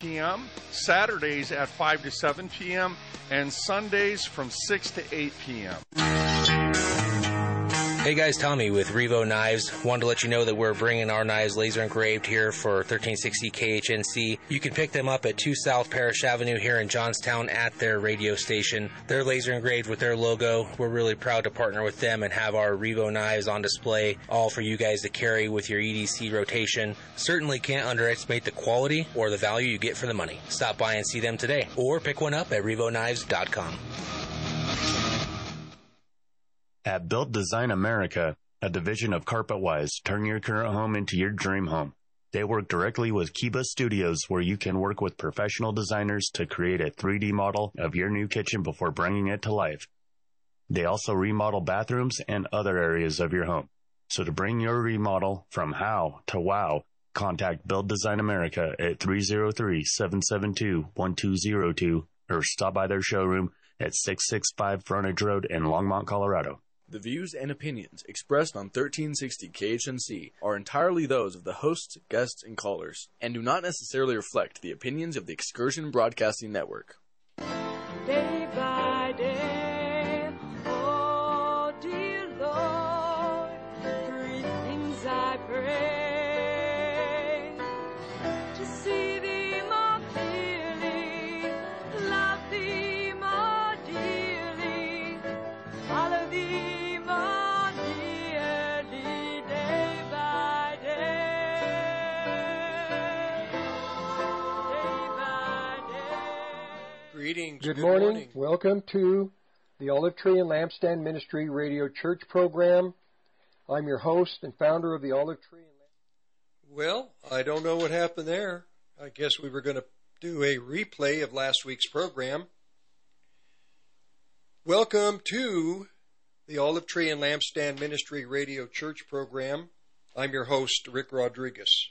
p.m., Saturdays at 5 to 7 p.m., and Sundays from 6 to 8 p.m. Hey guys, Tommy with Revo Knives. Wanted to let you know that we're bringing our knives laser engraved here for 1360 KHNC. You can pick them up at 2 South Parish Avenue here in Johnstown at their radio station. They're laser engraved with their logo. We're really proud to partner with them and have our Revo knives on display, all for you guys to carry with your EDC rotation. Certainly can't underestimate the quality or the value you get for the money. Stop by and see them today, or pick one up at RevoKnives.com. At Build Design America, a division of CarpetWise, turn your current home into your dream home. They work directly with Kiba Studios where you can work with professional designers to create a 3D model of your new kitchen before bringing it to life. They also remodel bathrooms and other areas of your home. So to bring your remodel from how to wow, contact Build Design America at 303-772-1202 or stop by their showroom at 665 Frontage Road in Longmont, Colorado. The views and opinions expressed on 1360 KHNC are entirely those of the hosts, guests, and callers, and do not necessarily reflect the opinions of the Excursion Broadcasting Network. Greetings. Good, morning. Welcome to the Olive Tree and Lampstand Ministry Radio Church program. I'm your host and founder of the Olive Tree. And Well, I don't know what happened there. I guess we were going to do a replay of last week's program. Welcome to the Olive Tree and Lampstand Ministry Radio Church program. I'm your host, Rick Rodriguez.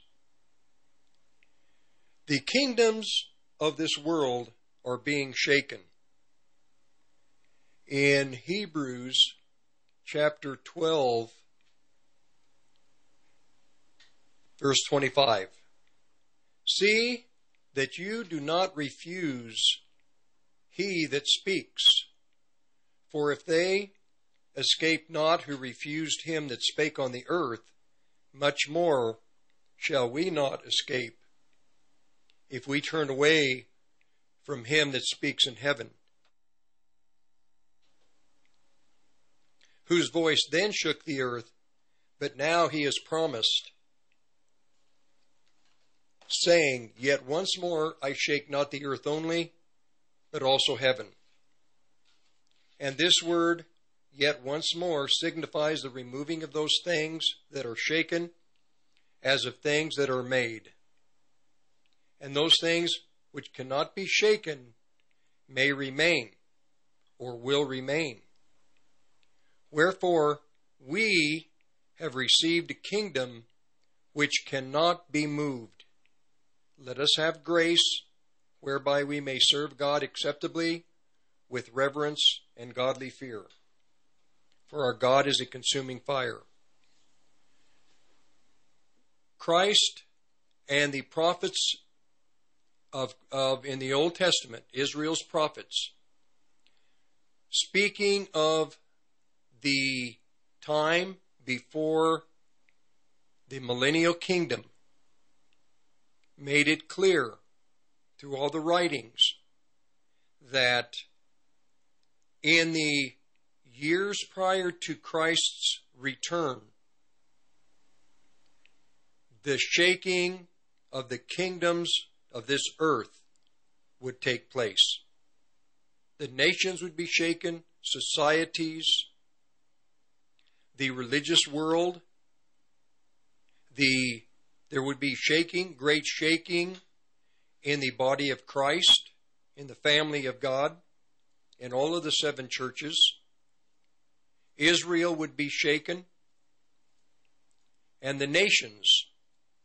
The kingdoms of this world are being shaken. In Hebrews chapter 12, verse 25. See that you do not refuse he that speaks. For if they escape not who refused him that spake on the earth, much more shall we not escape if we turn away from him that speaks in heaven. Whose voice then shook the earth, but now he has promised saying, Yet once more I shake not the earth only, but also heaven. And this word, yet once more, signifies the removing of those things that are shaken as of things that are made. And those things which cannot be shaken may remain or will remain. Wherefore, we have received a kingdom which cannot be moved. Let us have grace whereby we may serve God acceptably with reverence and godly fear. For our God is a consuming fire. Christ and the prophets of, of in the Old Testament, Israel's prophets, speaking of the time before the millennial kingdom, made it clear through all the writings that in the years prior to Christ's return, the shaking of the kingdoms of this earth would take place. The nations would be shaken, societies, the religious world, the there would be shaking, great shaking in the body of Christ, in the family of God, in all of the seven churches. Israel would be shaken, and the nations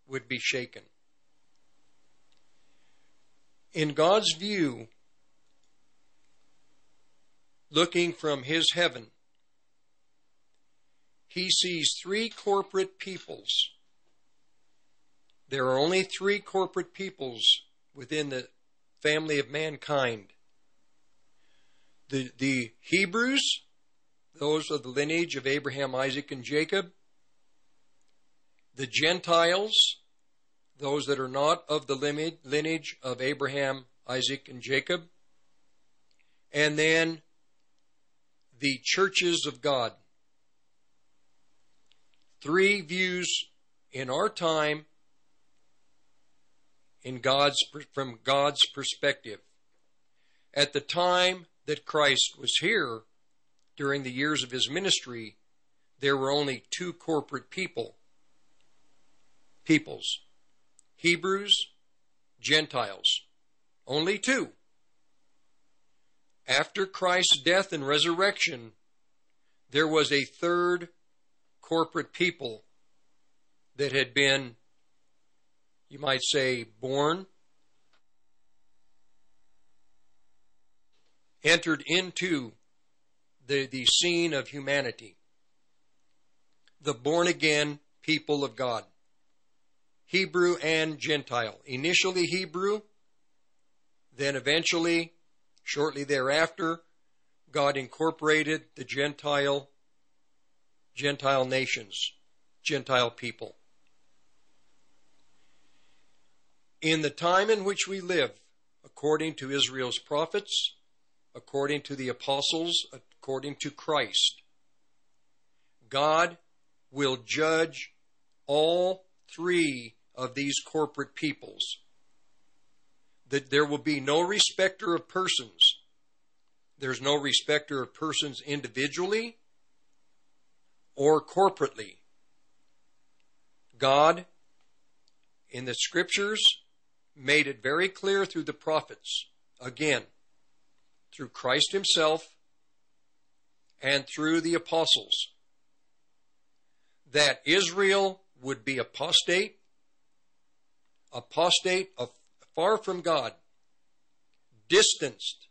would be shaken. In God's view, looking from his heaven, he sees three corporate peoples. There are only three corporate peoples within the family of mankind. The, the Hebrews, those of the lineage of Abraham, Isaac, and Jacob. The Gentiles, those that are not of the lineage of Abraham, Isaac, and Jacob. And then the churches of God. Three views in our time in God's from God's perspective. At the time that Christ was here, during the years of his ministry, there were only two corporate people. Peoples. Hebrews, Gentiles. Only two. After Christ's death and resurrection, there was a third corporate people that had been you might say, born, entered into the, the scene of humanity. The born again people of God. Hebrew and Gentile. Initially Hebrew, then eventually, shortly thereafter, God incorporated the Gentile Gentile nations, Gentile people. In the time in which we live, according to Israel's prophets, according to the apostles, according to Christ, God will judge all three of these corporate peoples. That there will be no respecter of persons. There's no respecter of persons individually or corporately. God, in the scriptures, made it very clear through the prophets, again, through Christ Himself and through the apostles, that Israel would be apostate, apostate, far from God, distanced,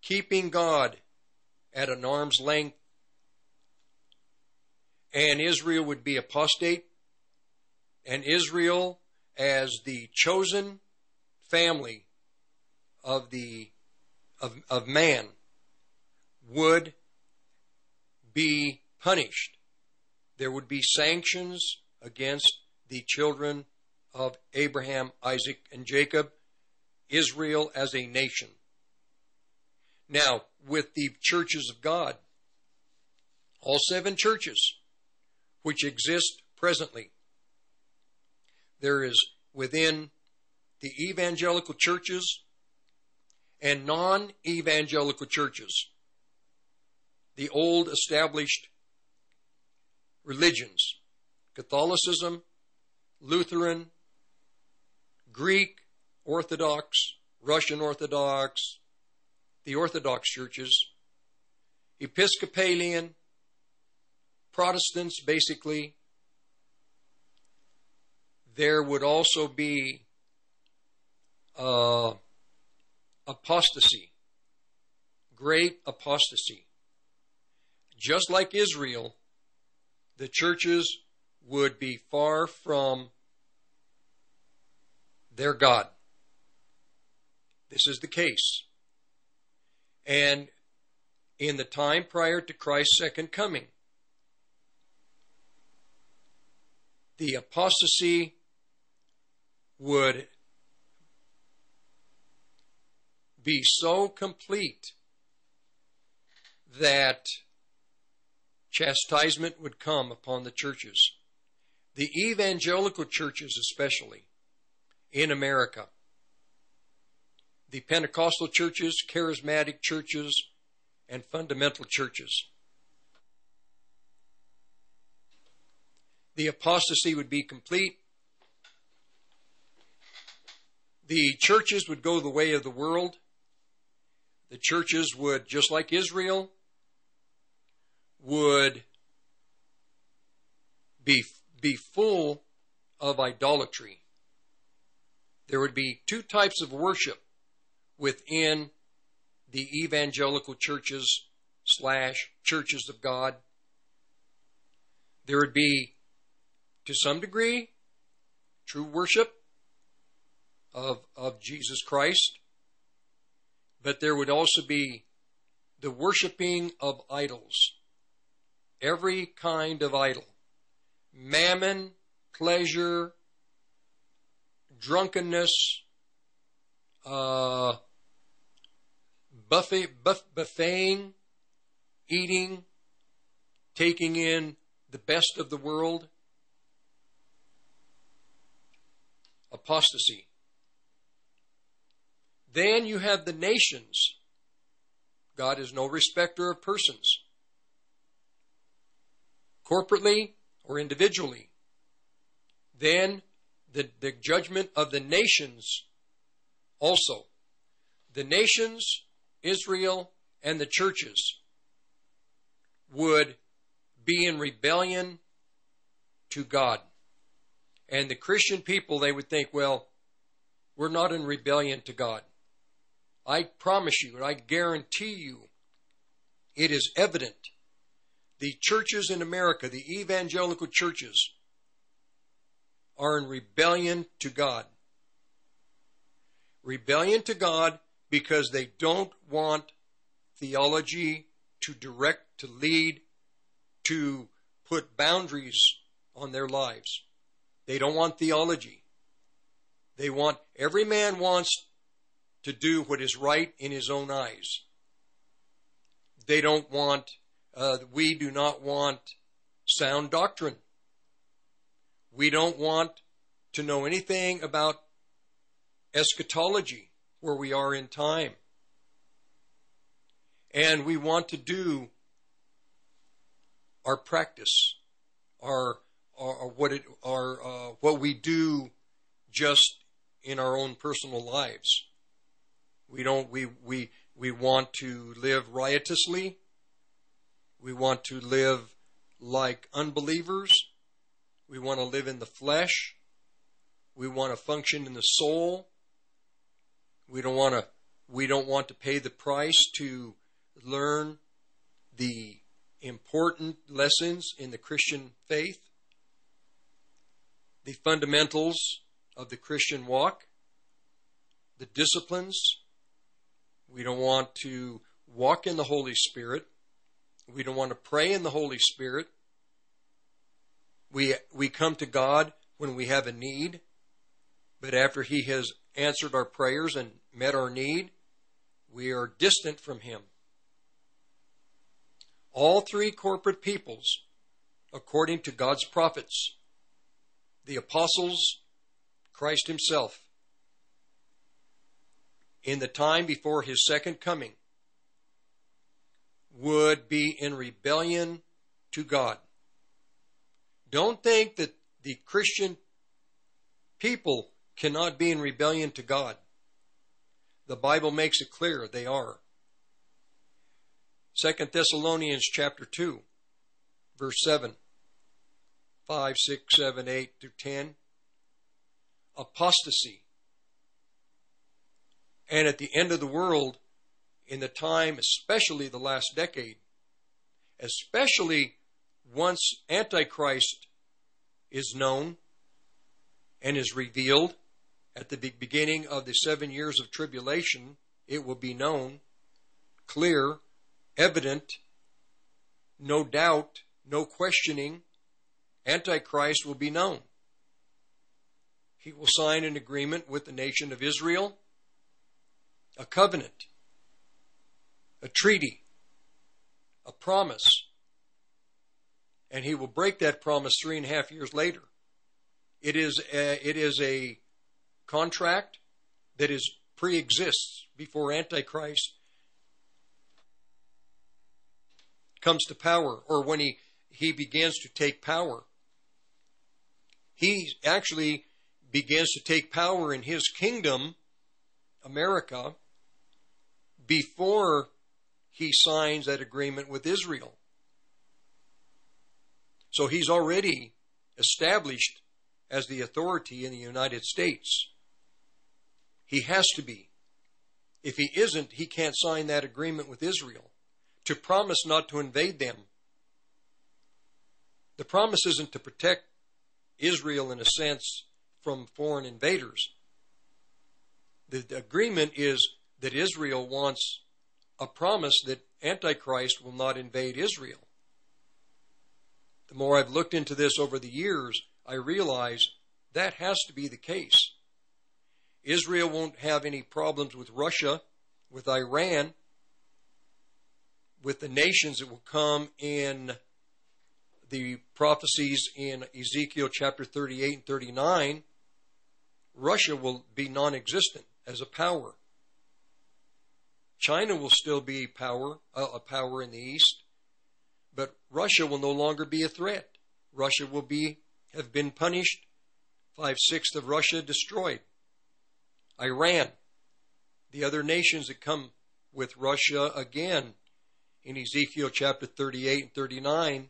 keeping God at an arm's length, and Israel would be apostate, and Israel as the chosen family of the of, of man would be punished. There would be sanctions against the children of Abraham, Isaac, and Jacob, Israel as a nation. Now, with the churches of God, all seven churches which exist presently, there is within the evangelical churches and non evangelical churches, the old established religions, Catholicism, Lutheran, Greek, Orthodox, Russian Orthodox, the Orthodox churches, Episcopalian, Protestants, basically, there would also be uh, apostasy, great apostasy. Just like Israel, the churches would be far from their God. This is the case. And in the time prior to Christ's second coming, the apostasy would be so complete that chastisement would come upon the churches. The evangelical churches, especially in America, the Pentecostal churches, charismatic churches, and fundamental churches. The apostasy would be complete the churches would go the way of the world. The churches would, just like Israel, would be, be full of idolatry. There would be two types of worship within the evangelical churches slash churches of God. There would be, to some degree, true worship of, of Jesus Christ, but there would also be the worshiping of idols. Every kind of idol. Mammon, pleasure, drunkenness, uh, buffet, buff, buffeting, eating, taking in the best of the world, apostasy. Then you have the nations. God is no respecter of persons, corporately or individually. Then the, the judgment of the nations also. The nations, Israel, and the churches would be in rebellion to God. And the Christian people, they would think, well, we're not in rebellion to God. I promise you, and I guarantee you, it is evident. The churches in America, the evangelical churches, are in rebellion to God. Rebellion to God because they don't want theology to direct, to lead, to put boundaries on their lives. They don't want theology. They want, every man wants to do what is right in his own eyes. They don't want, uh, we do not want sound doctrine. We don't want to know anything about eschatology, where we are in time. And we want to do our practice, our, our, our what it, our, uh, what we do just in our own personal lives. We don't, we, we, we want to live riotously. We want to live like unbelievers. We want to live in the flesh. We want to function in the soul. We don't want to we don't want to pay the price to learn the important lessons in the Christian faith, the fundamentals of the Christian walk, the disciplines. We don't want to walk in the Holy Spirit. We don't want to pray in the Holy Spirit. We, we come to God when we have a need, but after He has answered our prayers and met our need, we are distant from Him. All three corporate peoples, according to God's prophets, the apostles, Christ Himself, in the time before His second coming, would be in rebellion to God. Don't think that the Christian people cannot be in rebellion to God. The Bible makes it clear they are. 2 Thessalonians chapter 2, verse 7, 5, 6, 7, 8 through 10. Apostasy. And at the end of the world, in the time, especially the last decade, especially once Antichrist is known and is revealed at the beginning of the seven years of tribulation, it will be known, clear, evident, no doubt, no questioning. Antichrist will be known. He will sign an agreement with the nation of Israel, a covenant, a treaty, a promise, and he will break that promise three and a half years later. It is a, it is a contract that is pre-exists before Antichrist comes to power, or when he he begins to take power. He actually begins to take power in his kingdom, America, before he signs that agreement with Israel. So he's already established as the authority in the United States. He has to be. If he isn't, he can't sign that agreement with Israel to promise not to invade them. The promise isn't to protect Israel in a sense from foreign invaders. The, agreement is that Israel wants a promise that Antichrist will not invade Israel. The more I've looked into this over the years, I realize that has to be the case. Israel won't have any problems with Russia, with Iran, with the nations that will come in the prophecies in Ezekiel chapter 38 and 39. Russia will be non existent as a power. China will still be power, uh, a power in the east, but Russia will no longer be a threat. Russia will be have been punished. Five sixths of Russia destroyed. Iran, the other nations that come with Russia again in Ezekiel chapter 38 and 39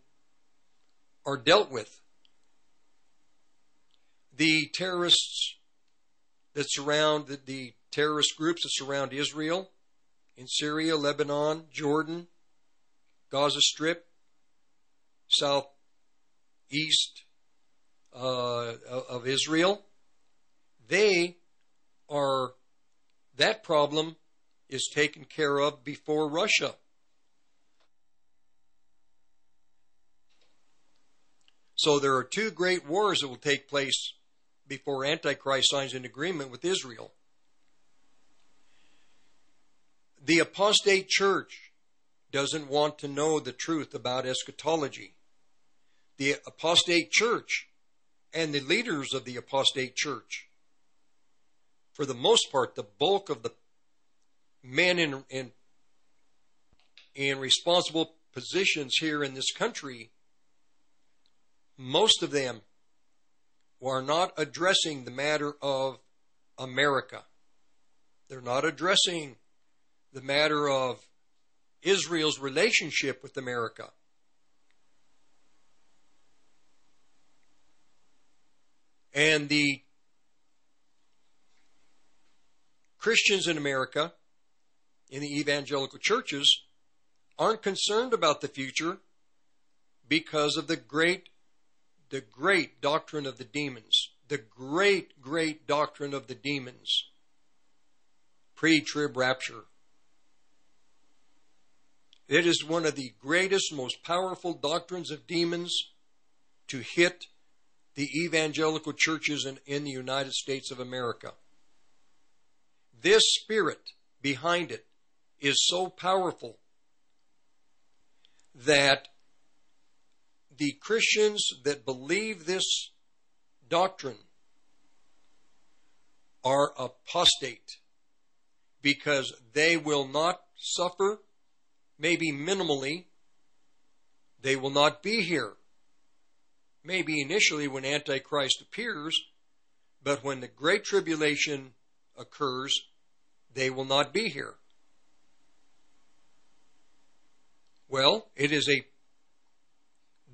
are dealt with. The terrorists that surround the, the terrorist groups that surround Israel in Syria, Lebanon, Jordan, Gaza Strip, southeast uh, of Israel, they are that problem is taken care of before Russia. So there are two great wars that will take place before Antichrist signs an agreement with Israel. The apostate church doesn't want to know the truth about eschatology. The apostate church and the leaders of the apostate church, for the most part, the bulk of the men in, in, in responsible positions here in this country most of them are not addressing the matter of America. They're not addressing the matter of Israel's relationship with America. And the Christians in America, in the evangelical churches, aren't concerned about the future because of the great the great doctrine of the demons, the great, great doctrine of the demons, pre trib rapture. It is one of the greatest, most powerful doctrines of demons to hit the evangelical churches in, in the United States of America. This spirit behind it is so powerful that the Christians that believe this doctrine are apostate because they will not suffer, maybe minimally, they will not be here. Maybe initially when Antichrist appears, but when the Great Tribulation occurs, they will not be here. Well, it is a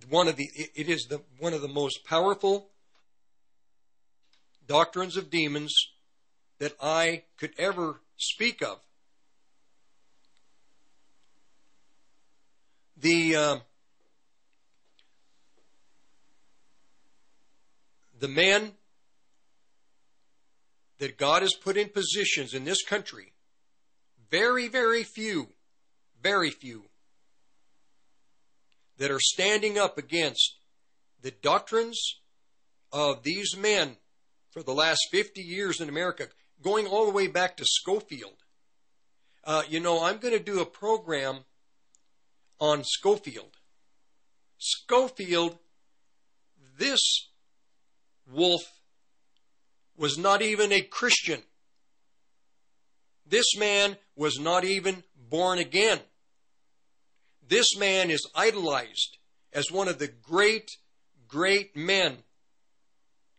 one of the it is the one of the most powerful doctrines of demons that I could ever speak of. The uh, the men that God has put in positions in this country, very, very few, very few that are standing up against the doctrines of these men for the last 50 years in America, going all the way back to Scofield. Uh, you know, I'm going to do a program on Scofield. Scofield, this wolf was not even a Christian. This man was not even born again. This man is idolized as one of the great, great men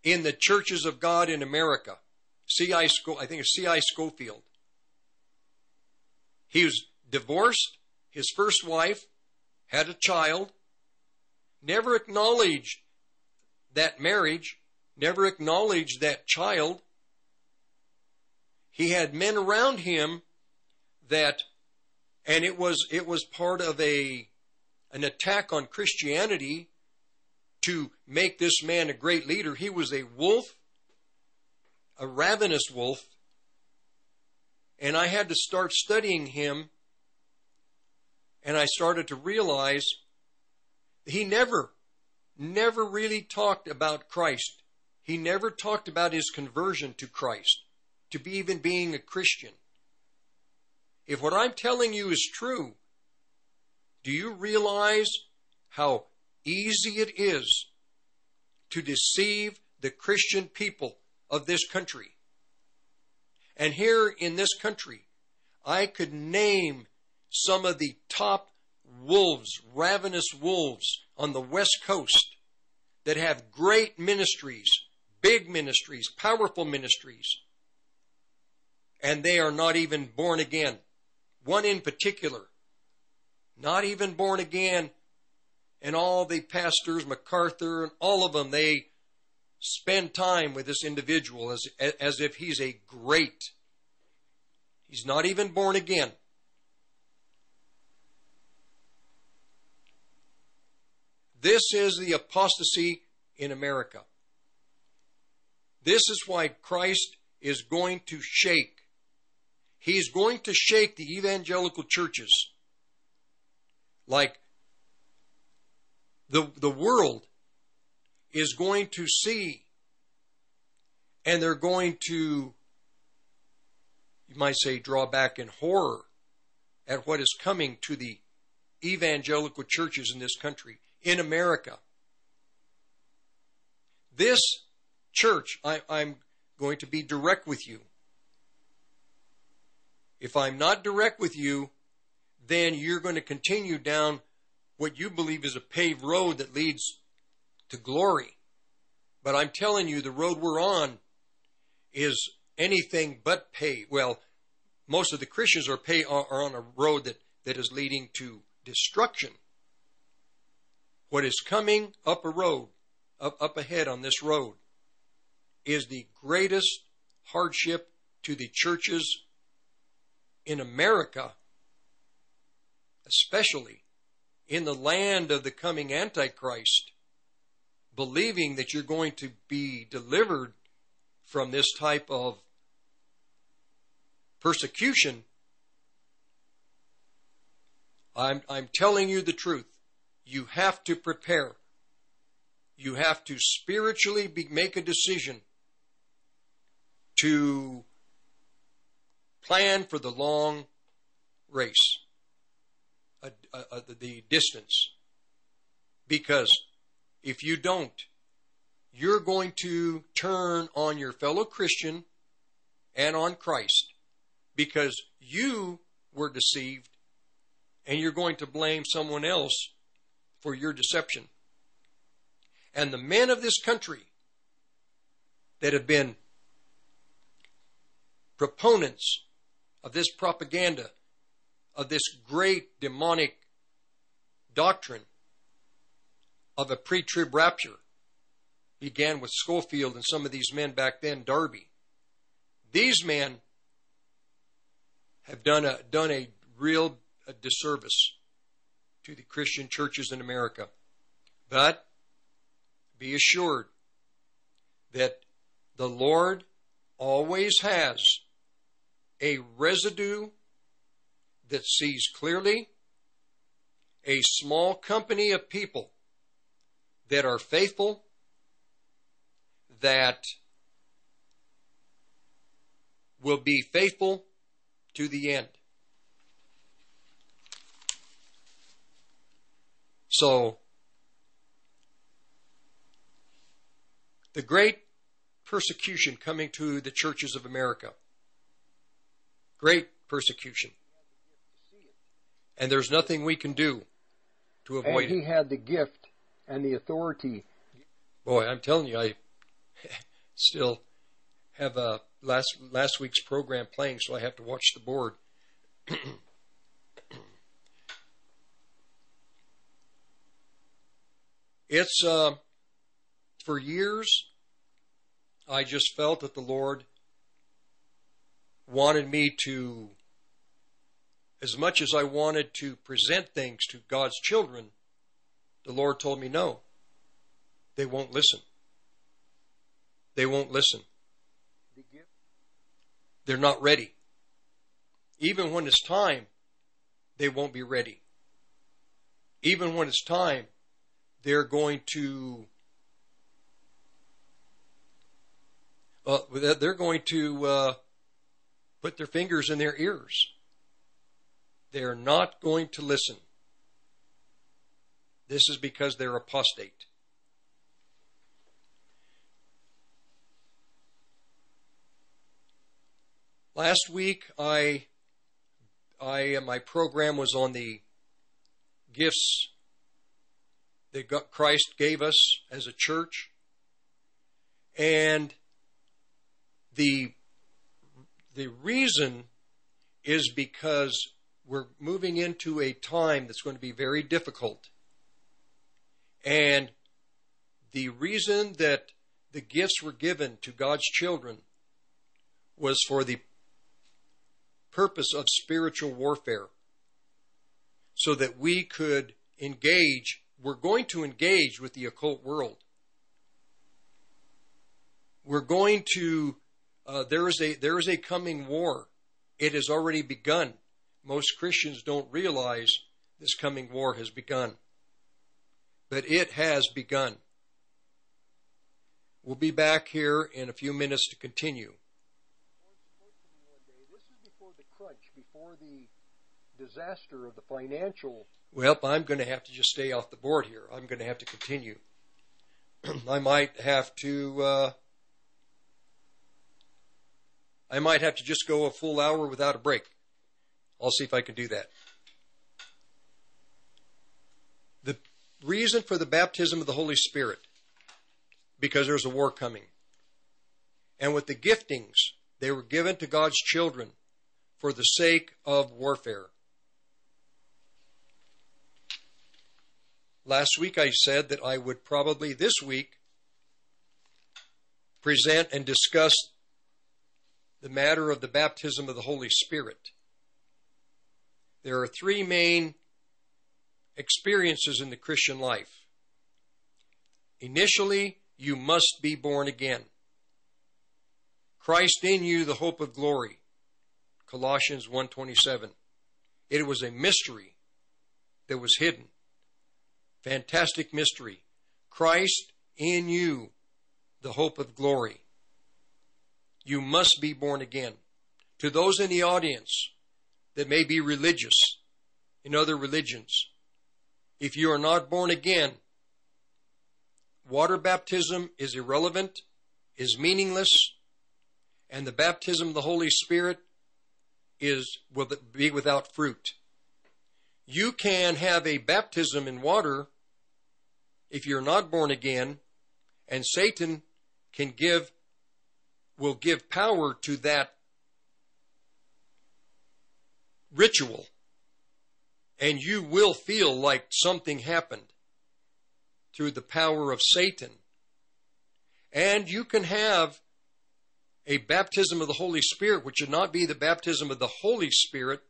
in the churches of God in America. C.I. Sco- I think it's C.I. Scofield. He was divorced. His first wife had a child. Never acknowledged that marriage. Never acknowledged that child. He had men around him that and it was it was part of a an attack on Christianity to make this man a great leader. He was a wolf, a ravenous wolf, And I had to start studying him, and I started to realize he never, never really talked about Christ. He never talked about his conversion to Christ, to be even being a Christian. If what I'm telling you is true, do you realize how easy it is to deceive the Christian people of this country? And here in this country, I could name some of the top wolves, ravenous wolves on the West Coast that have great ministries, big ministries, powerful ministries, and they are not even born again. One in particular, not even born again, and all the pastors, MacArthur, and all of them, they spend time with this individual as, as if he's a great. He's not even born again. This is the apostasy in America. This is why Christ is going to shake. He's going to shake the evangelical churches like the, the world is going to see and they're going to, you might say, draw back in horror at what is coming to the evangelical churches in this country, in America. This church, I, I'm going to be direct with you. If I'm not direct with you, then you're going to continue down what you believe is a paved road that leads to glory. But I'm telling you, the road we're on is anything but paved. Well, most of the Christians are, pay, are on a road that, that is leading to destruction. What is coming up a road, up, up ahead on this road, is the greatest hardship to the churches in America, especially in the land of the coming Antichrist, believing that you're going to be delivered from this type of persecution, I'm, I'm telling you the truth. You have to prepare. You have to spiritually be, make a decision to plan for the long race, the distance. Because if you don't, you're going to turn on your fellow Christian and on Christ because you were deceived and you're going to blame someone else for your deception. And the men of this country that have been proponents of this propaganda, of this great demonic doctrine of a pre trib rapture, began with Scofield and some of these men back then, Darby. These men have done a, done a real a disservice to the Christian churches in America. But be assured that the Lord always has a residue that sees clearly, a small company of people that are faithful, that will be faithful to the end. So, the great persecution coming to the churches of America. Great persecution. And there's nothing we can do to avoid and he it. had the gift and the authority. Boy, I'm telling you, I still have a last last week's program playing, so I have to watch the board. it's uh, for years. I just felt that the Lord wanted me to, as much as I wanted to present things to God's children, the Lord told me no. They won't listen. They won't listen. They're not ready. even when it's time, they won't be ready. Even when it's time, they're going to uh, they're going to uh, put their fingers in their ears. They're not going to listen. This is because they're apostate. Last week, I, I, my program was on the gifts that Christ gave us as a church, and the the reason is because we're moving into a time that's going to be very difficult. And the reason that the gifts were given to God's children was for the purpose of spiritual warfare. So that we could engage, we're going to engage with the occult world. We're going to, uh, there is a, there is a coming war. It has already begun. Most Christians don't realize this coming war has begun. But it has begun. We'll be back here in a few minutes to continue. This is before the crunch, before the disaster of the financial. Well, I'm going to have to just stay off the board here. I'm going to have to continue. I might have to. Uh, I might have to just go a full hour without a break. I'll see if I can do that. The reason for the baptism of the Holy Spirit, because there's a war coming. And with the giftings, they were given to God's children for the sake of warfare. Last week I said that I would probably this week present and discuss the matter of the baptism of the Holy Spirit. There are three main experiences in the Christian life. Initially, you must be born again. Christ in you, the hope of glory. Colossians 1:27. It was a mystery that was hidden. Fantastic mystery. Christ in you, the hope of glory. You must be born again. To those in the audience that may be religious in other religions, if you are not born again, water baptism is irrelevant, is meaningless, and the baptism of the Holy Spirit is will be without fruit. You can have a baptism in water if you're not born again, and Satan can give will give power to that ritual and you will feel like something happened through the power of Satan. And you can have a baptism of the Holy Spirit, which should not be the baptism of the Holy Spirit,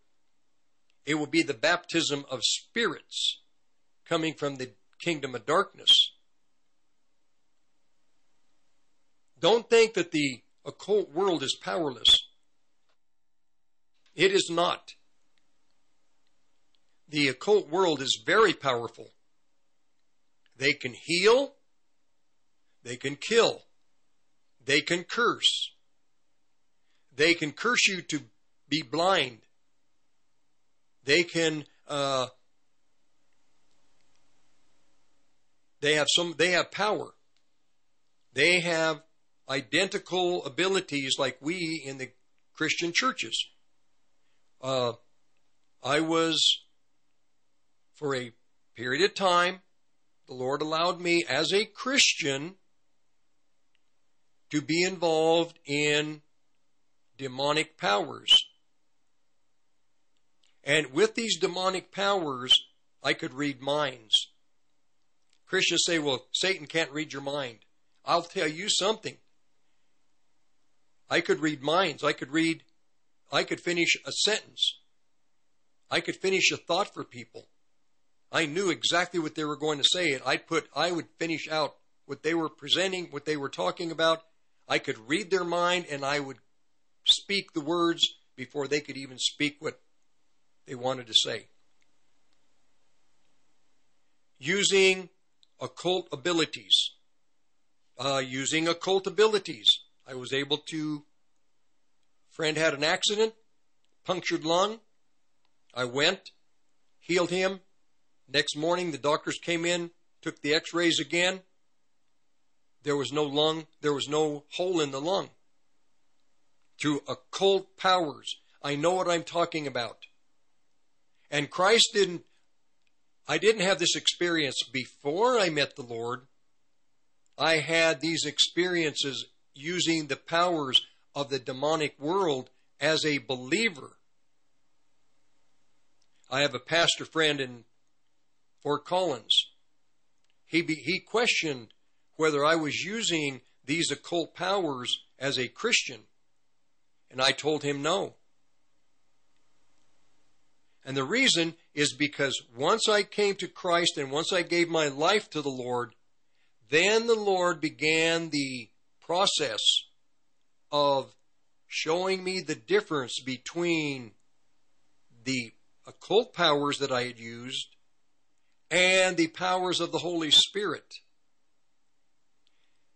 it will be the baptism of spirits coming from the kingdom of darkness. Don't think that the occult world is powerless. It is not. The occult world is very powerful. They can heal, they can kill, they can curse, they can curse you to be blind, they can. Uh, they have some. They have power. They have identical abilities like we in the Christian churches. Uh, I was, for a period of time, the Lord allowed me as a Christian to be involved in demonic powers. And with these demonic powers, I could read minds. Christians say, well, Satan can't read your mind. I'll tell you something. I could read minds. I could read, I could finish a sentence. I could finish a thought for people. I knew exactly what they were going to say, and I put, I would finish out what they were presenting, what they were talking about. I could read their mind, and I would speak the words before they could even speak what they wanted to say. Using occult abilities. Uh, using occult abilities. I was able to, friend had an accident, punctured lung. I went, healed him. Next morning, the doctors came in, took the x rays again. There was no lung, there was no hole in the lung. Through occult powers. I know what I'm talking about. And Christ didn't, I didn't have this experience before I met the Lord. I had these experiences using the powers of the demonic world as a believer. I have a pastor friend in Fort Collins. He, be, he questioned whether I was using these occult powers as a Christian. And I told him no. And the reason is because once I came to Christ and once I gave my life to the Lord, then the Lord began the process of showing me the difference between the occult powers that I had used and the powers of the Holy Spirit.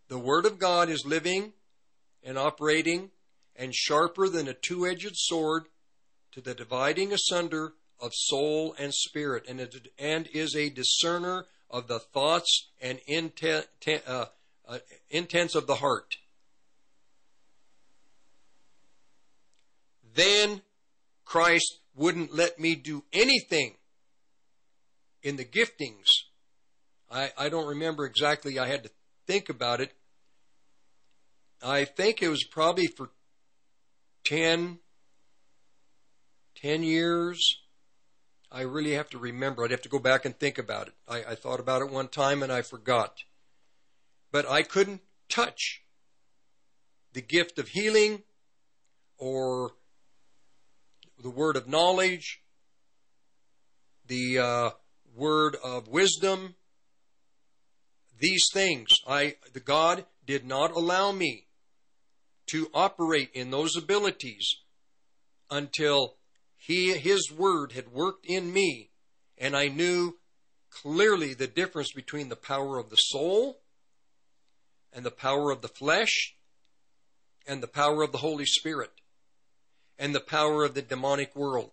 The Word of God is living and operating and sharper than a two edged sword to the dividing asunder of soul and spirit, and, it, and is a discerner of the thoughts and intent, uh, uh, intents of the heart. Then Christ wouldn't let me do anything in the giftings. I, I don't remember exactly, I had to think about it. I think it was probably for 10, 10 years. I really have to remember. I'd have to go back and think about it. I, I thought about it one time and I forgot. But I couldn't touch the gift of healing or the word of knowledge, the uh, word of wisdom. These things, I the God did not allow me to operate in those abilities until he his word had worked in me and I knew clearly the difference between the power of the soul and the power of the flesh and the power of the Holy Spirit and the power of the demonic world.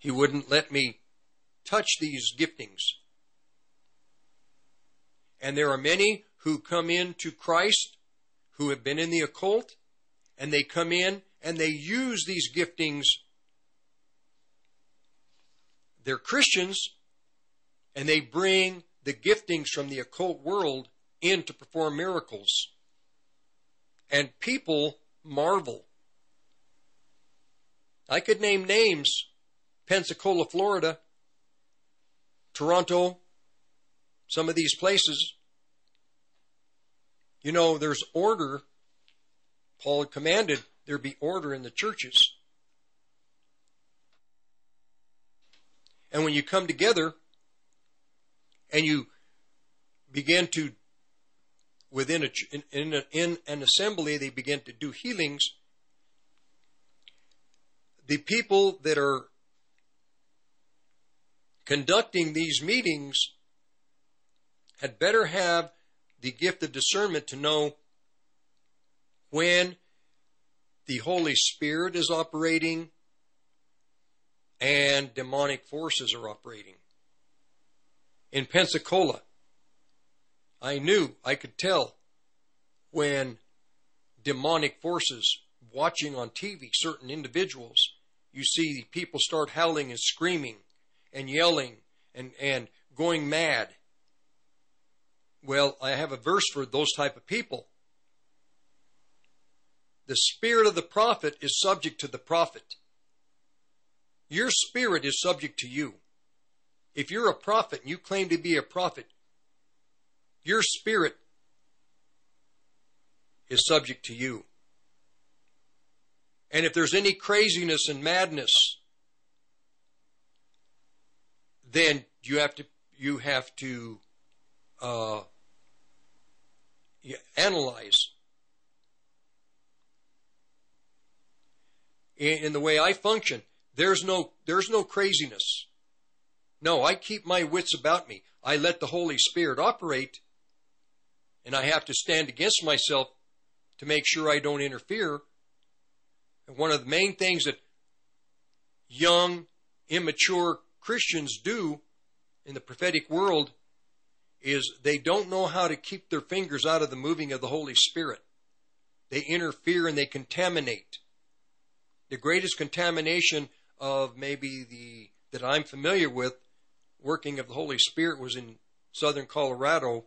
He wouldn't let me touch these giftings. And there are many who come in to Christ who have been in the occult and they come in and they use these giftings. They're Christians and they bring the giftings from the occult world in to perform miracles. And people marvel. I could name names Pensacola, Florida, Toronto, some of these places. You know, there's order. Paul commanded there be order in the churches. And when you come together and you begin to within a, in, in, a, in an assembly, they begin to do healings. The people that are conducting these meetings had better have the gift of discernment to know when the Holy Spirit is operating and demonic forces are operating. In Pensacola, I knew, I could tell when demonic forces watching on TV certain individuals, you see people start howling and screaming and yelling and, and going mad. Well, I have a verse for those type of people. The spirit of the prophet is subject to the prophet. Your spirit is subject to you. If you're a prophet and you claim to be a prophet, your spirit is subject to you. And if there's any craziness and madness, then you have to you have to uh, analyze in, in the way I function, there's no there's no craziness. No, I keep my wits about me. I let the Holy Spirit operate, and I have to stand against myself to make sure I don't interfere. And one of the main things that young, immature Christians do in the prophetic world is they don't know how to keep their fingers out of the moving of the Holy Spirit. They interfere and they contaminate. The greatest contamination of maybe the that I'm familiar with working of the Holy Spirit was in southern Colorado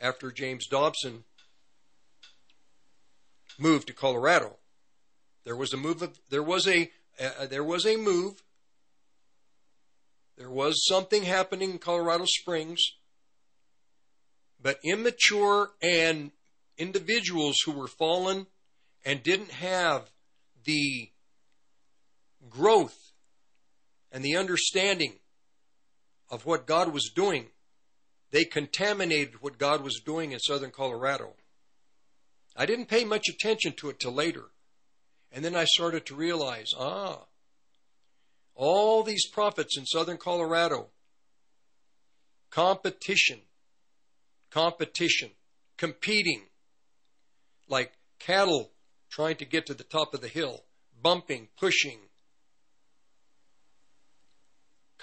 after James Dobson moved to Colorado. There was a move of there was a uh, there was a move. There was something happening in Colorado Springs, but immature and individuals who were fallen and didn't have the growth and the understanding of what God was doing, they contaminated what God was doing in southern Colorado. I didn't pay much attention to it till later. And then I started to realize, ah, all these prophets in southern Colorado, competition, competition, competing, like cattle trying to get to the top of the hill, bumping, pushing,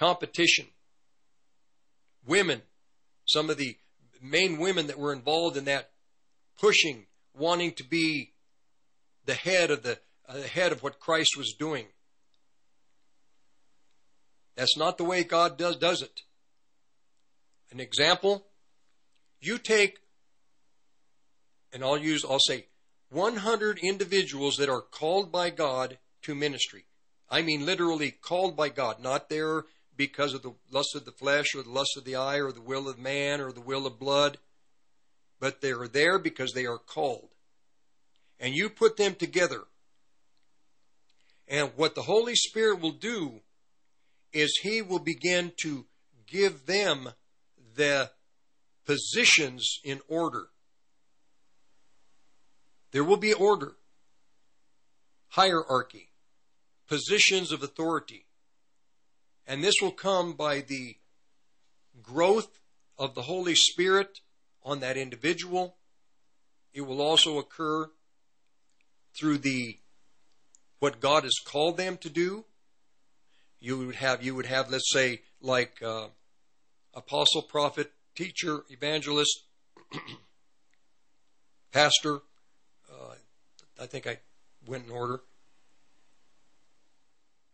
competition. Women, some of the main women that were involved in that pushing, wanting to be the head of the uh, the head of what Christ was doing. That's not the way God does does it. An example, you take and I'll use I'll say 100 individuals that are called by God to ministry. I mean literally called by God, not there because of the lust of the flesh or the lust of the eye or the will of man or the will of blood, but they are there because they are called. And you put them together. And what the Holy Spirit will do is He will begin to give them the positions in order. There will be order, hierarchy, positions of authority. And this will come by the growth of the Holy Spirit on that individual. It will also occur through the what God has called them to do. You would have you would have let's say like uh, apostle, prophet, teacher, evangelist, pastor. Uh, I think I went in order.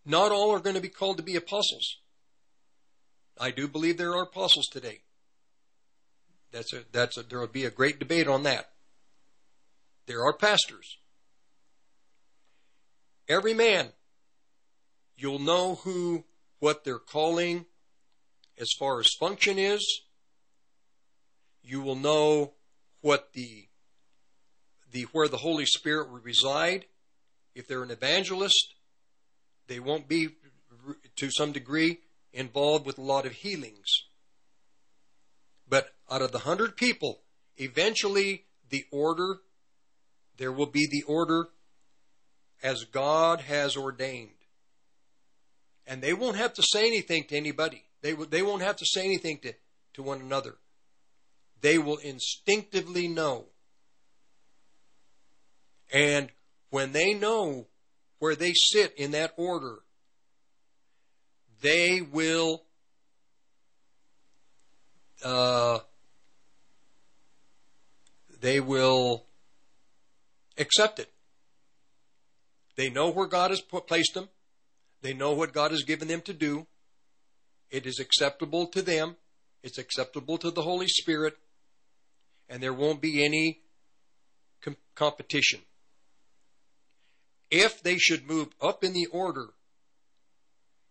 Not all are going to be called to be apostles. I do believe there are apostles today. That's a, that's a, there will be a great debate on that. There are pastors. Every man, you'll know who, what their calling as far as function is. You will know what the, the, where the Holy Spirit will reside. If they're an evangelist, they won't be, to some degree, involved with a lot of healings. But out of the hundred people, eventually the order, there will be the order as God has ordained. And they won't have to say anything to anybody. They, they won't have to say anything to, to one another. They will instinctively know. And when they know where they sit in that order, they will uh, they will accept it. They know where God has put, placed them. They know what God has given them to do. It is acceptable to them. It's acceptable to the Holy Spirit. And there won't be any com- competition. If they should move up in the order,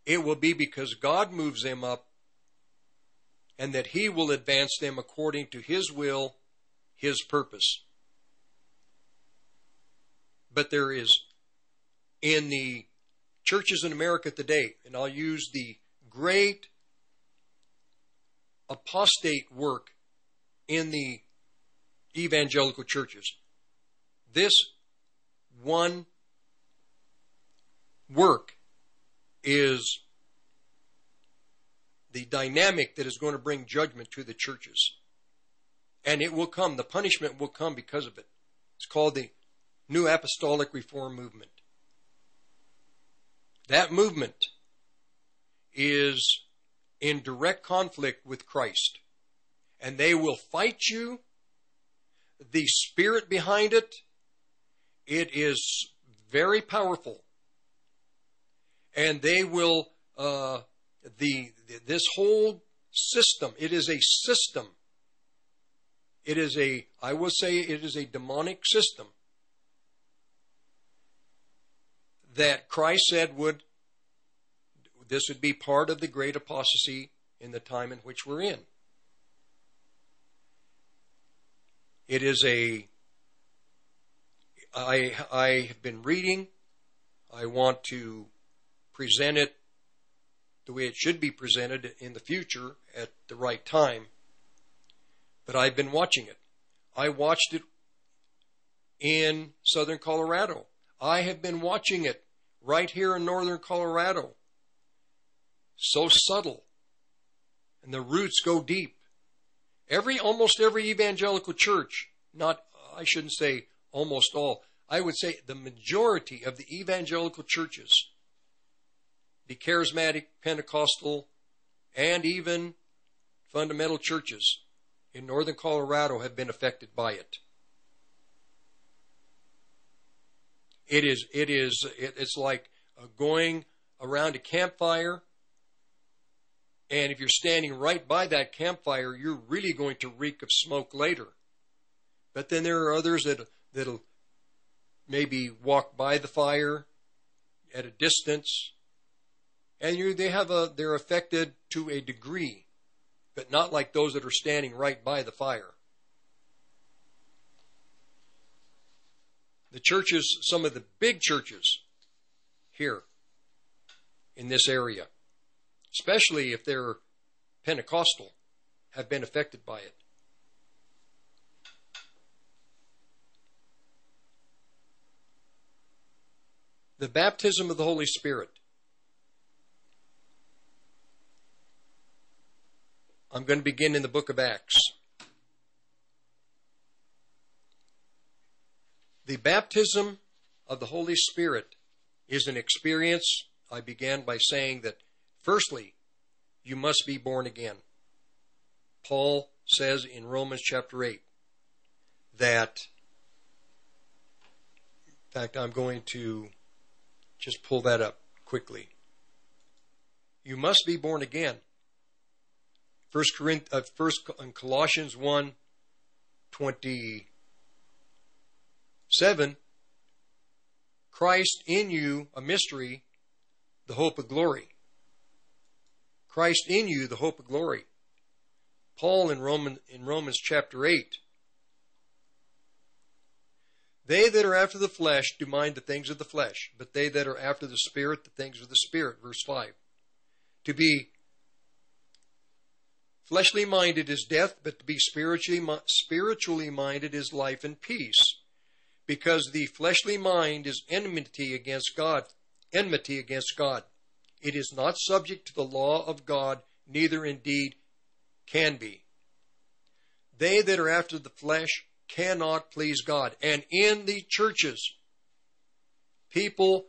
it will be because God moves them up and that He will advance them according to His will, His purpose. But there is, in the churches in America today, and I'll use the great apostate work in the evangelical churches. This one is the dynamic that is going to bring judgment to the churches. And it will come. The punishment will come because of it. It's called the New Apostolic Reform Movement. That movement is in direct conflict with Christ. And they will fight you. The spirit behind it, it is very powerful. And they will, uh, the, this whole system, it is a system. It is a, I will say it is a demonic system that Christ said would this would be part of the great apostasy in the time in which we're in. It is a I I have been reading. I want to present it the way it should be presented in the future at the right time. But I've been watching it. I watched it in southern Colorado. I have been watching it right here in northern Colorado. So subtle. And the roots go deep. Every, almost every evangelical church, not, I shouldn't say almost all, I would say the majority of the evangelical churches, the charismatic, Pentecostal, and even fundamental churches in northern Colorado have been affected by it. It is, it is, it, it's like uh, going around a campfire, and if you're standing right by that campfire, you're really going to reek of smoke later. But then there are others that that'll maybe walk by the fire at a distance, and you they have a they're affected to a degree, but not like those that are standing right by the fire. the churches, some of the big churches here in this area, especially if they're Pentecostal, have been affected by it. The baptism of the Holy Spirit. I'm going to begin in the book of Acts. The baptism of the Holy Spirit is an experience. I began by saying that, firstly, you must be born again. Paul says in Romans chapter 8 that, in fact, I'm going to just pull that up quickly. You must be born again. First Corinth, uh, First Colossians 1 20 7. Christ in you, a mystery, the hope of glory. Christ in you, the hope of glory. Paul in, Roman, in Romans chapter 8. They that are after the flesh do mind the things of the flesh, but they that are after the Spirit, the things of the Spirit. Verse 5. To be fleshly minded is death, but to be spiritually, spiritually minded is life and peace because the fleshly mind is enmity against God, enmity against God. It is not subject to the law of God, neither indeed can be. They that are after the flesh cannot please God. And in the churches, people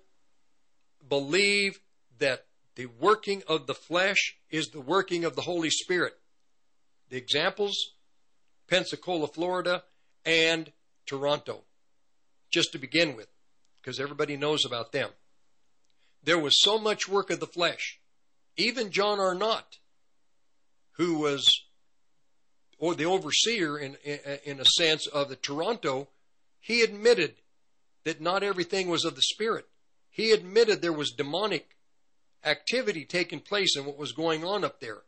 believe that the working of the flesh is the working of the Holy Spirit. The examples Pensacola, Florida, and Toronto just to begin with, because everybody knows about them. There was so much work of the flesh. Even John Arnott, who was or the overseer in, in, a sense of the Toronto, he admitted that not everything was of the spirit. He admitted there was demonic activity taking place in what was going on up there.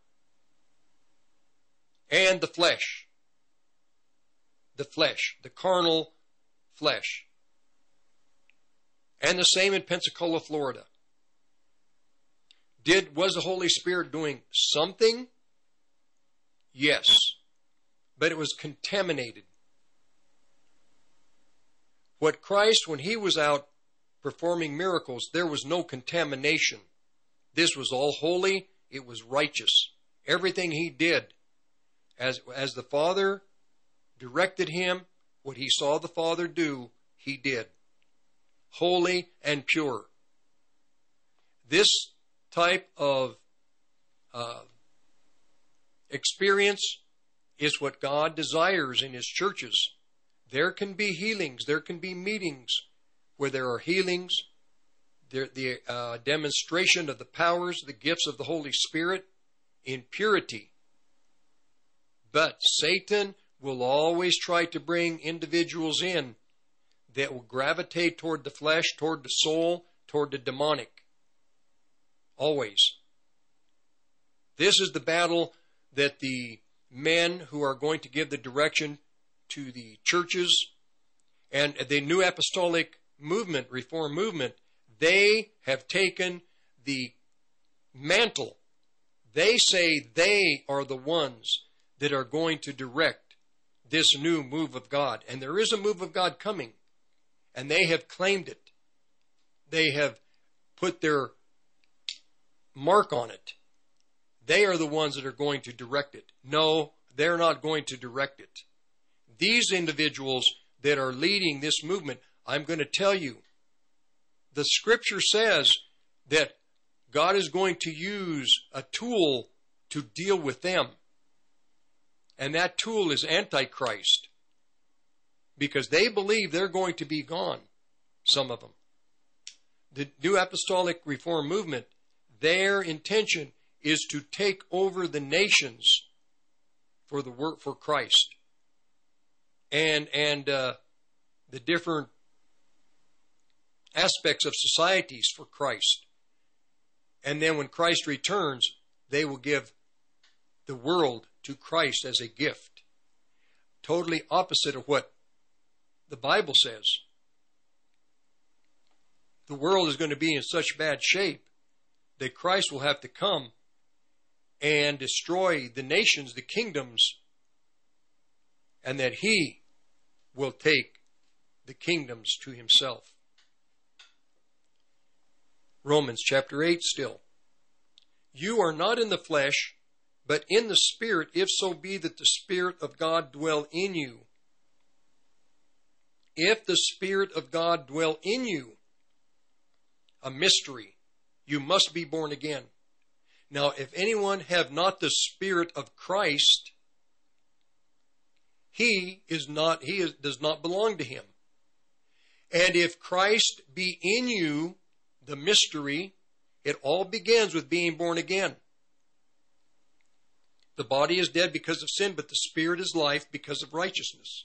And the flesh. The flesh, the carnal flesh. And the same in Pensacola, Florida. Did was the Holy Spirit doing something? Yes. But it was contaminated. What Christ, when he was out performing miracles, there was no contamination This was all holy, it was righteous. Everything he did, as, as the Father directed him, what he saw the Father do, he did. Holy and pure. This type of uh, experience is what God desires in His churches. There can be healings, there can be meetings where there are healings, there, the uh, demonstration of the powers, the gifts of the Holy Spirit in purity. But Satan will always try to bring individuals in that will gravitate toward the flesh, toward the soul, toward the demonic. Always. This is the battle that the men who are going to give the direction to the churches and the new apostolic movement, reform movement, they have taken the mantle. They say they are the ones that are going to direct this new move of God. And there is a move of God coming. And they have claimed it. They have put their mark on it. They are the ones that are going to direct it. No, they're not going to direct it. These individuals that are leading this movement, I'm going to tell you, the scripture says that God is going to use a tool to deal with them. And that tool is Antichrist. Because they believe they're going to be gone, some of them. The New Apostolic Reform Movement, their intention is to take over the nations for the work for Christ. And and uh, the different aspects of societies for Christ. And then when Christ returns, they will give the world to Christ as a gift. Totally opposite of what the Bible says. The world is going to be in such bad shape that Christ will have to come and destroy the nations, the kingdoms, and that he will take the kingdoms to himself. Romans chapter 8 still. You are not in the flesh, but in the Spirit, if so be that the Spirit of God dwell in you. If the Spirit of God dwell in you, a mystery, you must be born again. Now, if anyone have not the Spirit of Christ, he is not, he is, does not belong to him. And if Christ be in you, the mystery, it all begins with being born again. The body is dead because of sin, but the spirit is life because of righteousness.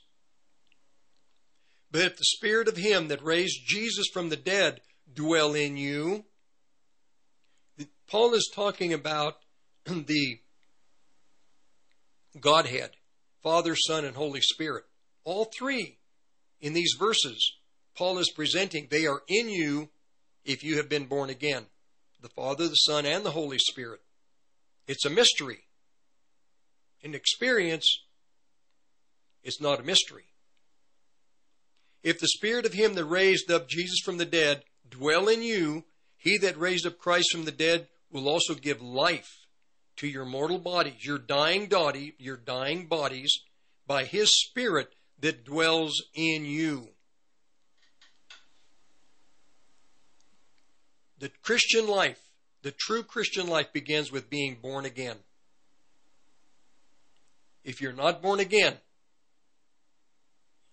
But if the spirit of him that raised Jesus from the dead dwell in you, Paul is talking about the Godhead, Father, Son, and Holy Spirit. All three in these verses, Paul is presenting, they are in you if you have been born again. The Father, the Son, and the Holy Spirit. It's a mystery. In experience, is not a mystery. If the Spirit of Him that raised up Jesus from the dead dwell in you, He that raised up Christ from the dead will also give life to your mortal bodies, your dying body, your dying bodies, by His Spirit that dwells in you. The Christian life, the true Christian life, begins with being born again. If you're not born again,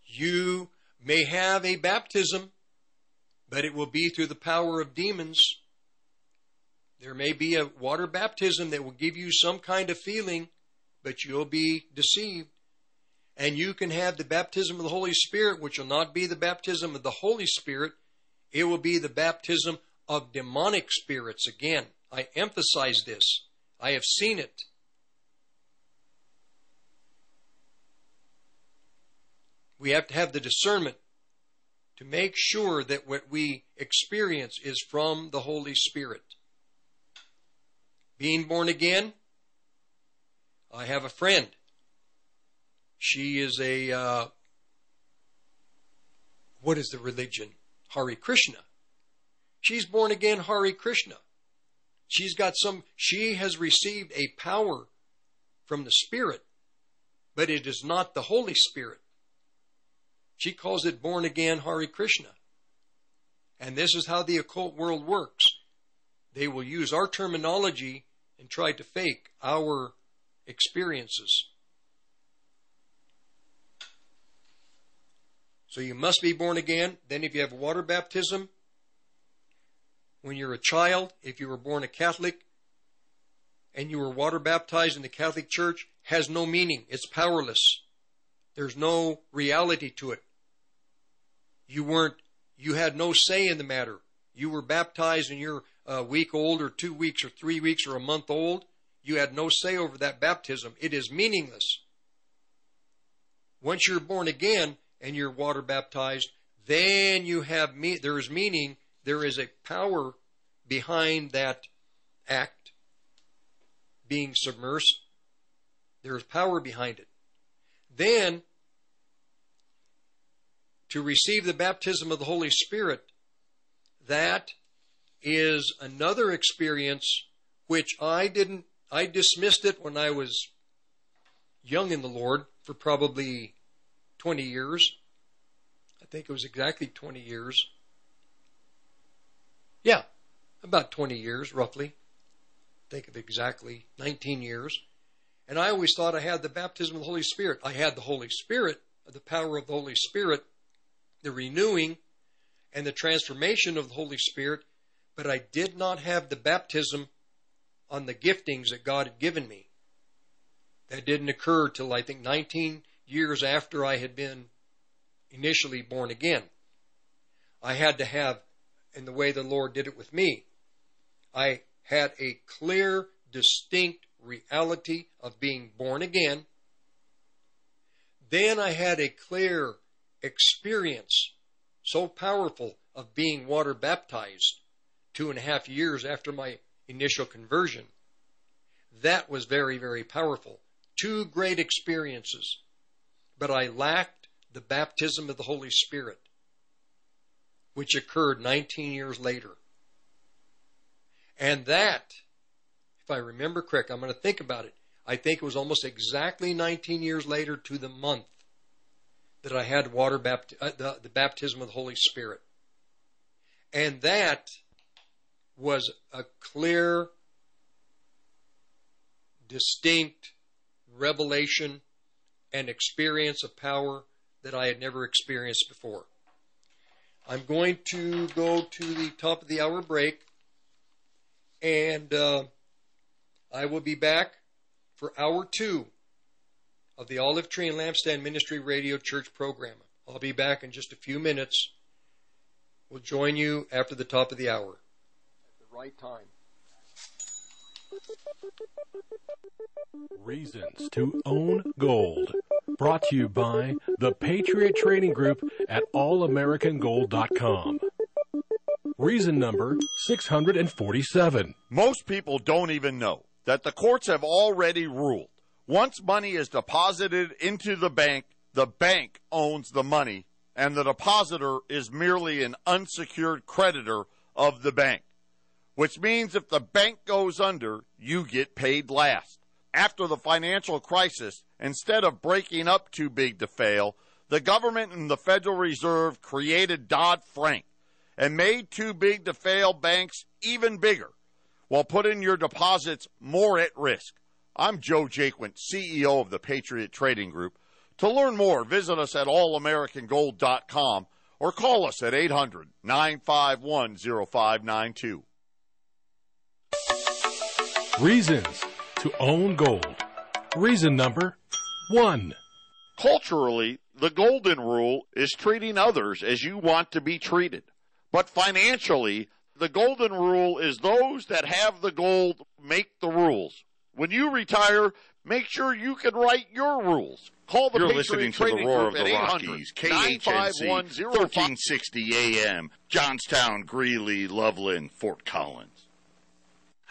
you may have a baptism, but it will be through the power of demons. There may be a water baptism that will give you some kind of feeling, but you'll be deceived. And you can have the baptism of the Holy Spirit, which will not be the baptism of the Holy Spirit. It will be the baptism of demonic spirits. Again, I emphasize this. I have seen it. We have to have the discernment to make sure that what we experience is from the Holy Spirit. Being born again, I have a friend. She is a, uh, what is the religion? Hare Krishna. She's born again Hare Krishna. She's got some, she has received a power from the Spirit, but it is not the Holy Spirit. She calls it born again Hare Krishna. And this is how the occult world works. They will use our terminology and try to fake our experiences. So you must be born again. Then, if you have water baptism, when you're a child, if you were born a Catholic and you were water baptized in the Catholic Church, has no meaning. It's powerless. There's no reality to it. You weren't, you had no say in the matter. You were baptized and you're a week old or two weeks or three weeks or a month old. You had no say over that baptism. It is meaningless. Once you're born again and you're water baptized, then you have me. There is meaning. There is a power behind that act being submersed. There is power behind it. Then, to receive the baptism of the Holy Spirit, that is another experience which I didn't, I dismissed it when I was young in the Lord for probably 20 years. I think it was exactly 20 years. Yeah, about 20 years, roughly. Think of exactly 19 years. And I always thought I had the baptism of the Holy Spirit. I had the Holy Spirit, the power of the Holy Spirit, the renewing and the transformation of the Holy Spirit, but I did not have the baptism on the giftings that God had given me. That didn't occur till I think 19 years after I had been initially born again. I had to have, in the way the Lord did it with me, I had a clear, distinct reality of being born again. Then I had a clear experience, so powerful, of being water baptized two and a half years after my initial conversion. That was very, very powerful. Two great experiences. But I lacked the baptism of the Holy Spirit, which occurred 19 years later. And that, if I remember correct, I'm going to think about it. I think it was almost exactly 19 years later to the month that I had water bapt- uh, the, the baptism of the Holy Spirit. And that was a clear, distinct revelation and experience of power that I had never experienced before. I'm going to go to the top of the hour break, and uh, I will be back for hour two of the Olive Tree and Lampstand Ministry Radio Church program. I'll be back in just a few minutes. We'll join you after the top of the hour. At the right time. Reasons to Own Gold. Brought to you by the Patriot Trading Group at allamericangold.com. Reason number 647. Most people don't even know that the courts have already ruled once money is deposited into the bank, the bank owns the money, and the depositor is merely an unsecured creditor of the bank. Which means if the bank goes under, you get paid last. After the financial crisis, instead of breaking up too big to fail, the government and the Federal Reserve created Dodd Frank and made too big to fail banks even bigger while putting your deposits more at risk. I'm Joe Jaquint, CEO of the Patriot Trading Group. To learn more, visit us at allamericangold.com or call us at 800 951 0592. Reasons to Own Gold. Reason number 1. Culturally, the golden rule is treating others as you want to be treated. But financially, the golden rule is those that have the gold make the rules. When you retire, make sure you can write your rules. Call the You're Patriot listening to the Roar of the Rockies, 800 KHNC, 1360 AM, Johnstown, Greeley, Loveland, Fort Collins.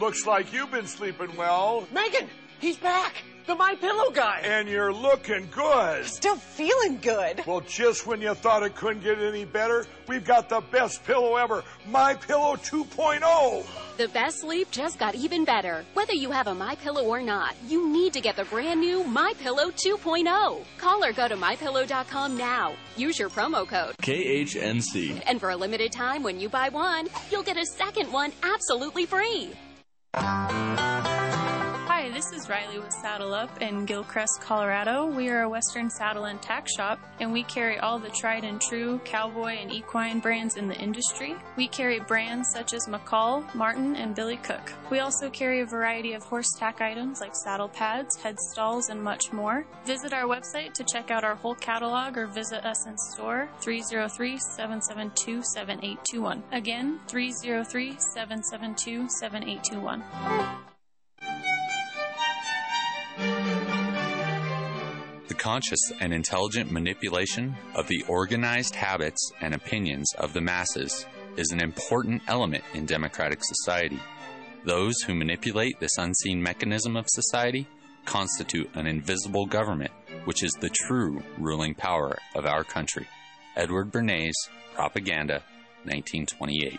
Looks like you've been sleeping well. Megan, he's back. The My Pillow guy. And you're looking good. Still feeling good. Well, just when you thought it couldn't get any better, we've got the best pillow ever, My Pillow 2.0. The best sleep just got even better. Whether you have a My Pillow or not, you need to get the brand new My Pillow 2.0. Call or go to mypillow.com now. Use your promo code KHNC. and for a limited time when you buy one, you'll get a second one absolutely free. Thank you. Hi, this is Riley with Saddle Up in Gilcrest, Colorado. We are a Western saddle and tack shop, and we carry all the tried and true cowboy and equine brands in the industry. We carry brands such as McCall, Martin, and Billy Cook. We also carry a variety of horse tack items like saddle pads, head stalls, and much more. Visit our website to check out our whole catalog or visit us in store 303 772 7821. Again, 303 772 7821. The conscious and intelligent manipulation of the organized habits and opinions of the masses is an important element in democratic society. Those who manipulate this unseen mechanism of society constitute an invisible government, which is the true ruling power of our country. Edward Bernays, Propaganda, 1928.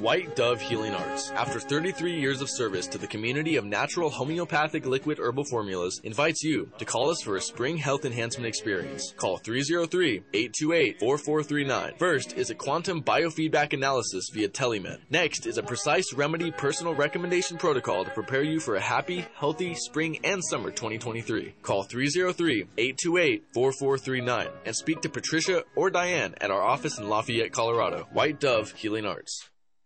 White Dove Healing Arts, after 33 years of service to the community of natural homeopathic liquid herbal formulas, invites you to call us for a spring health enhancement experience. Call 303-828-4439. First is a quantum biofeedback analysis via telemed. Next is a precise remedy personal recommendation protocol to prepare you for a happy, healthy spring and summer 2023. Call 303-828-4439 and speak to Patricia or Diane at our office in Lafayette, Colorado. White Dove Healing Arts.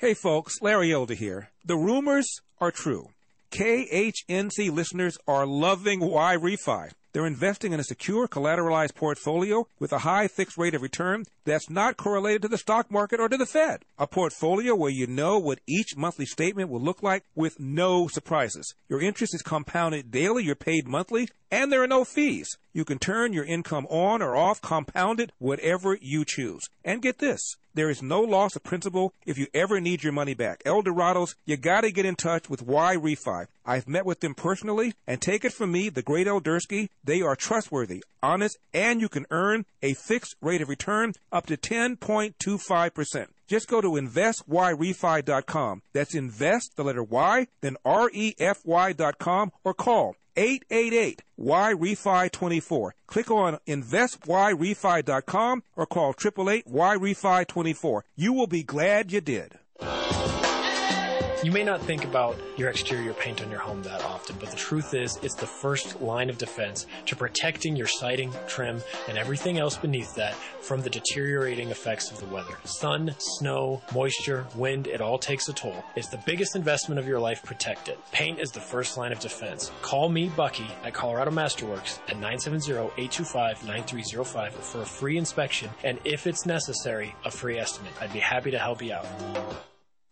Hey folks, Larry Elder here. The rumors are true. KHNC listeners are loving YRefy. They're investing in a secure collateralized portfolio with a high fixed rate of return that's not correlated to the stock market or to the Fed. A portfolio where you know what each monthly statement will look like with no surprises. Your interest is compounded daily, you're paid monthly, and there are no fees. You can turn your income on or off, compounded, whatever you choose. And get this. There is no loss of principal if you ever need your money back. Elderados, you gotta get in touch with YRefy. I've met with them personally, and take it from me, the great Eldersky, they are trustworthy, honest, and you can earn a fixed rate of return up to 10.25%. Just go to investyrefy.com. That's invest, the letter Y, then R-E-F-Y.com, or call 888 YRefy 24. Click on investyrefy.com or call 888 YRefy 24. You will be glad you did. You may not think about your exterior paint on your home that often, but the truth is, it's the first line of defense to protecting your siding, trim, and everything else beneath that from the deteriorating effects of the weather. Sun, snow, moisture, wind, it all takes a toll. It's the biggest investment of your life, protect it. Paint is the first line of defense. Call me, Bucky, at Colorado Masterworks at 970-825-9305 for a free inspection and, if it's necessary, a free estimate. I'd be happy to help you out.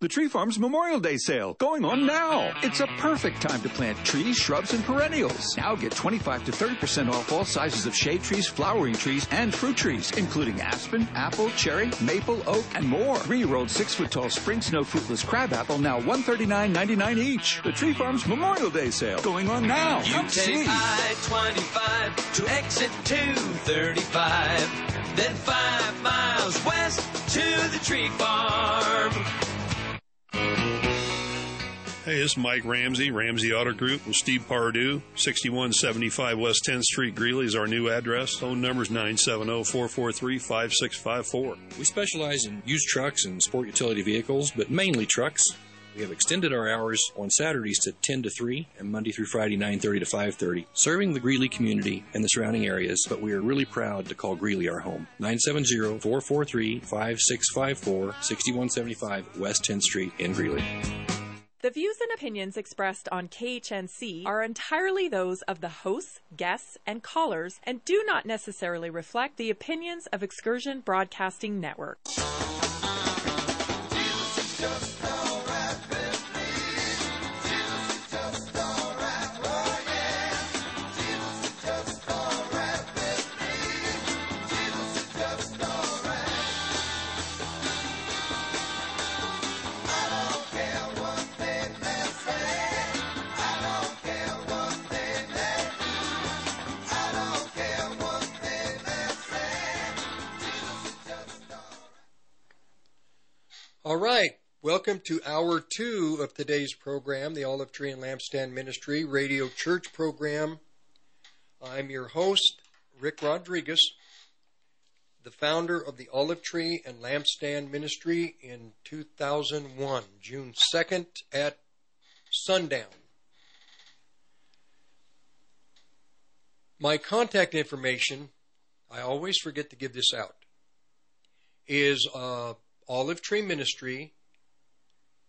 The Tree Farm's Memorial Day sale going on now. It's a perfect time to plant trees, shrubs, and perennials. Now get 25 to 30% off all sizes of shade trees, flowering trees, and fruit trees, including aspen, apple, cherry, maple, oak, and more. Three-year-old six-foot-tall spring snow fruitless crabapple now $139.99 each. The Tree Farm's Memorial Day sale going on now. You Come take see. I-25 to exit 235, then five miles west to the tree farm. Hey, this is Mike Ramsey, Ramsey Auto Group with Steve Pardue. 6175 West 10th Street, Greeley is our new address. Phone number is 970-443-5654. We specialize in used trucks and sport utility vehicles, but mainly trucks. We have extended our hours on Saturdays to 10 to 3 and Monday through Friday 9:30 to 5:30, serving the Greeley community and the surrounding areas, but we are really proud to call Greeley our home. 970-443-5654, 6175 West 10th Street in Greeley. The views and opinions expressed on KHNC are entirely those of the hosts, guests, and callers and do not necessarily reflect the opinions of Excursion Broadcasting Network. All right. Welcome to hour two of today's program, the Olive Tree and Lampstand Ministry Radio Church program. I'm your host, Rick Rodriguez, the founder of the Olive Tree and Lampstand Ministry in 2001, June 2nd at sundown. My contact information, I always forget to give this out, is uh, Olive Tree Ministry,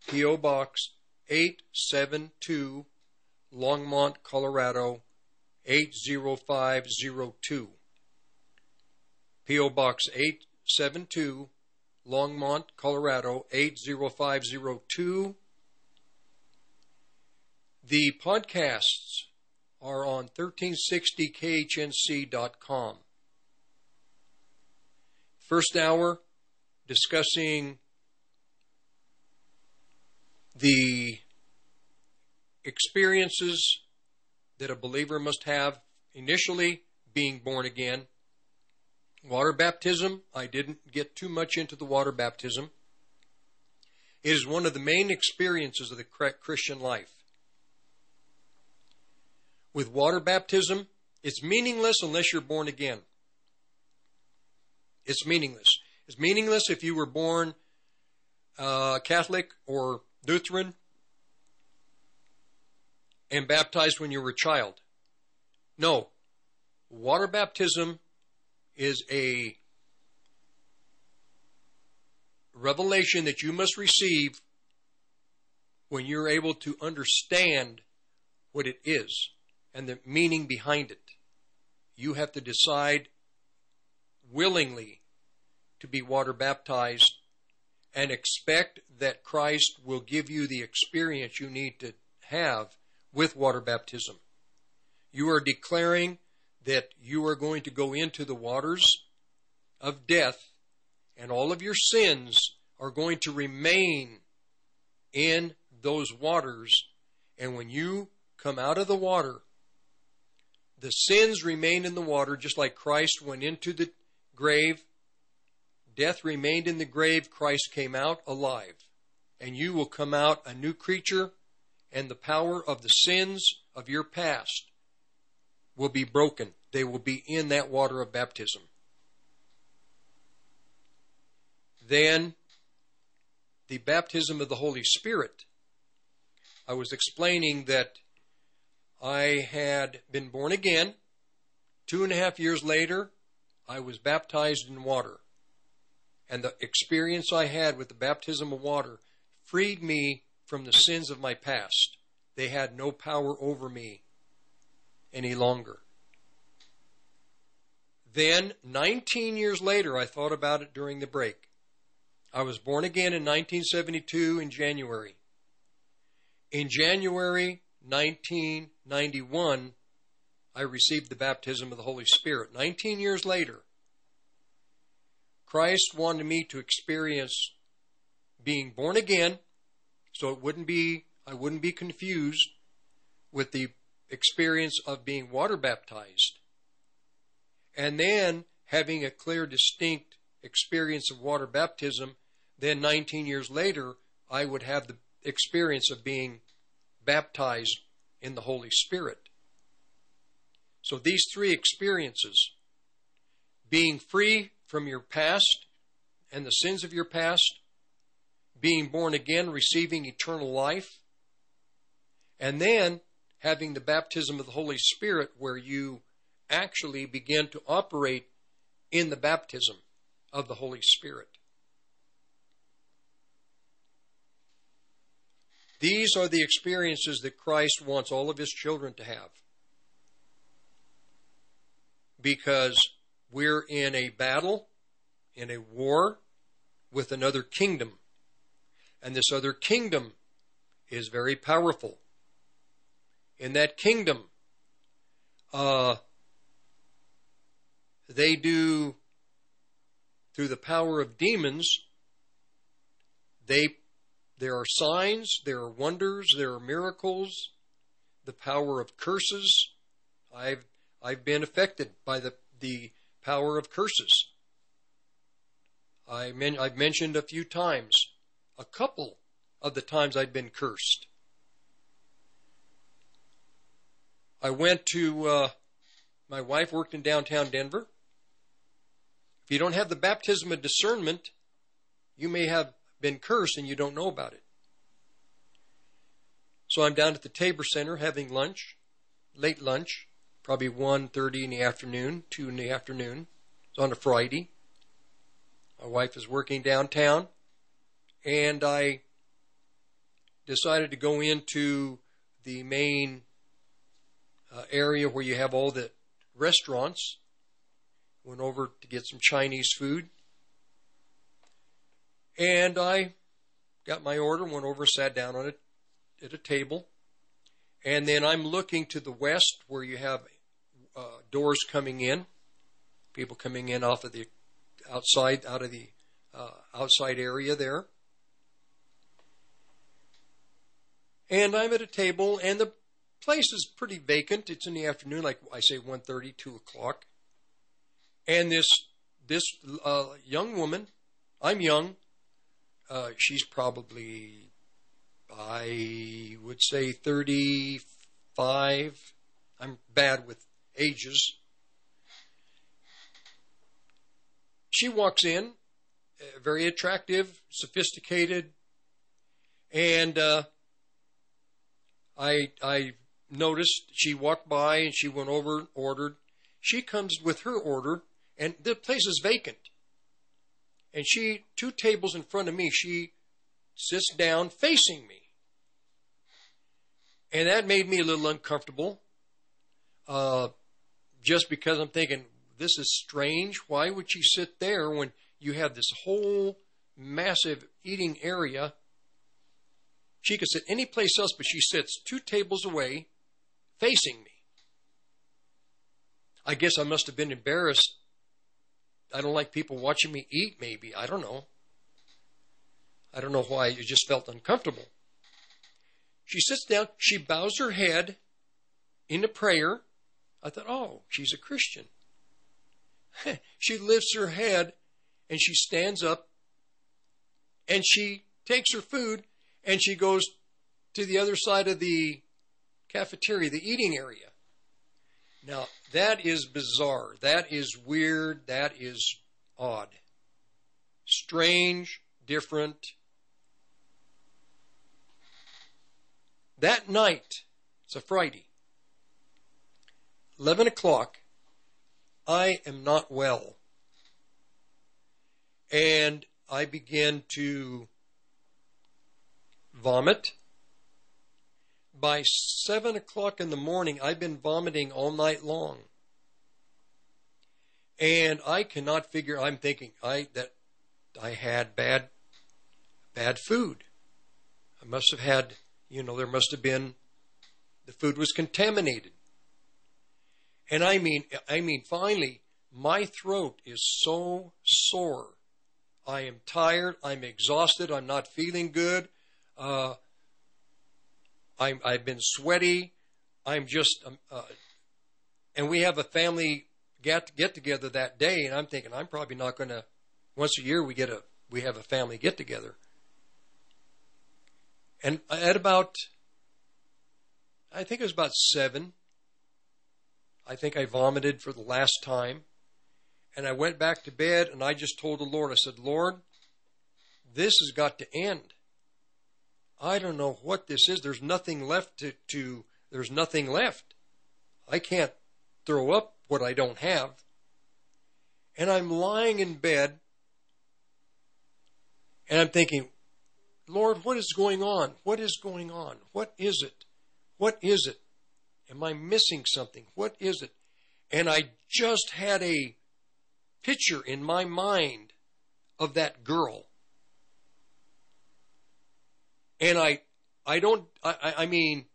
P.O. Box 872, Longmont, Colorado 80502. P.O. Box 872, Longmont, Colorado 80502. The podcasts are on 1360khnc.com. First hour discussing the experiences that a believer must have initially being born again. Water baptism, I didn't get too much into the water baptism. It is one of the main experiences of the Christian life. With water baptism, it's meaningless unless you're born again. It's meaningless. It's meaningless if you were born uh, Catholic or Lutheran and baptized when you were a child. No. Water baptism is a revelation that you must receive when you're able to understand what it is and the meaning behind it. You have to decide willingly to be water baptized and expect that Christ will give you the experience you need to have with water baptism. You are declaring that you are going to go into the waters of death and all of your sins are going to remain in those waters. And when you come out of the water, the sins remain in the water just like Christ went into the grave Death remained in the grave. Christ came out alive. and you will come out a new creature, and the power of the sins of your past will be broken. They will be in that water of baptism. Then, the baptism of the Holy Spirit. I was explaining that I had been born again. Two and a half years later, I was baptized in water. And the experience I had with the baptism of water freed me from the sins of my past. They had no power over me any longer. Then, 19 years later, I thought about it during the break. I was born again in 1972 in January. In January 1991, I received the baptism of the Holy Spirit. 19 years later, Christ wanted me to experience being born again, so it wouldn't be I wouldn't be confused with the experience of being water baptized. And then having a clear, distinct experience of water baptism, then 19 years later, I would have the experience of being baptized in the Holy Spirit. So these three experiences being free from your past and the sins of your past, being born again, receiving eternal life, and then having the baptism of the Holy Spirit where you actually begin to operate in the baptism of the Holy Spirit. These are the experiences that Christ wants all of his children to have. Because we're in a battle, in a war with another kingdom. And this other kingdom is very powerful. In that kingdom, uh, they do, through the power of demons, they there are signs, there are wonders, there are miracles, the power of curses. I've I've been affected by the the power of curses. I men, I've mentioned a few times, a couple of the times I'd been cursed. I went to, uh, my wife worked in downtown Denver. If you don't have the baptism of discernment, you may have been cursed and you don't know about it. So I'm down at the Tabor Center having lunch, late lunch, probably 1.30 in the afternoon, 2 in the afternoon. It's on a Friday. My wife is working downtown, and I decided to go into the main uh, area where you have all the restaurants. Went over to get some Chinese food. And I got my order, and went over, sat down on it at a table. And then I'm looking to the west where you have uh, doors coming in, people coming in off of the outside, out of the uh, outside area there. And I'm at a table, and the place is pretty vacant. It's in the afternoon, like I say, 1.30, 2 o'clock. And this this uh, young woman, I'm young, uh, she's probably, I would say, 35. I'm bad with ages. She walks in, uh, very attractive, sophisticated, and uh, I I noticed she walked by and she went over and ordered. She comes with her order, and the place is vacant. And she, two tables in front of me, she sits down facing me. And that made me a little uncomfortable. Uh, just because I'm thinking, this is strange. Why would she sit there when you have this whole massive eating area? She could sit any place else, but she sits two tables away facing me. I guess I must have been embarrassed. I don't like people watching me eat, maybe. I don't know. I don't know why. It just felt uncomfortable. She sits down, she bows her head in a prayer. I thought, oh, she's a Christian. she lifts her head and she stands up and she takes her food and she goes to the other side of the cafeteria, the eating area. Now, that is bizarre. That is weird. That is odd. Strange, different. That night, it's a Friday, 11 o'clock, I am not well. And I begin to vomit. By 7 o'clock in the morning, I've been vomiting all night long. And I cannot figure, I'm thinking I, that I had bad, bad food. I must have had, you know, there must have been, the food was contaminated. And I mean, I mean, finally, my throat is so sore. I am tired. I'm exhausted. I'm not feeling good. Uh, I'm, I've been sweaty. I'm just, um, uh, and we have a family get get together that day, and I'm thinking I'm probably not going to. Once a year, we get a we have a family get together, and at about, I think it was about seven. I think I vomited for the last time, and I went back to bed, and I just told the Lord, I said, Lord, this has got to end. I don't know what this is. There's nothing left to, to there's nothing left. I can't throw up what I don't have. And I'm lying in bed and I'm thinking, Lord, what is going on? What is going on? What is it? What is it? Am I missing something? What is it? And I just had a picture in my mind of that girl and I, I don't, I, I mean,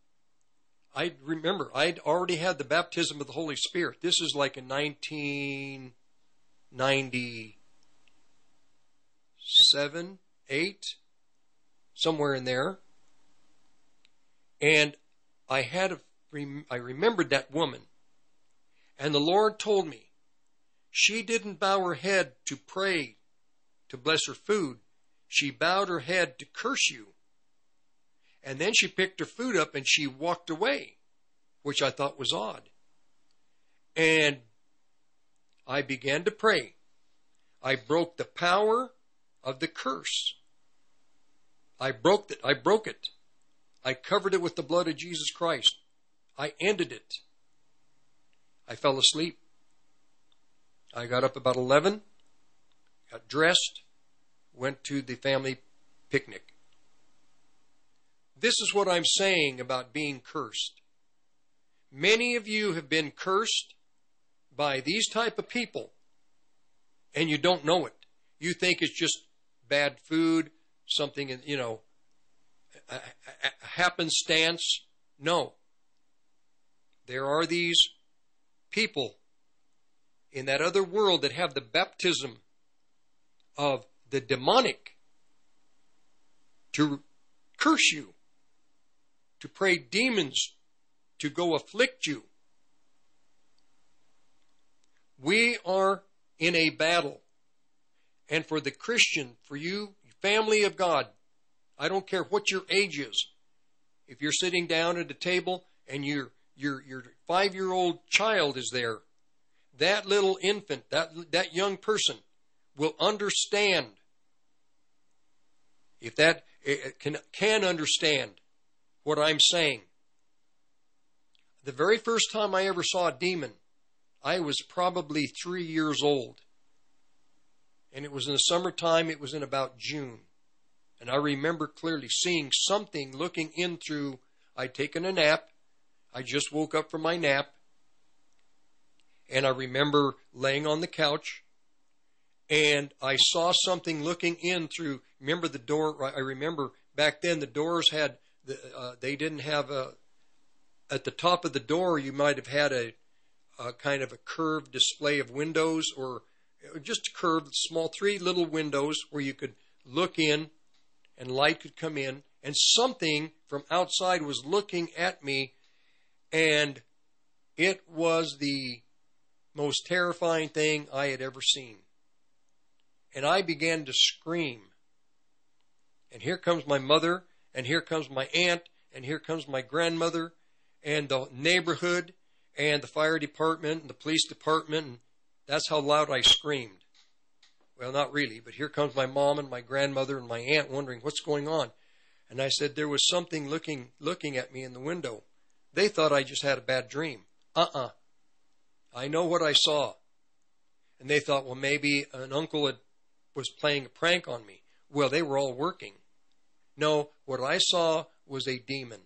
I remember I'd already had the baptism of the Holy Spirit. This is like in 1997, 8, somewhere in there. And I had, a, I remembered that woman. And the Lord told me she didn't bow her head to pray to bless her food. She bowed her head to curse you. And then she picked her food up and she walked away, which I thought was odd. And I began to pray. I broke the power of the curse. I broke it. I broke it. I covered it with the blood of Jesus Christ. I ended it. I fell asleep. I got up about 11, got dressed, went to the family picnic. This is what I'm saying about being cursed. Many of you have been cursed by these type of people and you don't know it. You think it's just bad food, something, you know, a, a happenstance. No. There are these people in that other world that have the baptism of the demonic to curse you to pray demons to go afflict you. We are in a battle. And for the Christian, for you, family of God, I don't care what your age is. If you're sitting down at a table and your your your five year old child is there, that little infant, that that young person will understand. If that eh, eh, can can understand what I'm saying. The very first time I ever saw a demon, I was probably three years old. And it was in the summertime, it was in about June. And I remember clearly seeing something looking in through. I'd taken a nap. I just woke up from my nap. And I remember laying on the couch and I saw something looking in through. Remember the door? I remember back then the doors had the, uh, they didn't have a at the top of the door you might have had a, a kind of a curved display of windows or just a curved small three little windows where you could look in and light could come in and something from outside was looking at me and it was the most terrifying thing I had ever seen. And I began to scream. And here comes my mother and here comes my aunt, and here comes my grandmother, and the neighborhood, and the fire department, and the police department. And that's how loud I screamed. Well, not really, but here comes my mom and my grandmother and my aunt wondering what's going on. And I said there was something looking looking at me in the window. They thought I just had a bad dream. Uh-uh. I know what I saw. And they thought, well, maybe an uncle had, was playing a prank on me. Well, they were all working. No, what I saw was a demon.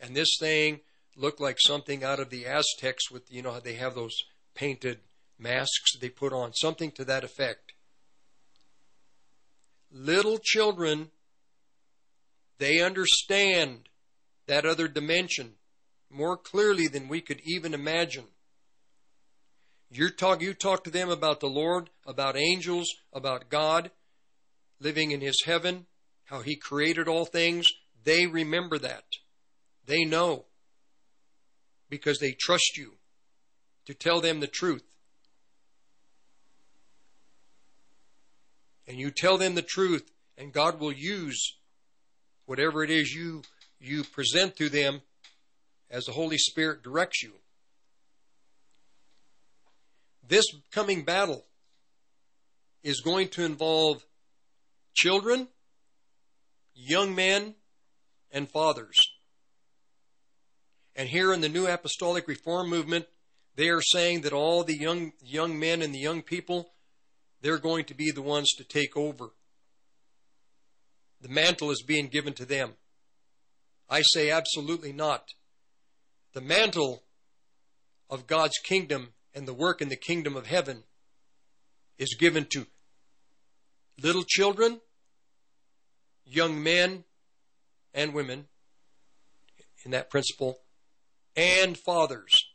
And this thing looked like something out of the Aztecs with, you know, how they have those painted masks they put on, something to that effect. Little children, they understand that other dimension more clearly than we could even imagine. You talk, you talk to them about the Lord, about angels, about God living in His heaven, how He created all things. They remember that. They know because they trust you to tell them the truth. And you tell them the truth, and God will use whatever it is you you present to them as the Holy Spirit directs you. This coming battle is going to involve children, young men, and fathers. And here in the New Apostolic Reform Movement, they are saying that all the young young men and the young people, they're going to be the ones to take over. The mantle is being given to them. I say absolutely not. The mantle of God's kingdom and the work in the kingdom of heaven is given to little children, young men and women in that principle, and fathers.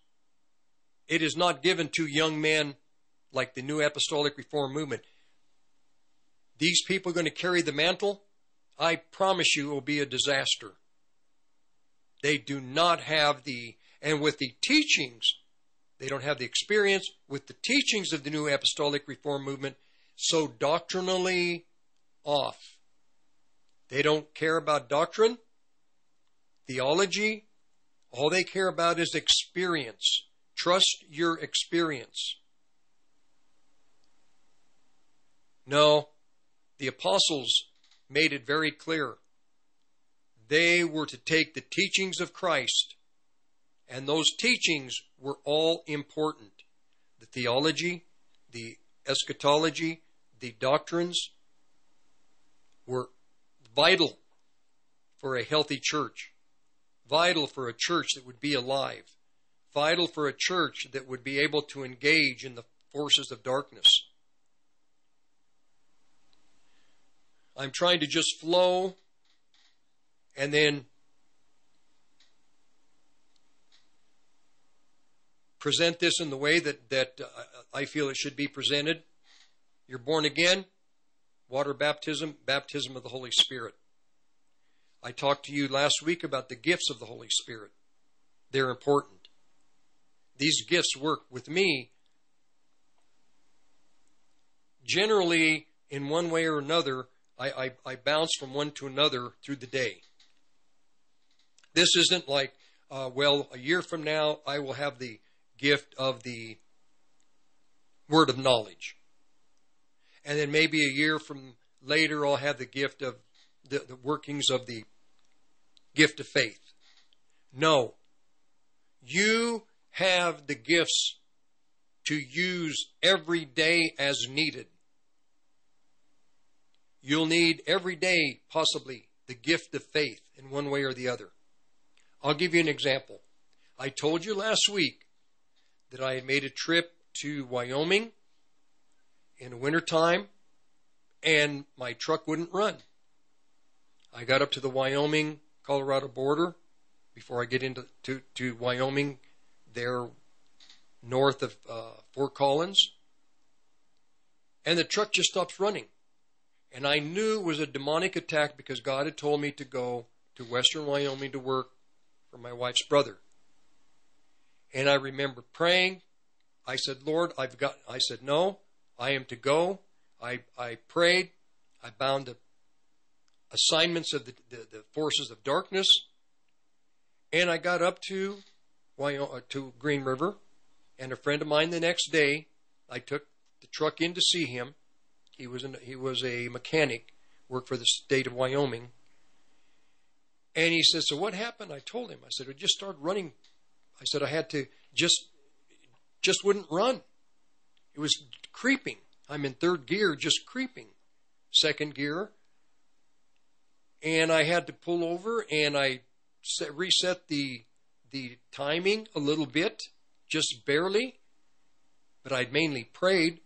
It is not given to young men like the New Apostolic Reform movement. These people are going to carry the mantle. I promise you it will be a disaster. They do not have the, and with the teachings, they don't have the experience with the teachings of the New Apostolic Reform movement so doctrinally off. They don't care about doctrine, theology. All they care about is experience. Trust your experience. No, the apostles made it very clear. They were to take the teachings of Christ, and those teachings were all important. The theology, the eschatology, the doctrines were vital for a healthy church, vital for a church that would be alive, vital for a church that would be able to engage in the forces of darkness. I'm trying to just flow and then present this in the way that, that uh, I feel it should be presented. You're born again, water baptism, baptism of the Holy Spirit. I talked to you last week about the gifts of the Holy Spirit. They're important. These gifts work with me generally in one way or another. I, I, I bounce from one to another through the day. This isn't like, uh, well, a year from now, I will have the gift of the word of knowledge. And then maybe a year from later, I'll have the gift of the, the workings of the gift of faith. No. You have the gifts to use every day as needed. You'll need every day, possibly, the gift of faith in one way or the other. I'll give you an example. I told you last week that I had made a trip to Wyoming in the wintertime and my truck wouldn't run. I got up to the Wyoming Colorado border before I get into to, to Wyoming, there north of uh, Fort Collins, and the truck just stops running. And I knew it was a demonic attack because God had told me to go to western Wyoming to work for my wife's brother. And I remember praying. I said, Lord, I've got, I said, no, I am to go. I, I prayed. I bound the assignments of the, the, the forces of darkness. And I got up to Uh, to Green River, and a friend of mine the next day, I took the truck in to see him. He was an, he was a mechanic, worked for the state of Wyoming. And he said, "So what happened?" I told him. I said, "It just started running." I said, "I had to just just wouldn't run. It was creeping. I'm in third gear, just creeping. Second gear, and I had to pull over and I set, reset the the timing a little bit, just barely. But I'd mainly prayed.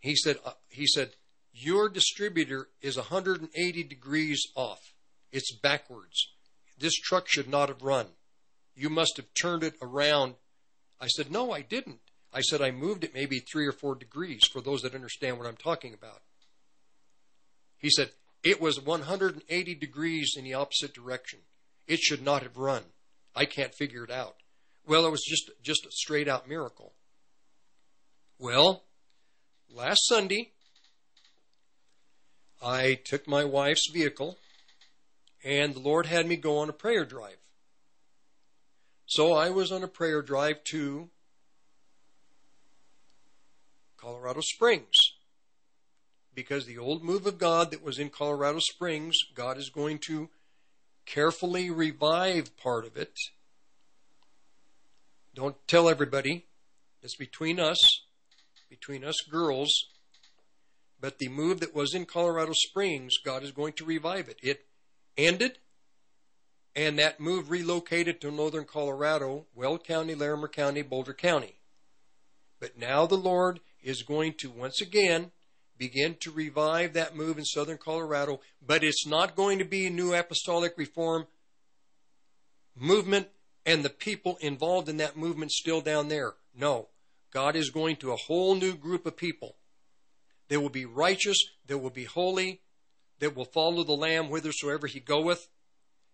He said, uh, he said, your distributor is 180 degrees off. It's backwards. This truck should not have run. You must have turned it around. I said, no, I didn't. I said, I moved it maybe three or four degrees for those that understand what I'm talking about. He said, it was 180 degrees in the opposite direction. It should not have run. I can't figure it out. Well, it was just just a straight out miracle. Well, last Sunday, I took my wife's vehicle, and the Lord had me go on a prayer drive. So I was on a prayer drive to Colorado Springs because the old move of God that was in Colorado Springs, God is going to carefully revive part of it. Don't tell everybody. It's between us, between us girls. But the move that was in Colorado Springs, God is going to revive it. It ended, and that move relocated to northern Colorado, Weld County, Larimer County, Boulder County. But now the Lord is going to once again begin to revive that move in southern Colorado, but it's not going to be a new apostolic reform movement and the people involved in that movement still down there. No, God is going to a whole new group of people. They will be righteous, they will be holy, they will follow the Lamb whithersoever he goeth.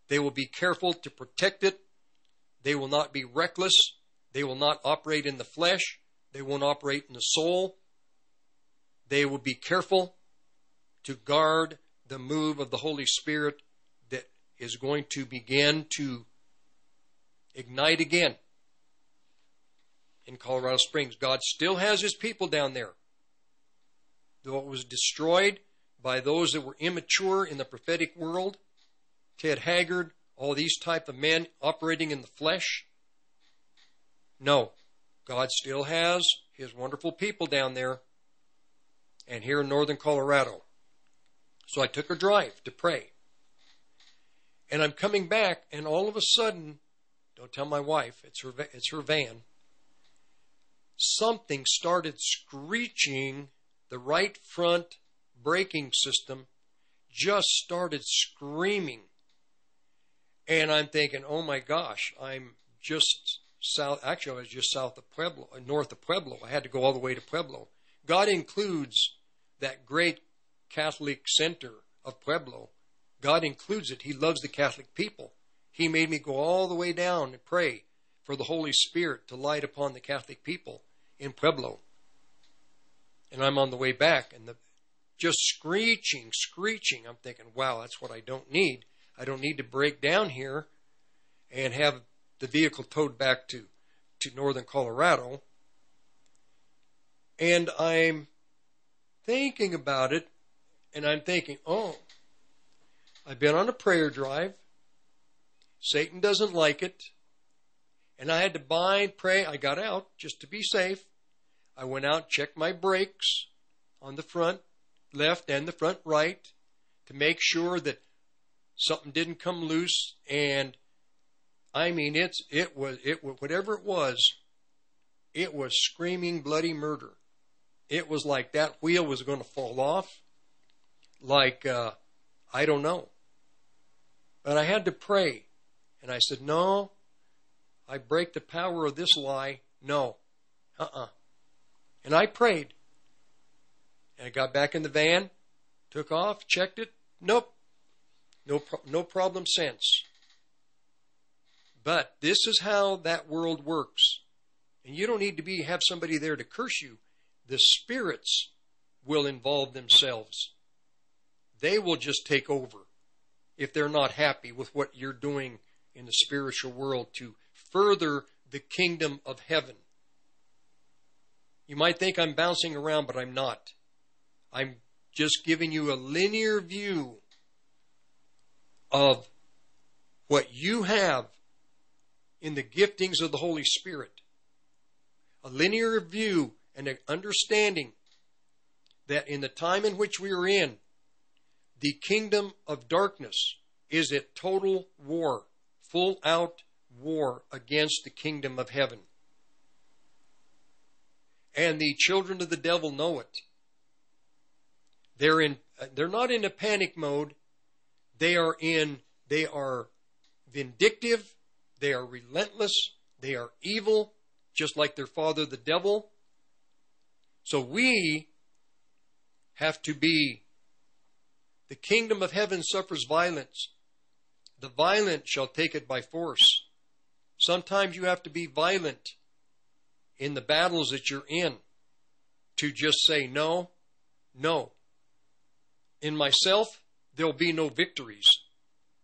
They will be careful to protect it. They will not be reckless. They will not operate in the flesh. They won't operate in the soul they will be careful to guard the move of the Holy Spirit that is going to begin to ignite again in Colorado Springs. God still has his people down there. Though it was destroyed by those that were immature in the prophetic world, Ted Haggard, all these type of men operating in the flesh. No, God still has his wonderful people down there and here in northern Colorado. So I took a drive to pray. And I'm coming back, and all of a sudden, don't tell my wife, it's her, it's her van. Something started screeching. The right front braking system just started screaming. And I'm thinking, oh my gosh, I'm just south, actually, I was just south of Pueblo, north of Pueblo. I had to go all the way to Pueblo. God includes that great Catholic center of Pueblo. God includes it. He loves the Catholic people. He made me go all the way down and pray for the Holy Spirit to light upon the Catholic people in Pueblo. And I'm on the way back, and the just screeching, screeching. I'm thinking, wow, that's what I don't need. I don't need to break down here and have the vehicle towed back to, to northern Colorado and I'm thinking about it, and I'm thinking, oh, I've been on a prayer drive. Satan doesn't like it. And I had to bind, pray. I got out just to be safe. I went out, checked my brakes on the front left and the front right to make sure that something didn't come loose. And I mean, it's it was it whatever it was, it was screaming bloody murder it was like that wheel was going to fall off. Like, uh, I don't know. But I had to pray. And I said, No, I break the power of this lie. No. Uh uh-uh. uh And I prayed. And I got back in the van, took off, checked it. Nope. No, pro- no problem since. But this is how that world works. And you don't need to be have somebody there to curse you the spirits will involve themselves. They will just take over. if they're not happy with what you're doing in the spiritual world to further the kingdom of heaven. You might think I'm bouncing around, but I'm not. I'm just giving you a linear view of what you have in the giftings of the Holy Spirit. A linear view and an understanding that in the time in which we are in, the kingdom of darkness is at total war, full out war against the kingdom of heaven. And the children of the devil know it. They're in they're not in a panic mode. They are in they are vindictive, they are relentless, they are evil, just like their father the devil. So we have to be the kingdom of heaven suffers violence. The violent shall take it by force. Sometimes you have to be violent in the battles that you're in to just say no, no. In myself, there'll be no victories,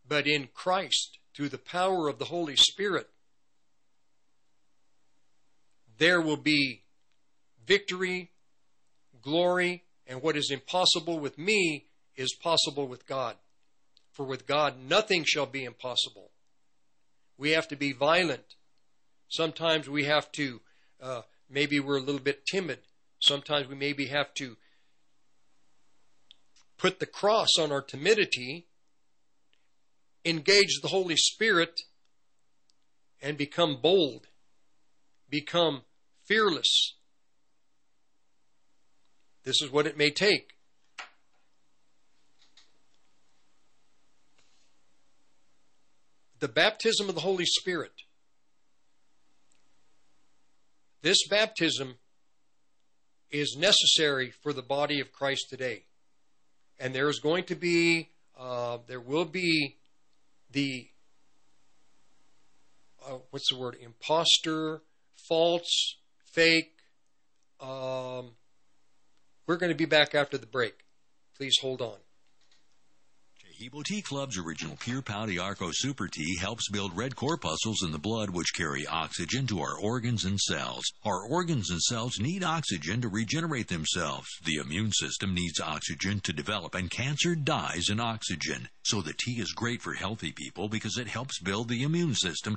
but in Christ, through the power of the Holy Spirit, there will be victory, glory, and what is impossible with me is possible with God. For with God, nothing shall be impossible. We have to be violent. Sometimes we have to, uh, maybe we're a little bit timid. Sometimes we maybe have to put the cross on our timidity, engage the Holy Spirit, and become bold, become fearless. This is what it may take. the baptism of the Holy Spirit. This baptism is necessary for the body of Christ today. And there is going to be, uh, there will be the, uh, what's the word, imposter, false, fake. Um, we're going to be back after the break. Please hold on. Taheebo Tea Club's original Pure Pau d'Arco Super Tea helps build red corpuscles in the blood which carry oxygen to our organs and cells. Our organs and cells need oxygen to regenerate themselves. The immune system needs oxygen to develop and cancer dies in oxygen. So the tea is great for healthy people because it helps build the immune system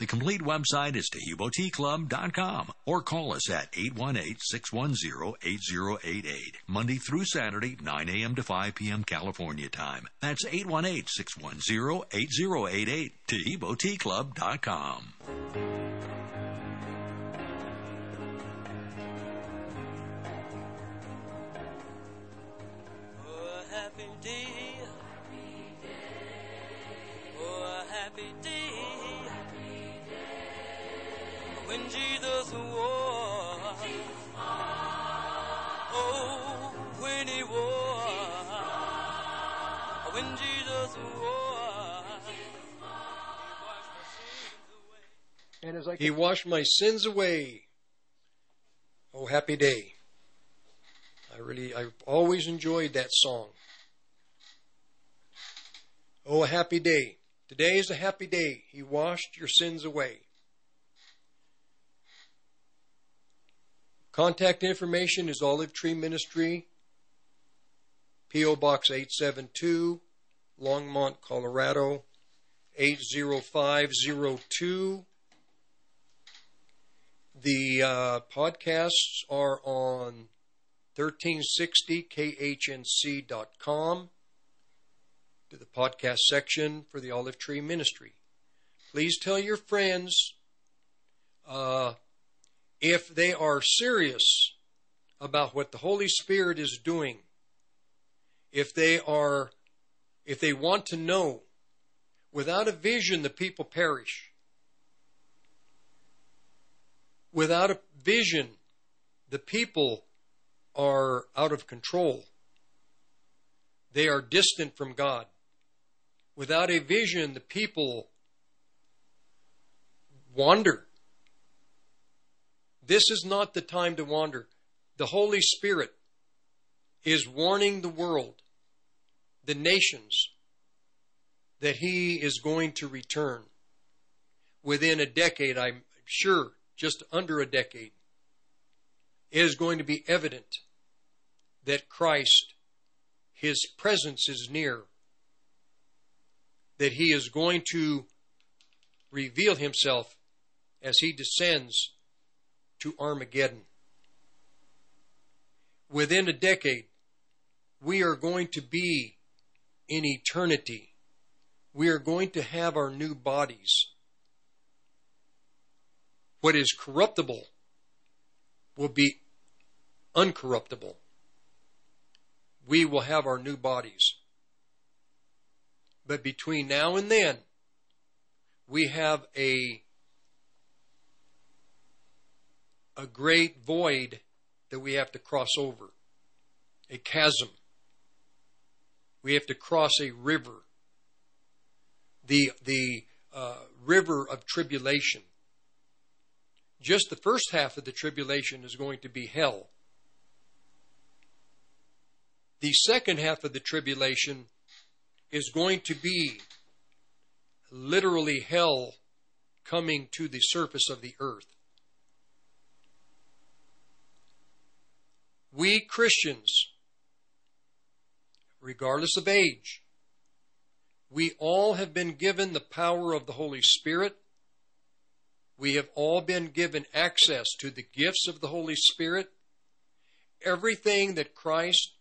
The complete website is TaheeboTeaClub.com or call us at 818-610-8088. Monday through Saturday, 9 a.m. to 5 p.m. California time. That's 818-610-8088. TaheeboTeaClub.com. And as I He washed my sins away. Oh, happy day. I really, I've always enjoyed that song. Oh, a happy day. Today is a happy day. He washed your sins away. Contact information is Olive Tree Ministry, P.O. Box 872, Longmont, Colorado 80502. The uh, podcasts are on 1360khnc.com to the podcast section for the Olive Tree Ministry. Please tell your friends uh, if they are serious about what the Holy Spirit is doing, if they are, if they want to know, without a vision the people perish. Without a vision, the people are out of control. They are distant from God. Without a vision, the people wander. This is not the time to wander. The Holy Spirit is warning the world, the nations, that He is going to return. Within a decade, I'm sure, just under a decade, it is going to be evident that Christ, His presence is near, that He is going to reveal Himself as He descends to Armageddon. Within a decade, we are going to be in eternity. We are going to have our new bodies. What is corruptible will be uncorruptible. We will have our new bodies. But between now and then, we have a a great void that we have to cross over, a chasm. We have to cross a river, the the uh, river of tribulation. Just the first half of the tribulation is going to be hell. The second half of the tribulation is going to be literally hell coming to the surface of the earth. We Christians, regardless of age, we all have been given the power of the Holy Spirit. We have all been given access to the gifts of the Holy Spirit. Everything that Christ,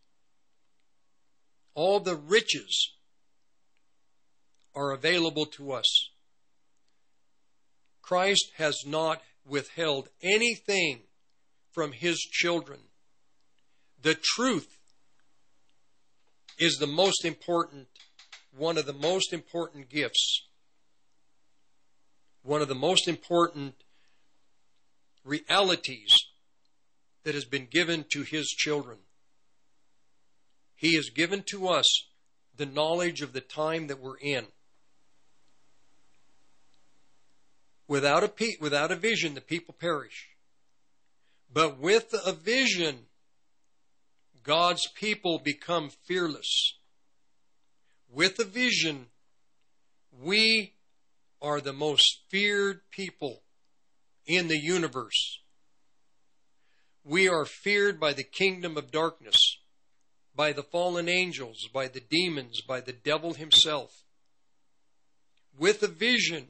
all the riches are available to us. Christ has not withheld anything from his children. The truth is the most important, one of the most important gifts, one of the most important realities that has been given to his children. He has given to us the knowledge of the time that we're in. Without a, without a vision, the people perish. But with a vision, God's people become fearless. With a vision, we are the most feared people in the universe. We are feared by the kingdom of darkness, by the fallen angels, by the demons, by the devil himself. With a vision,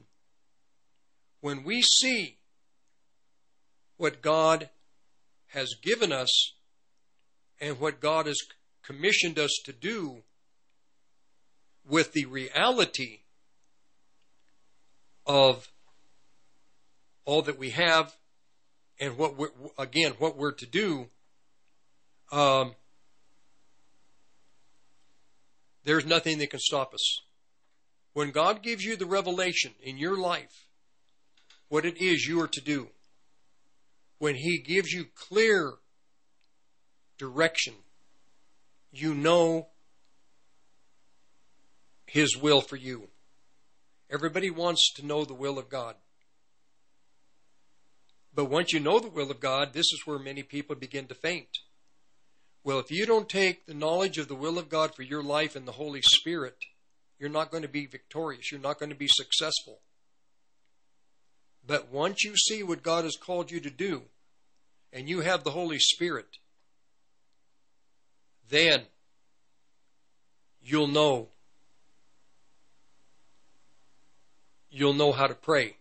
when we see what God has given us and what God has commissioned us to do with the reality of all that we have and what we're, again what we're to do um, there's nothing that can stop us when god gives you the revelation in your life what it is you are to do when he gives you clear direction. You know His will for you. Everybody wants to know the will of God. But once you know the will of God, this is where many people begin to faint. Well, if you don't take the knowledge of the will of God for your life and the Holy Spirit, you're not going to be victorious. You're not going to be successful. But once you see what God has called you to do, and you have the Holy Spirit, then you'll know. You'll know how to pray.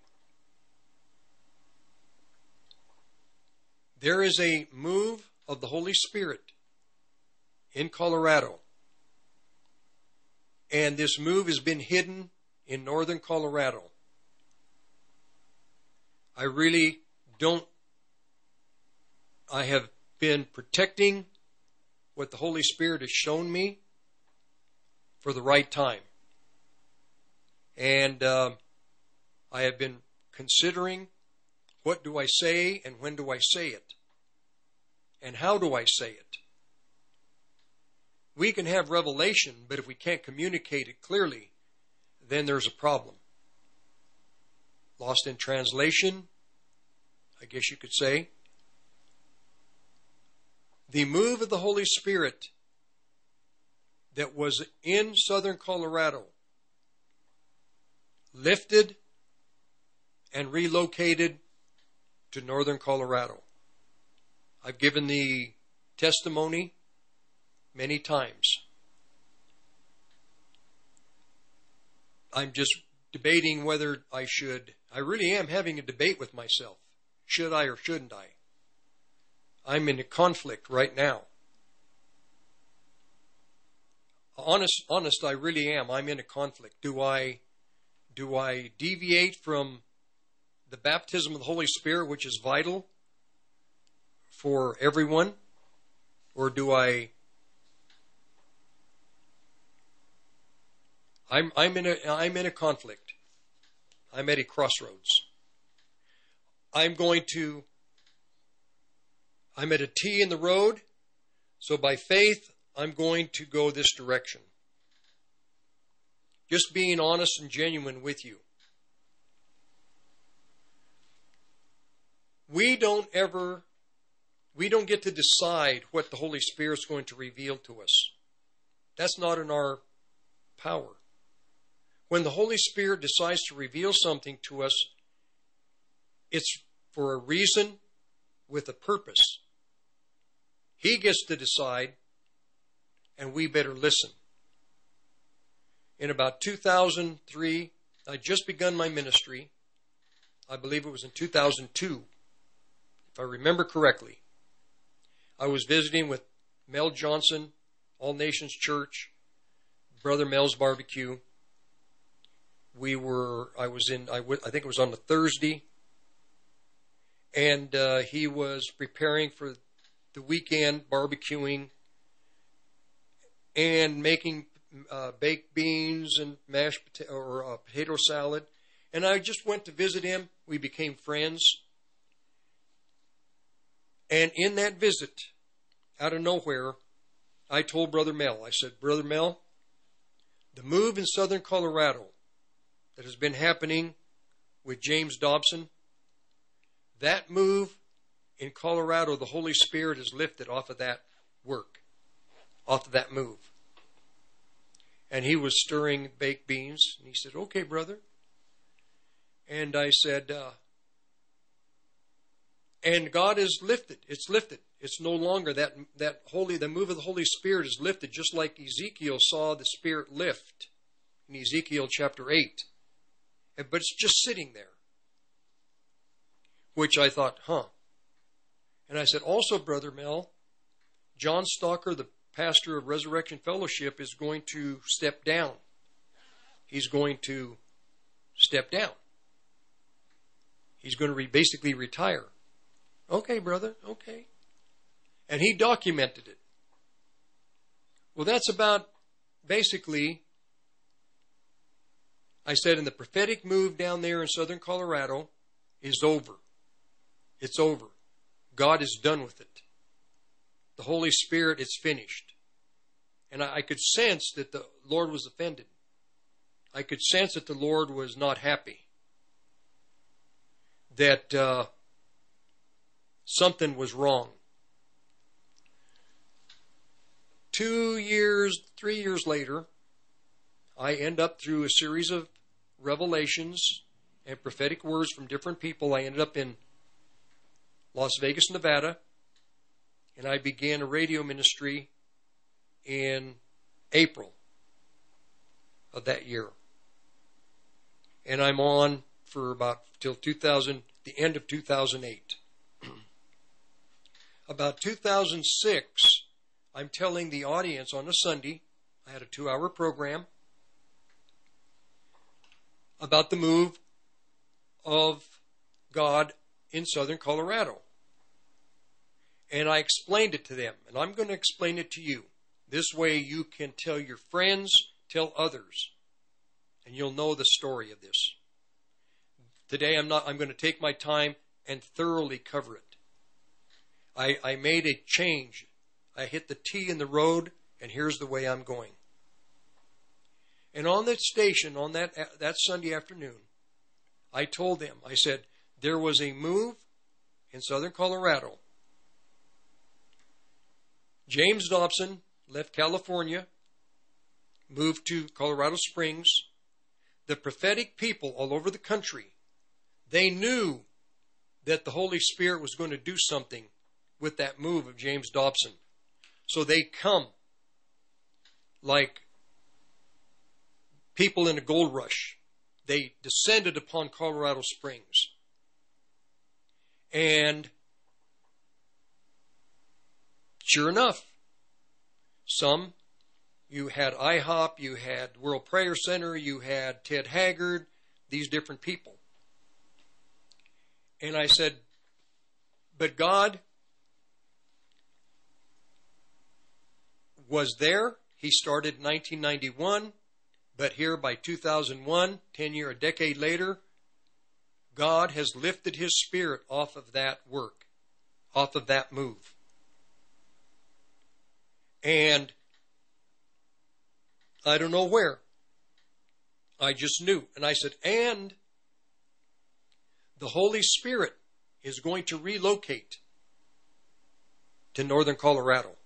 There is a move of the Holy Spirit in Colorado. And this move has been hidden in northern Colorado. I really don't, I have been protecting what the Holy Spirit has shown me for the right time. And uh, I have been considering What do I say and when do I say it? And how do I say it? We can have revelation, but if we can't communicate it clearly, then there's a problem. Lost in translation, I guess you could say. The move of the Holy Spirit that was in southern Colorado lifted and relocated to northern Colorado. I've given the testimony many times. I'm just debating whether I should. I really am having a debate with myself. Should I or shouldn't I? I'm in a conflict right now. Honest, honest, I really am. I'm in a conflict. Do I, do I deviate from the baptism of the Holy Spirit, which is vital for everyone, or do I? I'm I'm in a I'm in a conflict. I'm at a crossroads. I'm going to. I'm at a T in the road, so by faith I'm going to go this direction. Just being honest and genuine with you. We don't ever, we don't get to decide what the Holy Spirit's going to reveal to us. That's not in our power. When the Holy Spirit decides to reveal something to us, it's for a reason with a purpose. He gets to decide, and we better listen. In about 2003, I'd just begun my ministry. I believe it was in 2002 if I remember correctly. I was visiting with Mel Johnson, All Nations Church, Brother Mel's Barbecue. We were, I was in, I, w- I think it was on a Thursday, and uh, he was preparing for the weekend, barbecuing and making uh, baked beans and mashed potato or uh, potato salad. And I just went to visit him. We became friends. And in that visit, out of nowhere, I told Brother Mel, I said, Brother Mel, the move in southern Colorado that has been happening with James Dobson, that move in Colorado, the Holy Spirit is lifted off of that work, off of that move. And he was stirring baked beans, and he said, Okay, brother. And I said, uh, and God is lifted. It's lifted. It's no longer that that holy the move of the Holy Spirit is lifted, just like Ezekiel saw the Spirit lift in Ezekiel chapter eight. But it's just sitting there. Which I thought, huh. And I said, also, Brother Mel, John Stalker, the pastor of Resurrection Fellowship, is going to step down. He's going to step down. He's going to re- basically retire. Okay, brother, okay. And he documented it. Well, that's about basically, I said, in the prophetic move down there in southern Colorado is over. It's over. God is done with it. The Holy Spirit is finished. And I, I could sense that the Lord was offended. I could sense that the Lord was not happy. That uh, something was wrong. Two years, three years later, I end up through a series of revelations and prophetic words from different people. I ended up in Las Vegas, Nevada, and I began a radio ministry in April of that year. And I'm on for about till 2000, the end of 2008. About 2006, I'm telling the audience on a Sunday, I had a two hour program about the move of God in southern Colorado. And I explained it to them, and I'm going to explain it to you. This way you can tell your friends, tell others, and you'll know the story of this. Today I'm not I'm going to take my time and thoroughly cover it. I, I made a change. I hit the T in the road, and here's the way I'm going. And on that station, on that, that Sunday afternoon, I told them, I said, there was a move in southern Colorado. James Dobson left California, moved to Colorado Springs. The prophetic people all over the country, they knew that the Holy Spirit was going to do something with that move of James Dobson. So they come like people in a gold rush. They descended upon Colorado Springs. And sure enough, some you had IHOP, you had World Prayer Center, you had Ted Haggard, these different people. And I said, but God was there. He started in 1991, but here by 2001, 10 year, a decade later, God has lifted his spirit off of that work, off of that move. And I don't know where. I just knew. And I said, and the Holy Spirit is going to relocate to northern Colorado.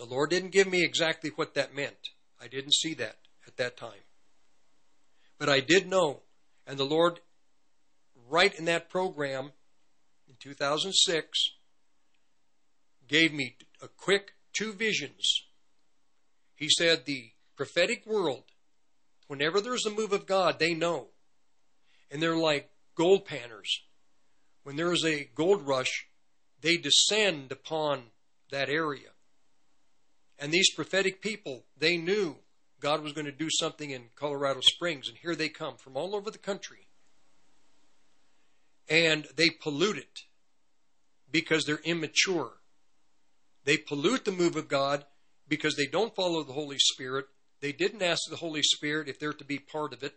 The Lord didn't give me exactly what that meant. I didn't see that at that time. But I did know, and the Lord, right in that program in 2006, gave me a quick two visions. He said, The prophetic world, whenever there's a move of God, they know. And they're like gold panners. When there is a gold rush, they descend upon that area. And these prophetic people, they knew God was going to do something in Colorado Springs, and here they come from all over the country. And they pollute it because they're immature. They pollute the move of God because they don't follow the Holy Spirit. They didn't ask the Holy Spirit if they're to be part of it.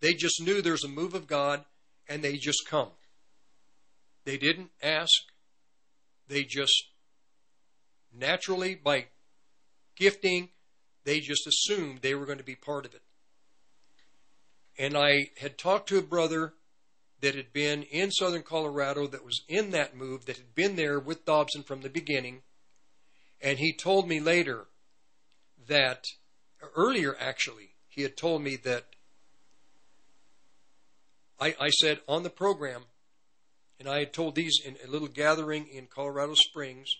They just knew there's a move of God and they just come. They didn't ask. They just naturally, by gifting, they just assumed they were going to be part of it. And I had talked to a brother that had been in southern Colorado that was in that move, that had been there with Dobson from the beginning. And he told me later that, earlier actually, he had told me that I, I said on the program, and I had told these in a little gathering in Colorado Springs,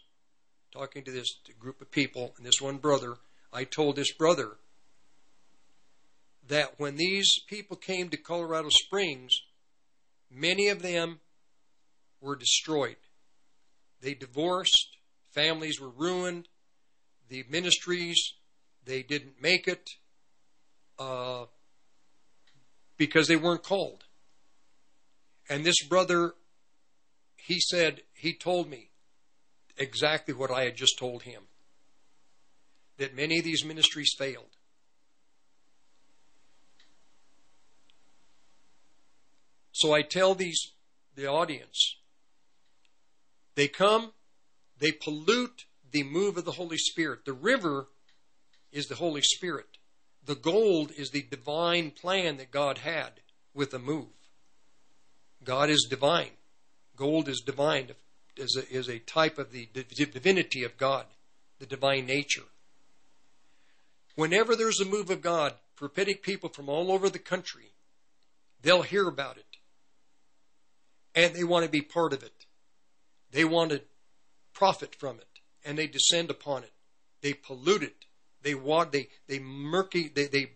talking to this group of people, and this one brother, I told this brother that when these people came to Colorado Springs, many of them were destroyed. They divorced, families were ruined, the ministries, they didn't make it uh, because they weren't called. And this brother, he said, he told me exactly what I had just told him that many of these ministries failed. So I tell these the audience they come, they pollute the move of the Holy Spirit. The river is the Holy Spirit. The gold is the divine plan that God had with the move. God is divine. Gold is divine, is a, is a type of the divinity of God, the divine nature. Whenever there's a move of God, prophetic people from all over the country, they'll hear about it. And they want to be part of it. They want to profit from it. And they descend upon it. They pollute it. They they they murky they, they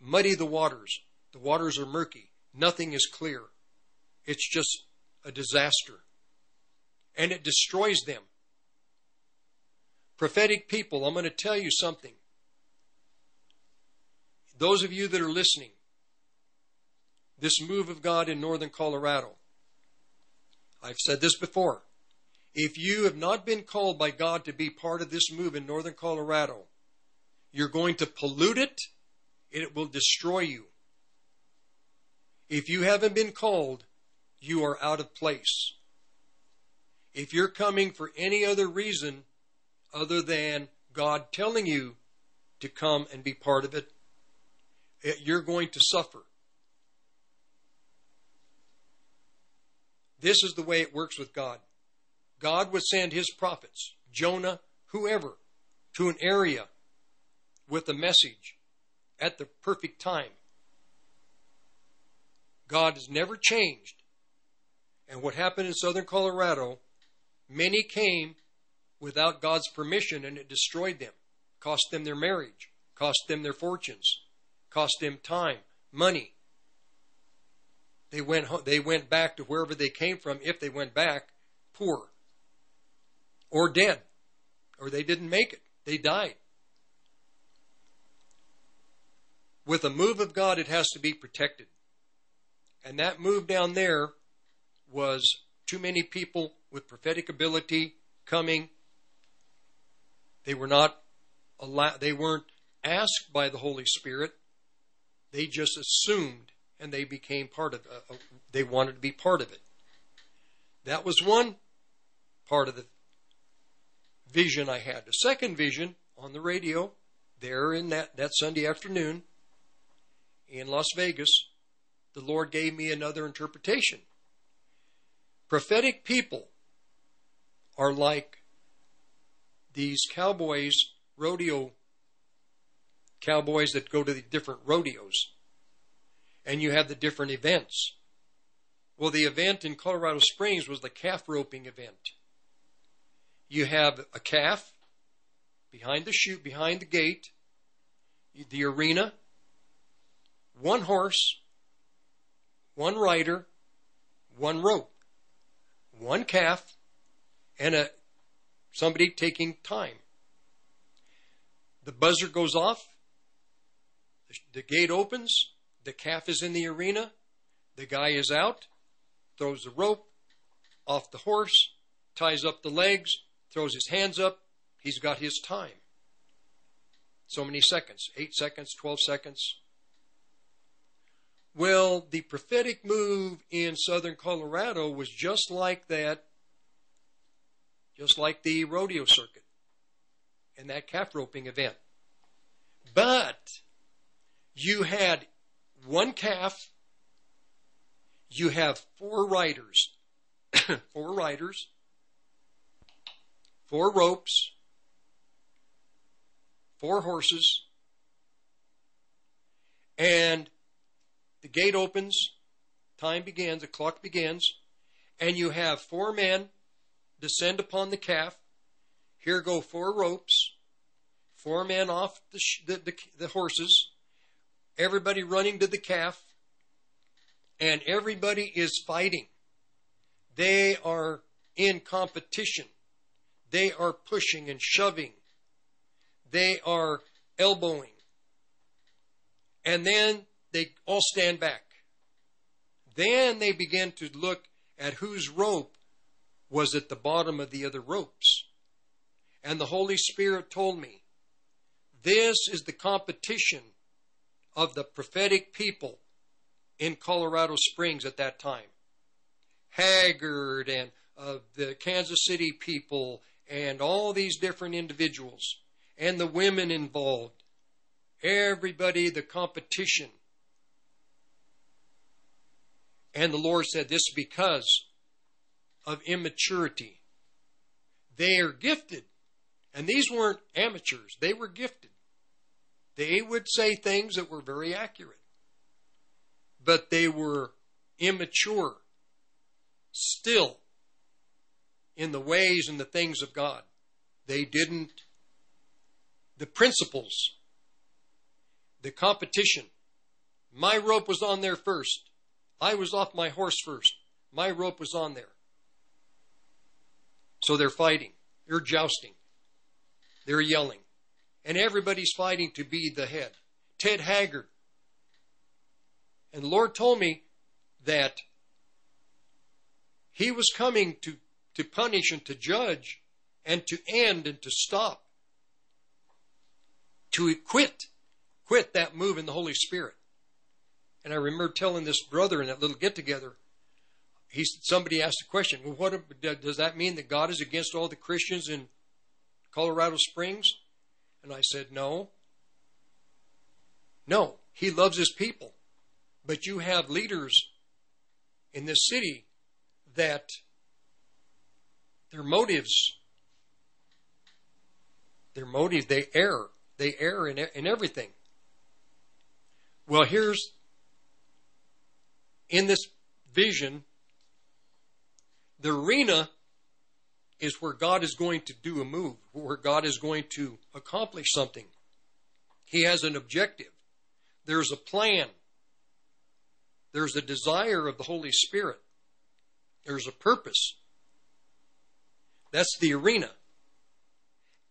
muddy the waters. The waters are murky. Nothing is clear. It's just a disaster. And it destroys them. Prophetic people, I'm going to tell you something. Those of you that are listening, this move of God in northern Colorado, I've said this before. If you have not been called by God to be part of this move in northern Colorado, you're going to pollute it, it will destroy you. If you haven't been called, you are out of place. If you're coming for any other reason other than God telling you to come and be part of it, you're going to suffer. This is the way it works with God. God would send his prophets, Jonah, whoever, to an area with a message at the perfect time. God has never changed. And what happened in southern Colorado, many came without God's permission and it destroyed them, cost them their marriage, cost them their fortunes, cost them time, money. They went, home, they went back to wherever they came from, if they went back, poor or dead, or they didn't make it. They died. With a move of God, it has to be protected. And that move down there was too many people with prophetic ability coming. They were not allowed, they weren't asked by the Holy Spirit. They just assumed and they became part of. Uh, uh, they wanted to be part of it. That was one part of the vision I had. The second vision on the radio there in that, that Sunday afternoon in Las Vegas, the Lord gave me another interpretation. Prophetic people are like these cowboys, rodeo cowboys that go to the different rodeos and you have the different events. Well, the event in Colorado Springs was the calf roping event. You have a calf behind the chute, behind the gate, the arena, one horse, one rider, one rope, one calf, and a somebody taking time. The buzzer goes off, the gate opens, the calf is in the arena. The guy is out, throws the rope off the horse, ties up the legs, throws his hands up. He's got his time. So many seconds 8 seconds, 12 seconds. Well, the prophetic move in southern Colorado was just like that, just like the rodeo circuit and that calf roping event. But you had one calf, you have four riders, four riders, four ropes, four horses, and the gate opens, time begins, the clock begins, and you have four men descend upon the calf. Here go four ropes, four men off the, the, the, the horses, everybody running to the calf, and everybody is fighting. They are in competition. They are pushing and shoving. They are elbowing. And then they all stand back. Then they begin to look at whose rope was at the bottom of the other ropes. And the Holy Spirit told me, this is the competition of the prophetic people in Colorado Springs at that time. Haggard and of the Kansas City people and all these different individuals and the women involved. Everybody, the competition. And the Lord said, This is because of immaturity. They are gifted. And these weren't amateurs, they were gifted. They would say things that were very accurate, but they were immature still in the ways and the things of God. They didn't, the principles, the competition. My rope was on there first. I was off my horse first. My rope was on there. So they're fighting. They're jousting. They're yelling and everybody's fighting to be the head. Ted Haggard. And the Lord told me that he was coming to, to punish and to judge and to end and to stop. To quit. Quit that move in the Holy Spirit. And I remember telling this brother in that little get together, he somebody asked a question. Well, what does that mean that God is against all the Christians in Colorado Springs? And I said, no. No, he loves his people. But you have leaders in this city that their motives, their motives, they err. They err in, in everything. Well, here's in this vision, the arena is where God is going to do a move, where God is going to accomplish something. He has an objective. There's a plan. There's a desire of the Holy Spirit. There's a purpose. That's the arena.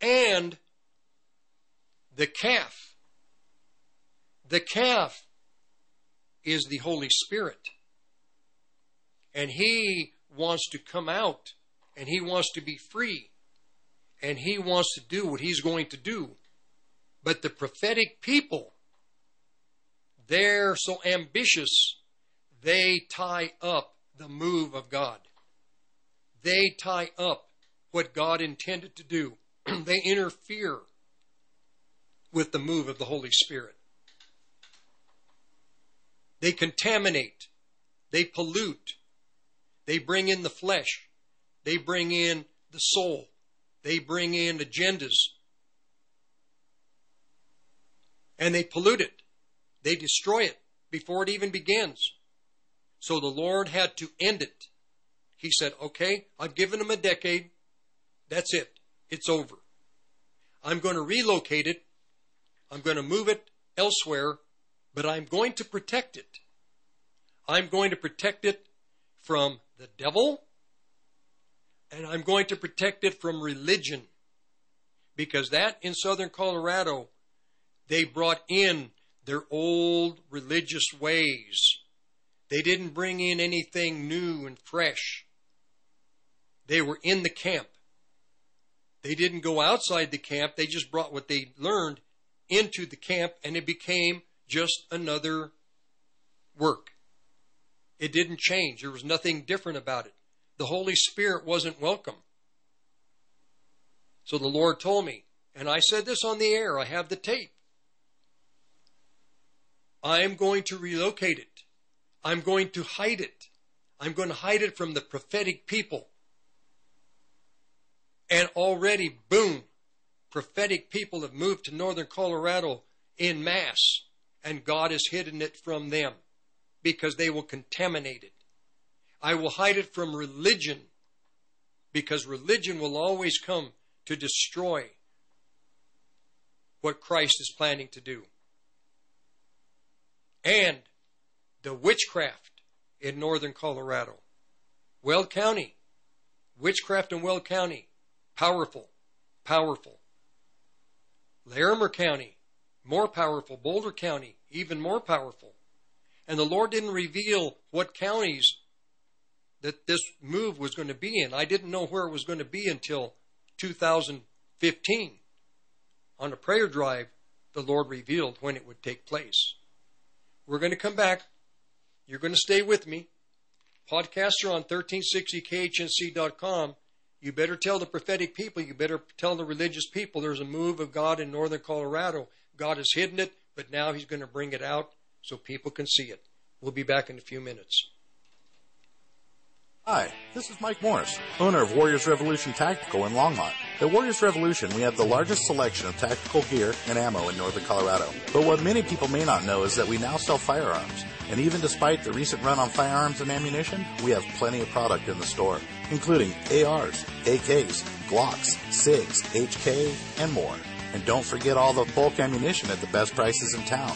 And the calf. The calf is the Holy Spirit. And He wants to come out and He wants to be free and He wants to do what He's going to do. But the prophetic people, they're so ambitious, they tie up the move of God. They tie up what God intended to do. they interfere with the move of the Holy Spirit. They contaminate. They pollute. They bring in the flesh. They bring in the soul. They bring in agendas. And they pollute it. They destroy it before it even begins. So the Lord had to end it. He said, okay, I've given them a decade. That's it. It's over. I'm going to relocate it. I'm going to move it elsewhere but I'm going to protect it. I'm going to protect it from the devil, and I'm going to protect it from religion. Because that in southern Colorado, they brought in their old religious ways. They didn't bring in anything new and fresh. They were in the camp. They didn't go outside the camp. They just brought what they learned into the camp, and it became just another work. It didn't change. There was nothing different about it. The Holy Spirit wasn't welcome. So the Lord told me, and I said this on the air, I have the tape. I am going to relocate it. I'm going to hide it. I'm going to hide it from the prophetic people. And already, boom, prophetic people have moved to northern Colorado in mass and God has hidden it from them because they will contaminate it. I will hide it from religion because religion will always come to destroy what Christ is planning to do. And the witchcraft in northern Colorado. Weld County. Witchcraft in Weld County. Powerful. Powerful. Larimer County more powerful. Boulder County, even more powerful. And the Lord didn't reveal what counties that this move was going to be in. I didn't know where it was going to be until 2015. On a prayer drive, the Lord revealed when it would take place. We're going to come back. You're going to stay with me. Podcasts are on 1360khnc.com. You better tell the prophetic people, you better tell the religious people there's a move of God in northern Colorado God has hidden it, but now He's going to bring it out so people can see it. We'll be back in a few minutes. Hi, this is Mike Morris, owner of Warriors Revolution Tactical in Longmont. At Warriors Revolution, we have the largest selection of tactical gear and ammo in northern Colorado. But what many people may not know is that we now sell firearms. And even despite the recent run on firearms and ammunition, we have plenty of product in the store, including ARs, AKs, Glocks, SIGs, HK, and more. And don't forget all the bulk ammunition at the best prices in town.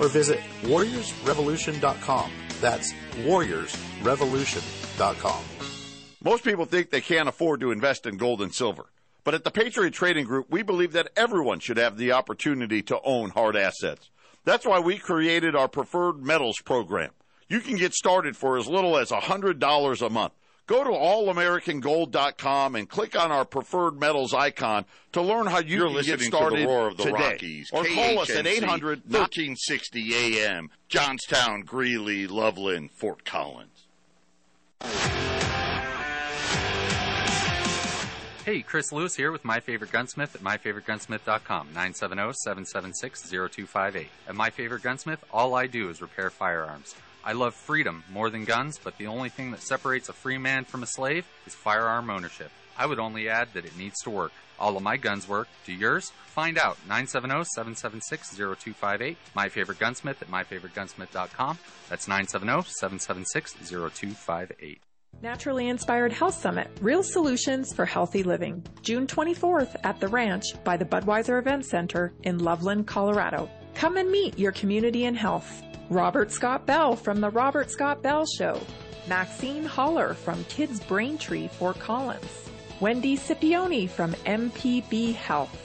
or visit warriorsrevolution.com. That's warriorsrevolution.com. Most people think they can't afford to invest in gold and silver. But at the Patriot Trading Group, we believe that everyone should have the opportunity to own hard assets. That's why we created our preferred metals program. You can get started for as little as $100 a month. Go to allamericangold.com and click on our preferred metals icon to learn how you You're can listening get started to the roar of the today. Rockies. Or call us at KHNC, 800 1360 AM, Johnstown, Greeley, Loveland, Fort Collins. Hey, Chris Lewis here with My Favorite Gunsmith at MyFavoriteGunsmith.com, 970-776-0258. At My Favorite Gunsmith, all I do is repair firearms. I love freedom more than guns, but the only thing that separates a free man from a slave is firearm ownership. I would only add that it needs to work. All of my guns work. Do yours? Find out. 970-776-0258. My Favorite Gunsmith at MyFavoriteGunsmith.com. That's 970-776-0258. Naturally Inspired Health Summit Real Solutions for Healthy Living. June 24th at the Ranch by the Budweiser Event Center in Loveland, Colorado. Come and meet your community in health. Robert Scott Bell from The Robert Scott Bell Show. Maxine Holler from Kids Braintree, Fort Collins. Wendy Scipione from MPB Health.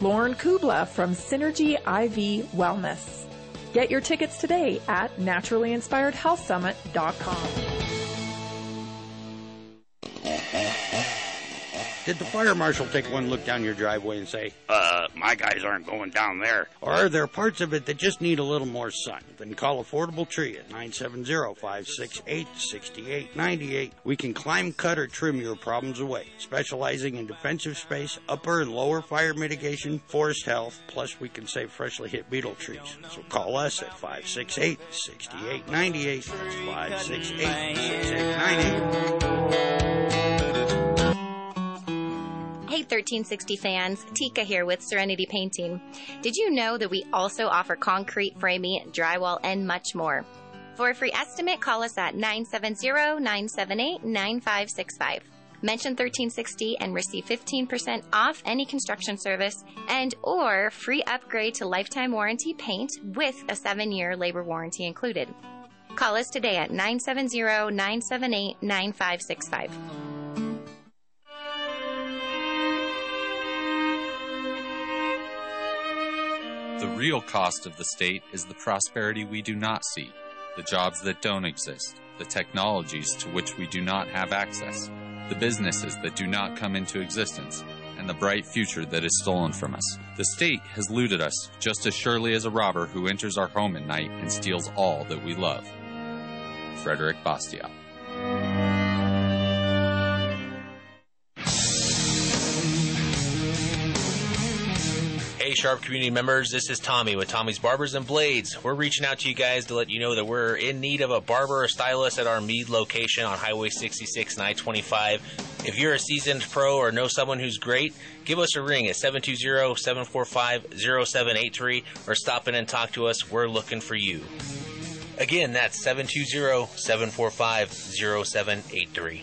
Lauren Kubla from Synergy IV Wellness. Get your tickets today at naturallyinspiredhealthsummit.com. Did the fire marshal take one look down your driveway and say, uh, my guys aren't going down there? Or are there parts of it that just need a little more sun? Then call Affordable Tree at 970-568-6898. We can climb, cut, or trim your problems away, specializing in defensive space, upper and lower fire mitigation, forest health, plus we can save freshly hit beetle trees. So call us at 568-6898. That's 568-6898. Hey 1360 fans, Tika here with Serenity Painting. Did you know that we also offer concrete framing, drywall, and much more? For a free estimate, call us at 970-978-9565. Mention 1360 and receive 15% off any construction service and or free upgrade to lifetime warranty paint with a 7-year labor warranty included. Call us today at 970-978-9565. The mm. real cost of the state is the prosperity we do not see, the jobs that don't exist, the technologies to which we do not have access, the businesses that do not come into existence, and the bright future that is stolen from us. The state has looted us just as surely as a robber who enters our home at night and steals all that we love. Frederick Bastiat. Sharp community members, this is Tommy with Tommy's Barbers and Blades. We're reaching out to you guys to let you know that we're in need of a barber or stylist at our Mead location on Highway 66 and I 25. If you're a seasoned pro or know someone who's great, give us a ring at 720 745 0783 or stop in and talk to us. We're looking for you. Again, that's 720 745 0783.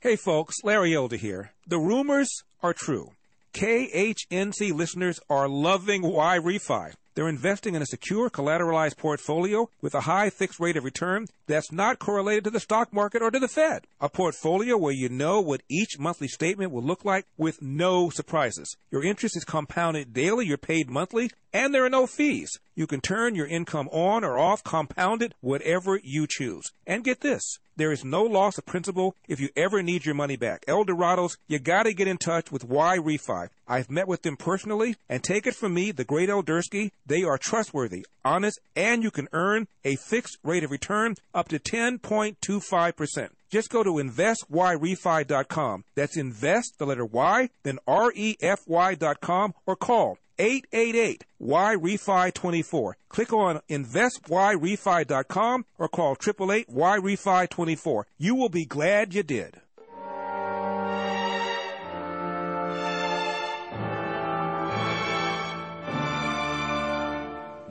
Hey folks, Larry Elder here. The rumors are true. KHNC listeners are loving YRefy. They're investing in a secure collateralized portfolio with a high fixed rate of return that's not correlated to the stock market or to the Fed. A portfolio where you know what each monthly statement will look like with no surprises. Your interest is compounded daily, you're paid monthly, and there are no fees. You can turn your income on or off, compounded, whatever you choose. And get this. There is no loss of principal if you ever need your money back. Elderados, you gotta get in touch with YRefy. I've met with them personally, and take it from me, the great Eldersky, they are trustworthy, honest, and you can earn a fixed rate of return up to 10.25%. Just go to investyrefy.com. That's invest, the letter Y, then R-E-F-Y.com or call 888-Y-REFI24. Click on investyrefy.com or call 888-Y-REFI24. You will be glad you did.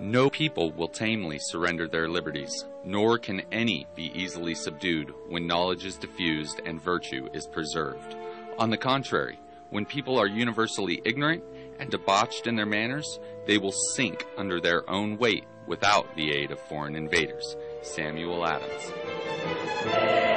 No people will tamely surrender their liberties, nor can any be easily subdued when knowledge is diffused and virtue is preserved. On the contrary, when people are universally ignorant and debauched in their manners, they will sink under their own weight without the aid of foreign invaders. Samuel Adams.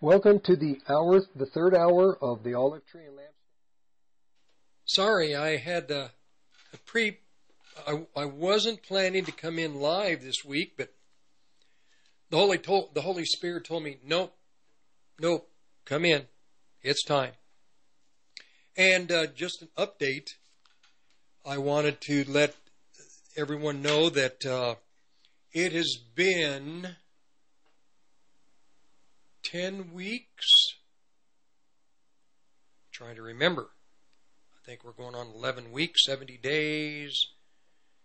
Welcome to the hour, the third hour of the Olive Tree and Lamp. Sorry, I had uh, a pre. I, I wasn't planning to come in live this week, but the Holy told the Holy Spirit told me, nope, nope, come in, it's time. And uh, just an update, I wanted to let everyone know that uh, it has been ten weeks. trying to remember. I think we're going on 11 weeks, 70 days,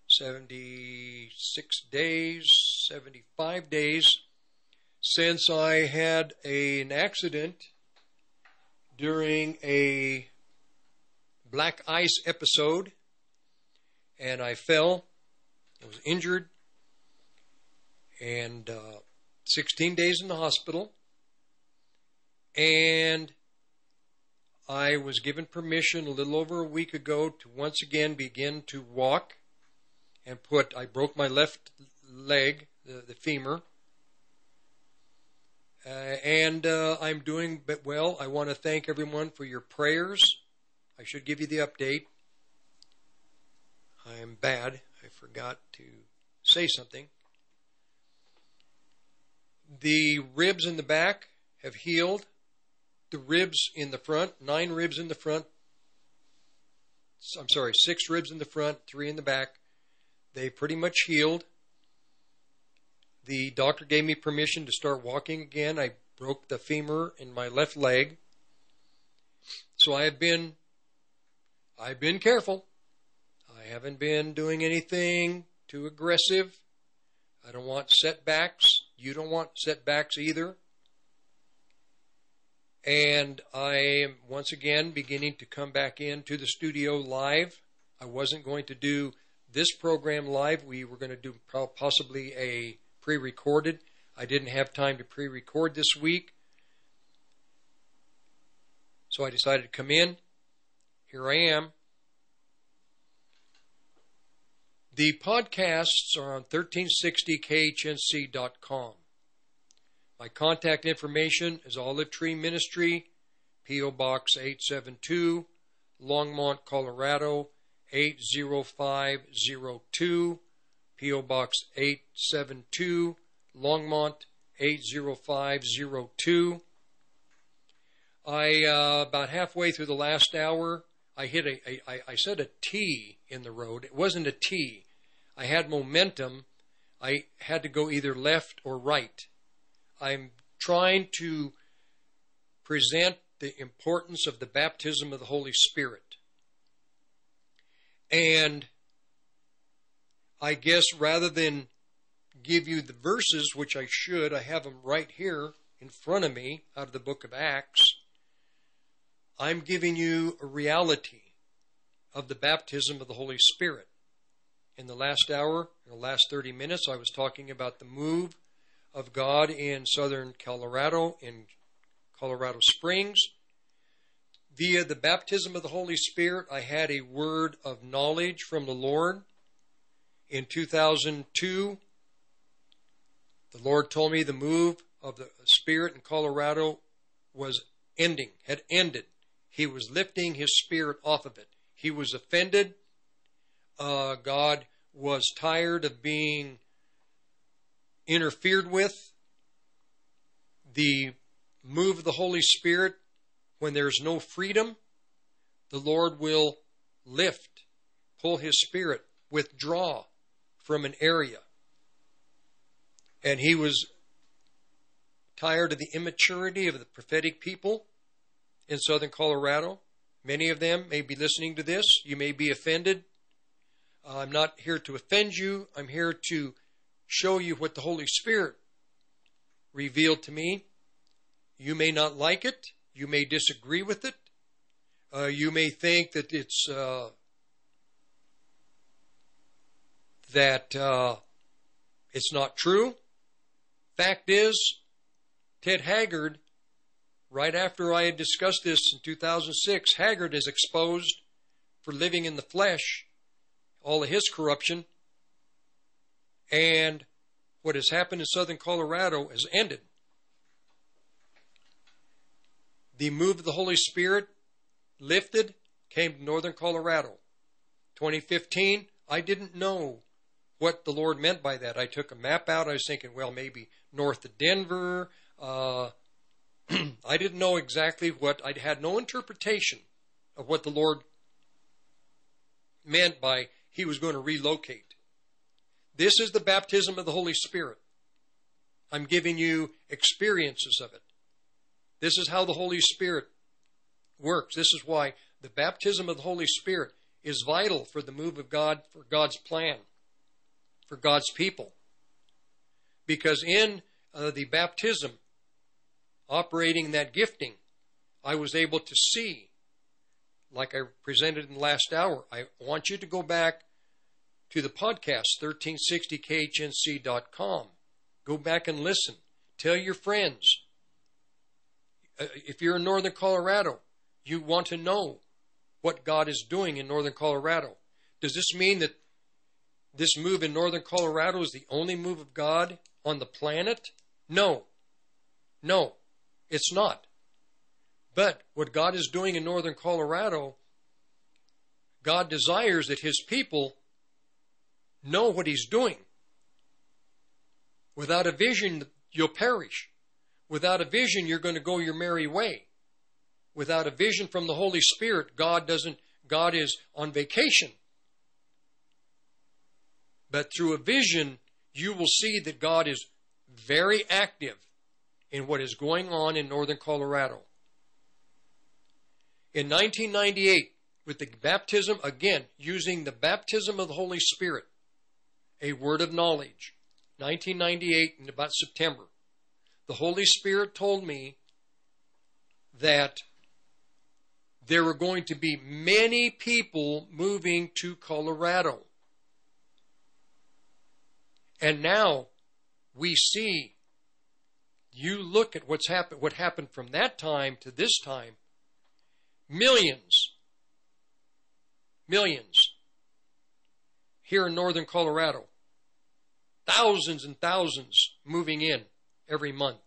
76 days, 75 days since I had a, an accident during a black ice episode and I fell. I was injured and uh, 16 days in the hospital. And I was given permission a little over a week ago to once again begin to walk and put, I broke my left leg, the, the femur. Uh, and uh, I'm doing well. I want to thank everyone for your prayers. I should give you the update. I am bad. I forgot to say something. The ribs in the back have healed. The ribs in the front, nine ribs in the front. I'm sorry, six ribs in the front, three in the back. They pretty much healed. The doctor gave me permission to start walking again. I broke the femur in my left leg. So I have been I've been careful. I haven't been doing anything too aggressive. I don't want setbacks. You don't want setbacks either. And I am once again beginning to come back into the studio live. I wasn't going to do this program live. We were going to do possibly a pre recorded. I didn't have time to pre record this week. So I decided to come in. Here I am. The podcasts are on 1360khnc.com. My contact information is Olive Tree Ministry, P.O. Box 872, Longmont, Colorado 80502, P.O. Box 872, Longmont 80502. I, uh, about halfway through the last hour, I hit a, a I, I said a T in the road. It wasn't a T. I had momentum. I had to go either left or right. I'm trying to present the importance of the baptism of the Holy Spirit. And I guess rather than give you the verses, which I should, I have them right here in front of me out of the book of Acts. I'm giving you a reality of the baptism of the Holy Spirit. In the last hour, in the last 30 minutes, I was talking about the move of God in southern Colorado, in Colorado Springs. Via the baptism of the Holy Spirit, I had a word of knowledge from the Lord. In 2002, the Lord told me the move of the Spirit in Colorado was ending, had ended. He was lifting his spirit off of it. He was offended. Uh, God was tired of being interfered with. The move of the Holy Spirit, when there's no freedom, the Lord will lift, pull His Spirit, withdraw from an area. And He was tired of the immaturity of the prophetic people in southern Colorado. Many of them may be listening to this. You may be offended. I'm not here to offend you. I'm here to show you what the Holy Spirit revealed to me. You may not like it. You may disagree with it. Uh, you may think that it's uh, that uh, it's not true. Fact is, Ted Haggard, right after I had discussed this in 2006, Haggard is exposed for living in the flesh, all of his corruption, and what has happened in southern Colorado has ended. The move of the Holy Spirit lifted, came to northern Colorado. 2015, I didn't know what the Lord meant by that. I took a map out. I was thinking, well, maybe north of Denver. Uh, I didn't know exactly what, I had no interpretation of what the Lord meant by he was going to relocate. This is the baptism of the Holy Spirit. I'm giving you experiences of it. This is how the Holy Spirit works. This is why the baptism of the Holy Spirit is vital for the move of God, for God's plan, for God's people. Because in uh, the baptism, operating that gifting, I was able to see, like I presented in the last hour. I want you to go back to the podcast, 1360khnc.com. Go back and listen. Tell your friends. Uh, if you're in northern Colorado, you want to know what God is doing in northern Colorado. Does this mean that this move in northern Colorado is the only move of God on the planet? No. No, it's not. But what God is doing in northern Colorado, God desires that his people know what he's doing. Without a vision, you'll perish. Without a vision, you're going to go your merry way. Without a vision from the Holy Spirit, God doesn't, God is on vacation. But through a vision, you will see that God is very active in what is going on in northern Colorado. In 1998, with the baptism, again, using the baptism of the Holy Spirit, a word of knowledge. 1998, in about September, the Holy Spirit told me that there were going to be many people moving to Colorado. And now we see, you look at what's happened, what happened from that time to this time, Millions. Millions. Here in northern Colorado. Thousands and thousands moving in every month.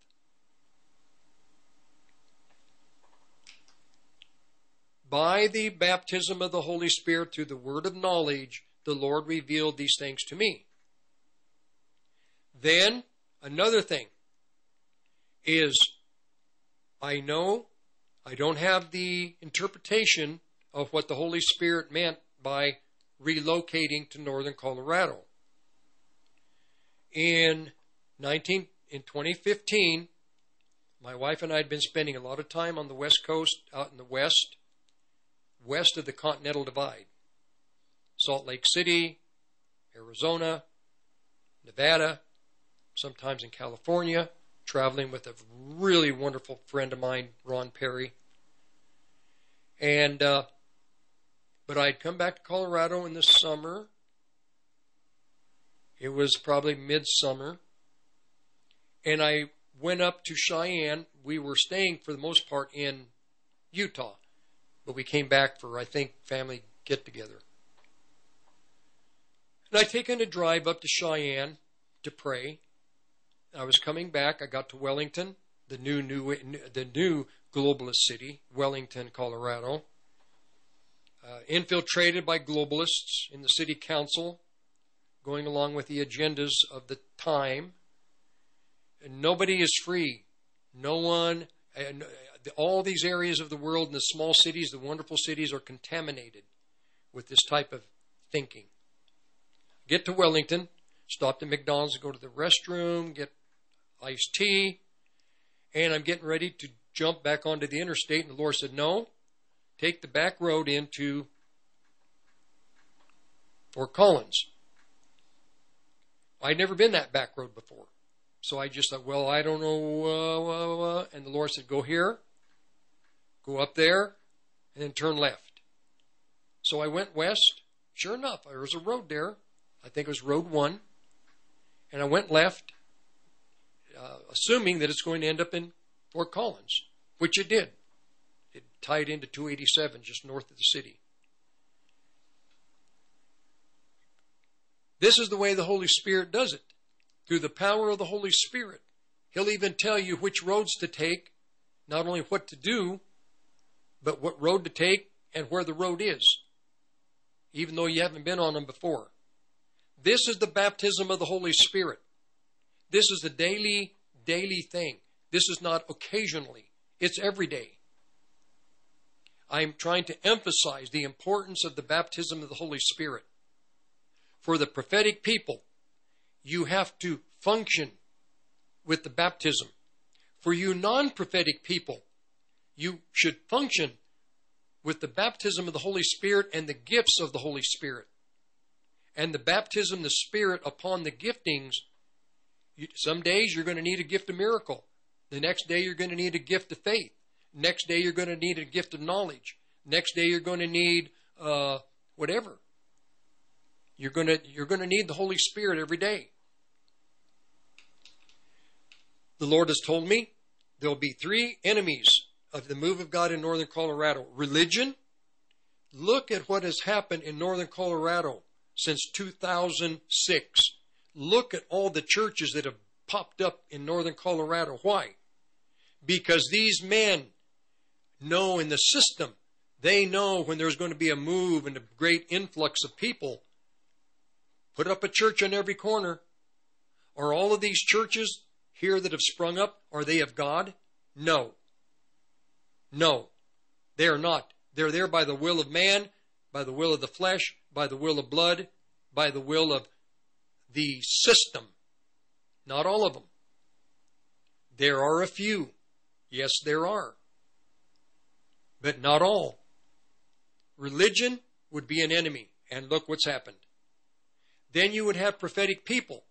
By the baptism of the Holy Spirit through the word of knowledge, the Lord revealed these things to me. Then, another thing is I know I don't have the interpretation of what the Holy Spirit meant by relocating to northern Colorado. In 19 in 2015, my wife and I had been spending a lot of time on the West Coast, out in the West, west of the Continental Divide. Salt Lake City, Arizona, Nevada, sometimes in California, traveling with a really wonderful friend of mine, Ron Perry. And, uh, but I'd come back to Colorado in the summer. It was probably midsummer. And I went up to Cheyenne. We were staying for the most part in Utah, but we came back for, I think, family get together. And I'd taken a drive up to Cheyenne to pray. I was coming back. I got to Wellington, the new, new, the new globalist city, Wellington, Colorado. Uh, infiltrated by globalists in the city council, going along with the agendas of the time. And nobody is free. No one, and uh, all these areas of the world and the small cities, the wonderful cities, are contaminated with this type of thinking. Get to Wellington, stop at McDonald's, go to the restroom, get iced tea, and I'm getting ready to jump back onto the interstate. And the Lord said, No, take the back road into Fort Collins. I'd never been that back road before. So I just thought, well, I don't know. Uh, uh, uh, and the Lord said, go here, go up there, and then turn left. So I went west. Sure enough, there was a road there. I think it was Road 1. And I went left, uh, assuming that it's going to end up in Fort Collins, which it did. It tied into 287 just north of the city. This is the way the Holy Spirit does it. Through the power of the Holy Spirit. He'll even tell you which roads to take, not only what to do, but what road to take and where the road is, even though you haven't been on them before. This is the baptism of the Holy Spirit. This is a daily, daily thing. This is not occasionally, it's every day. I'm trying to emphasize the importance of the baptism of the Holy Spirit. For the prophetic people, you have to function with the baptism. For you non prophetic people, you should function with the baptism of the Holy Spirit and the gifts of the Holy Spirit. And the baptism, of the Spirit upon the giftings, some days you're going to need a gift of miracle. The next day you're going to need a gift of faith. Next day you're going to need a gift of knowledge. Next day you're going to need uh, whatever. You're going to you're going to need the Holy Spirit every day. The Lord has told me there'll be three enemies of the move of God in northern Colorado. Religion. Look at what has happened in northern Colorado since 2006. Look at all the churches that have popped up in northern Colorado. Why? Because these men know in the system, they know when there's going to be a move and a great influx of people. Put up a church on every corner. Are all of these churches here that have sprung up, are they of God? No. No. They are not. They're there by the will of man, by the will of the flesh, by the will of blood, by the will of the system. Not all of them. There are a few. Yes, there are. But not all. Religion would be an enemy. And look what's happened. Then you would have prophetic people.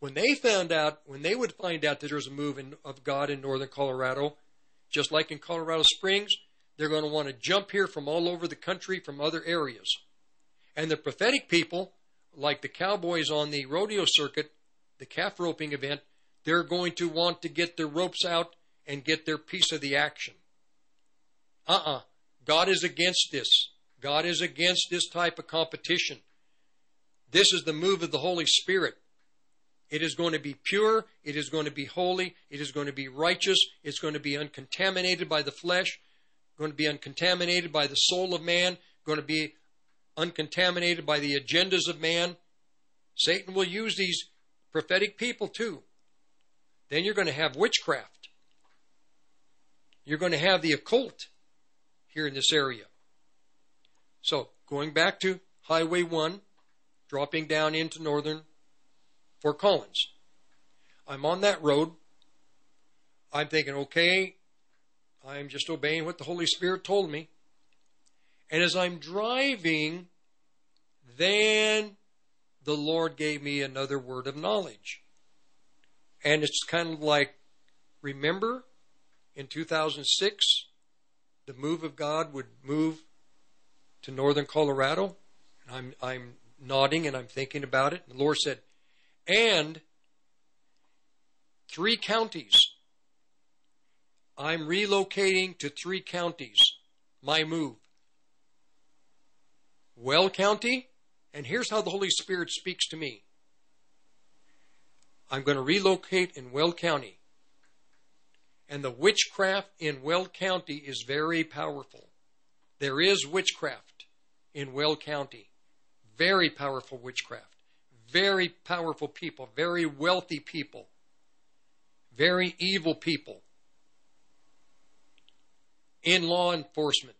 When they found out, when they would find out that there's a move in, of God in northern Colorado, just like in Colorado Springs, they're going to want to jump here from all over the country, from other areas. And the prophetic people, like the cowboys on the rodeo circuit, the calf roping event, they're going to want to get their ropes out and get their piece of the action. Uh uh-uh. uh God is against this. God is against this type of competition. This is the move of the Holy Spirit. It is going to be pure. It is going to be holy. It is going to be righteous. It's going to be uncontaminated by the flesh, going to be uncontaminated by the soul of man, going to be uncontaminated by the agendas of man. Satan will use these prophetic people too. Then you're going to have witchcraft. You're going to have the occult here in this area. So, going back to Highway 1, dropping down into northern Fort Collins. I'm on that road. I'm thinking, okay, I'm just obeying what the Holy Spirit told me. And as I'm driving, then the Lord gave me another word of knowledge. And it's kind of like, remember in 2006, the move of God would move to northern Colorado? And I'm, I'm nodding and I'm thinking about it. And the Lord said, and three counties. I'm relocating to three counties. My move. Weld County, and here's how the Holy Spirit speaks to me. I'm going to relocate in Weld County. And the witchcraft in Weld County is very powerful. There is witchcraft in Weld County. Very powerful witchcraft. Very powerful people. Very wealthy people. Very evil people. In law enforcement.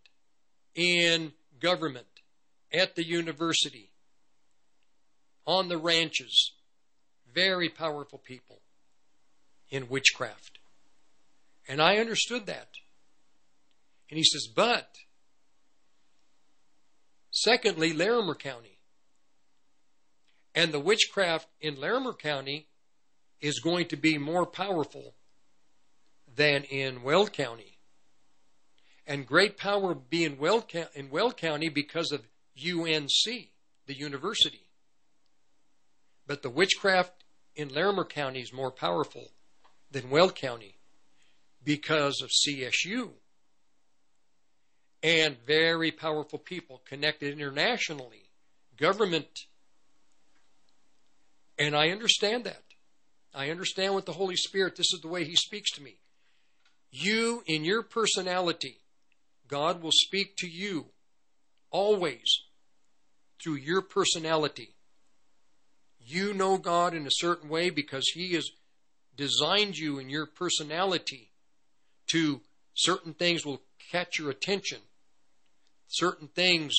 In government. At the university. On the ranches. Very powerful people in witchcraft. And I understood that. And he says, but, secondly, Larimer County. And the witchcraft in Larimer County is going to be more powerful than in Weld County. And great power will be in Weld, in Weld County because of UNC, the university. But the witchcraft in Larimer County is more powerful than Weld County because of CSU. And very powerful people connected internationally, government. And I understand that. I understand with the Holy Spirit, this is the way He speaks to me. You, in your personality, God will speak to you always through your personality. You know God in a certain way because He has designed you in your personality to certain things will catch your attention. Certain things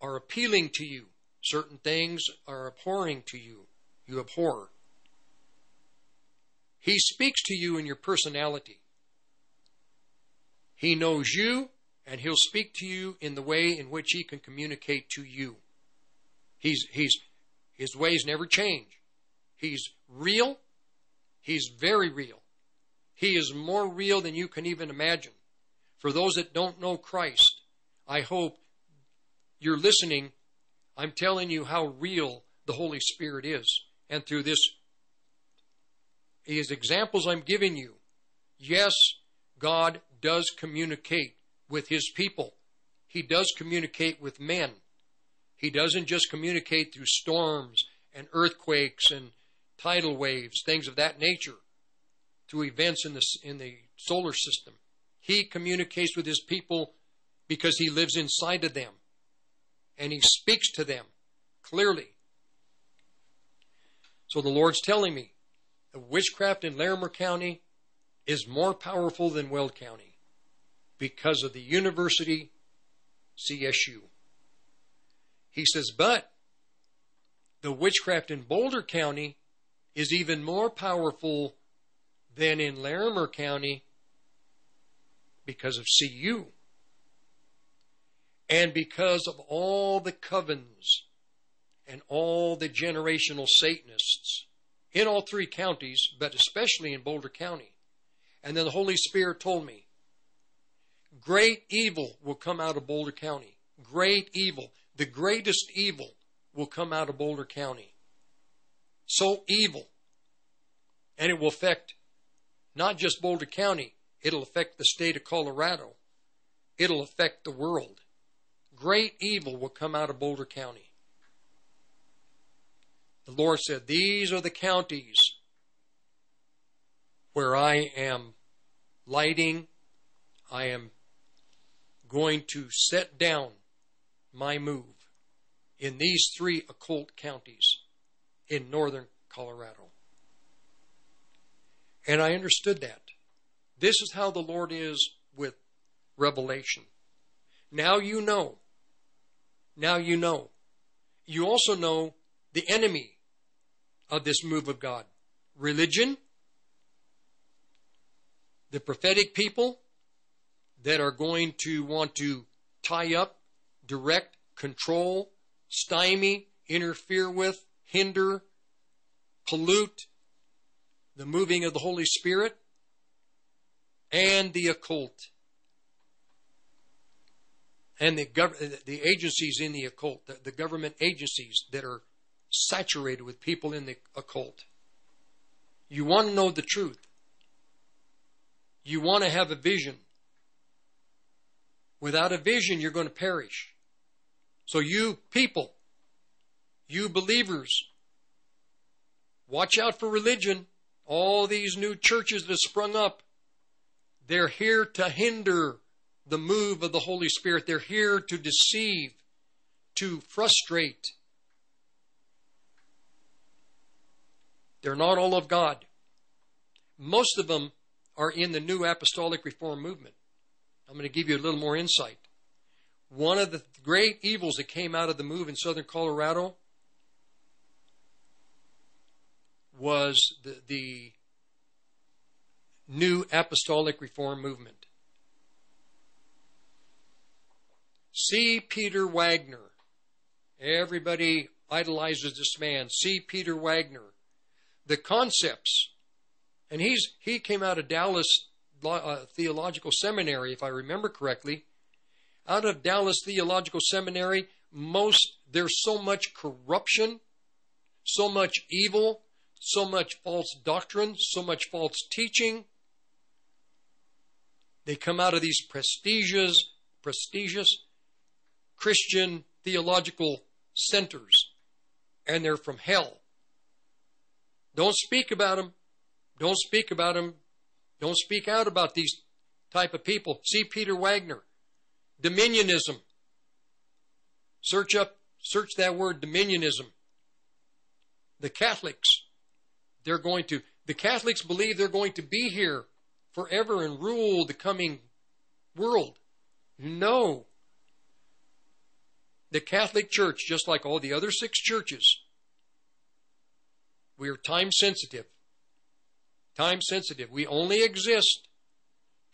are appealing to you. Certain things are abhorring to you. You abhor. He speaks to you in your personality. He knows you, and he'll speak to you in the way in which he can communicate to you. He's, he's, his ways never change. He's real. He's very real. He is more real than you can even imagine. For those that don't know Christ, I hope you're listening. I'm telling you how real the Holy Spirit is. And through this, these examples I'm giving you, yes, God does communicate with His people. He does communicate with men. He doesn't just communicate through storms and earthquakes and tidal waves, things of that nature through events in the, in the solar system. He communicates with his people because he lives inside of them and he speaks to them clearly. So the Lord's telling me the witchcraft in Larimer County is more powerful than Weld County because of the university CSU. He says, but the witchcraft in Boulder County is even more powerful than in Larimer County because of CU. And because of all the covens and all the generational Satanists in all three counties, but especially in Boulder County. And then the Holy Spirit told me, great evil will come out of Boulder County. Great evil. The greatest evil will come out of Boulder County. So evil. And it will affect not just Boulder County, it'll affect the state of Colorado. it'll affect the world. Great evil will come out of Boulder County. The Lord said, These are the counties where I am lighting, I am going to set down my move in these three occult counties in northern Colorado. And I understood that. This is how the Lord is with revelation. Now you know. Now you know. You also know the enemy of this move of God religion, the prophetic people that are going to want to tie up, direct, control, stymie, interfere with, hinder, pollute the moving of the Holy Spirit, and the occult. And the, gov- the agencies in the occult, the, the government agencies that are saturated with people in the occult. You want to know the truth. You want to have a vision. Without a vision, you're going to perish. So, you people, you believers, watch out for religion. All these new churches that have sprung up, they're here to hinder the move of the Holy Spirit. They're here to deceive, to frustrate. They're not all of God. Most of them are in the new apostolic reform movement. I'm going to give you a little more insight. One of the great evils that came out of the move in southern Colorado was the, the new apostolic reform movement. C. Peter Wagner. Everybody idolizes this man. C. Peter Wagner. The concepts, and he's he came out of Dallas uh, Theological Seminary, if I remember correctly. Out of Dallas Theological Seminary, most there's so much corruption, so much evil, so much false doctrine, so much false teaching. They come out of these prestigious, prestigious Christian theological centers, and they're from hell. Don't speak about them. Don't speak about them. Don't speak out about these type of people. C. Peter Wagner. Dominionism. Search up, search that word dominionism. The Catholics, they're going to, the Catholics believe they're going to be here forever and rule the coming world. No. The Catholic Church, just like all the other six churches, we are time sensitive. Time sensitive. We only exist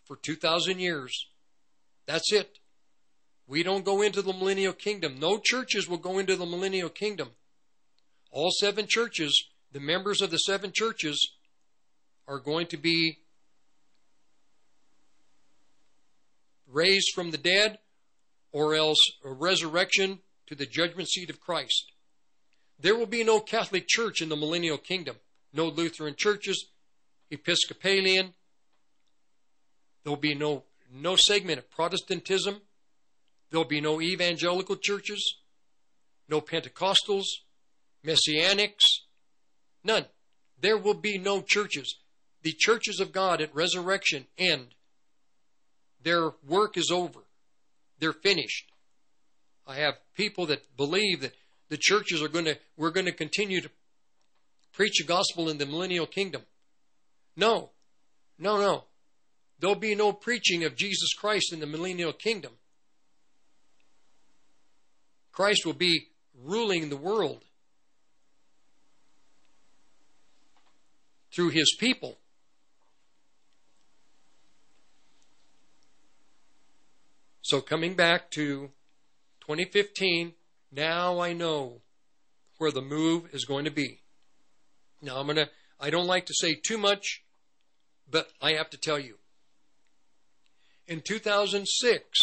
for 2,000 years. That's it. We don't go into the millennial kingdom. No churches will go into the millennial kingdom. All seven churches, the members of the seven churches, are going to be raised from the dead or else a resurrection to the judgment seat of Christ. There will be no Catholic Church in the millennial kingdom, no Lutheran churches, Episcopalian. There'll be no, no segment of Protestantism. There'll be no evangelical churches, no Pentecostals, Messianics, none. There will be no churches. The churches of God at resurrection end. Their work is over. They're finished. I have people that believe that the churches are going to, we're going to continue to preach the gospel in the millennial kingdom. No, no, no. There'll be no preaching of Jesus Christ in the millennial kingdom. Christ will be ruling the world through his people. So, coming back to 2015, now I know where the move is going to be. Now, I'm going to I don't like to say too much, but I have to tell you. In 2006,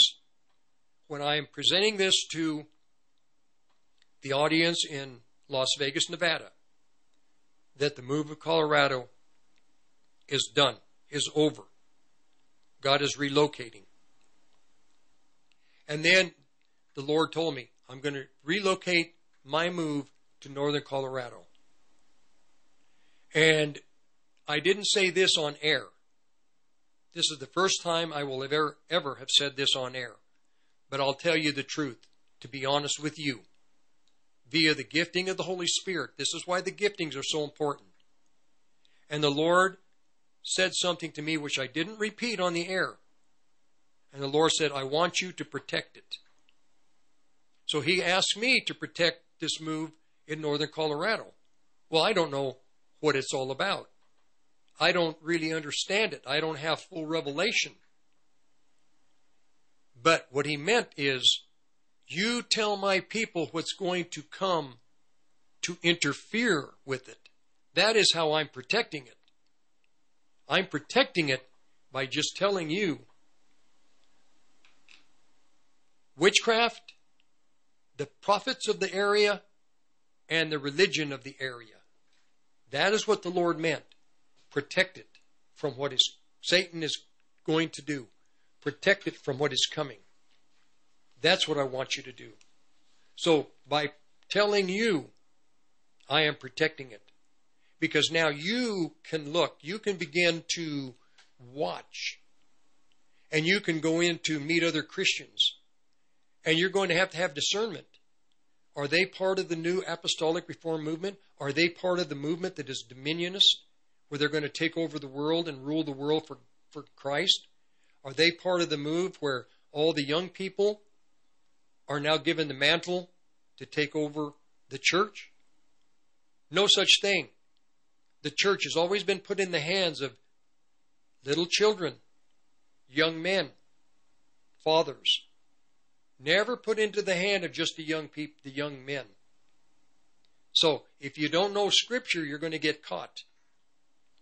when I am presenting this to the audience in Las Vegas, Nevada, that the move of Colorado is done, is over. God is relocating. And then the Lord told me, I'm going to relocate my move to northern Colorado. And I didn't say this on air. This is the first time I will ever, ever have said this on air. But I'll tell you the truth, to be honest with you. Via the gifting of the Holy Spirit. This is why the giftings are so important. And the Lord said something to me which I didn't repeat on the air. And the Lord said, I want you to protect it. So he asked me to protect this move in northern Colorado. Well, I don't know what it's all about. I don't really understand it. I don't have full revelation. But what he meant is, you tell my people what's going to come to interfere with it. That is how I'm protecting it. I'm protecting it by just telling you witchcraft, the prophets of the area, and the religion of the area. That is what the Lord meant. Protect it from what is Satan is going to do. Protect it from what is coming. That's what I want you to do. So by telling you, I am protecting it. Because now you can look, you can begin to watch. And you can go in to meet other Christians. And you're going to have to have discernment. Are they part of the new apostolic reform movement? Are they part of the movement that is dominionist, where they're going to take over the world and rule the world for, for Christ? Are they part of the move where all the young people are now given the mantle to take over the church? No such thing. The church has always been put in the hands of little children, young men, fathers, Never put into the hand of just the young people, the young men. So if you don't know scripture, you're going to get caught.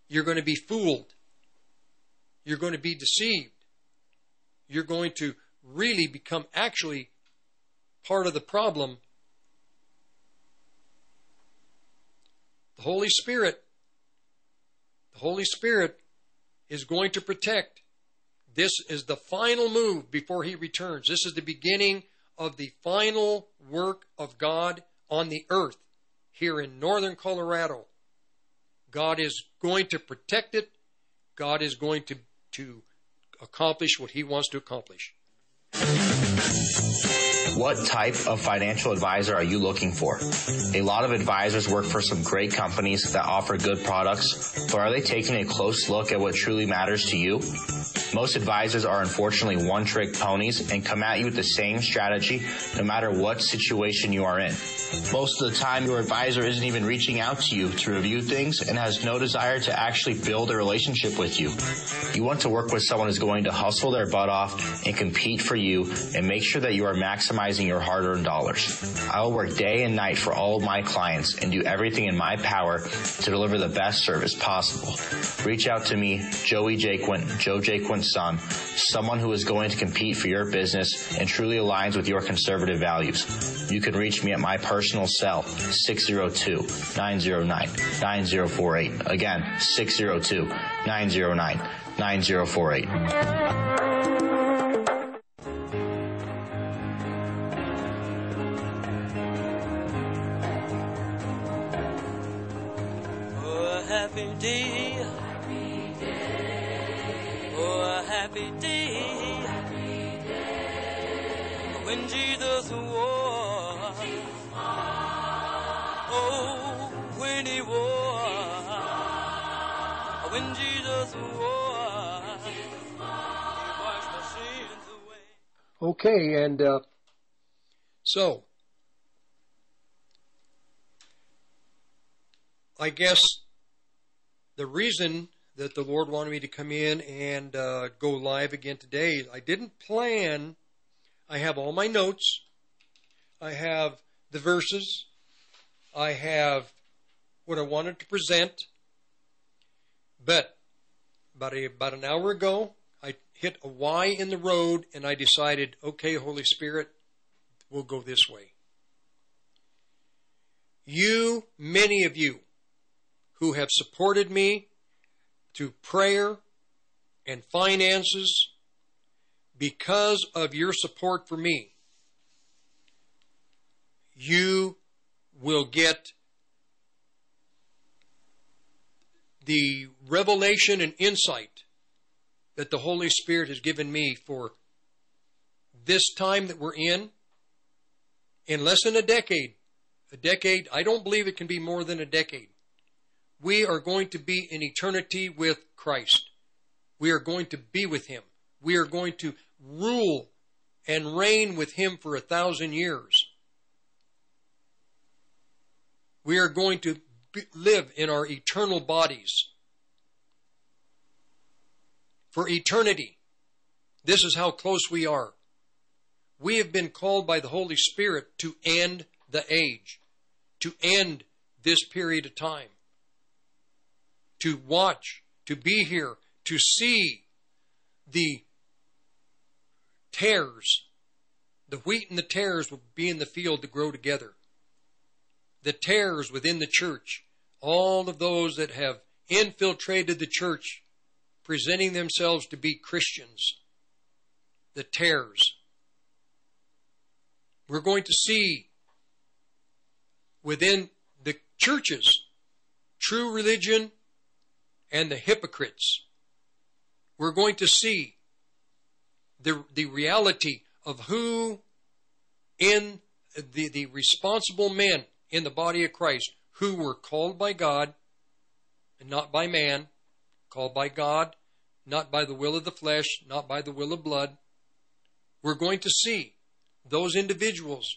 You're going to be fooled. You're going to be deceived. You're going to really become actually part of the problem. The Holy Spirit, the Holy Spirit is going to protect this is the final move before he returns. This is the beginning of the final work of God on the earth here in northern Colorado. God is going to protect it. God is going to, to accomplish what he wants to accomplish. What type of financial advisor are you looking for? A lot of advisors work for some great companies that offer good products, but are they taking a close look at what truly matters to you? Most advisors are unfortunately one trick ponies and come at you with the same strategy no matter what situation you are in. Most of the time, your advisor isn't even reaching out to you to review things and has no desire to actually build a relationship with you. You want to work with someone who's going to hustle their butt off and compete for you and make sure that you are maximizing your hard earned dollars. I will work day and night for all of my clients and do everything in my power to deliver the best service possible. Reach out to me, Joey Jaquint, Joe Son, someone who is going to compete for your business and truly aligns with your conservative values. You can reach me at my personal cell, 602-909-9048. Again, 602-909-9048. Okay, and uh, So, I guess the reason that the Lord wanted me to come in and uh, go live again today, I didn't plan. I have all my notes. I have the verses. I have what I wanted to present. But about a, about an hour ago, hit a Y in the road and I decided, okay, Holy Spirit, we'll go this way. You, many of you, who have supported me through prayer and finances, because of your support for me, you will get the revelation and insight that the Holy Spirit has given me for this time that we're in. In less than a decade, a decade, I don't believe it can be more than a decade. We are going to be in eternity with Christ. We are going to be with Him. We are going to rule and reign with Him for a thousand years. We are going to live in our eternal bodies for eternity. This is how close we are. We have been called by the Holy Spirit to end the age, to end this period of time, to watch, to be here, to see the tares, the wheat and the tares will be in the field to grow together. The tares within the church, all of those that have infiltrated the church, presenting themselves to be Christians, the tares. We're going to see within the churches true religion and the hypocrites. We're going to see the, the reality of who in the, the responsible men in the body of Christ who were called by God and not by man, called by God, not by the will of the flesh, not by the will of blood. We're going to see those individuals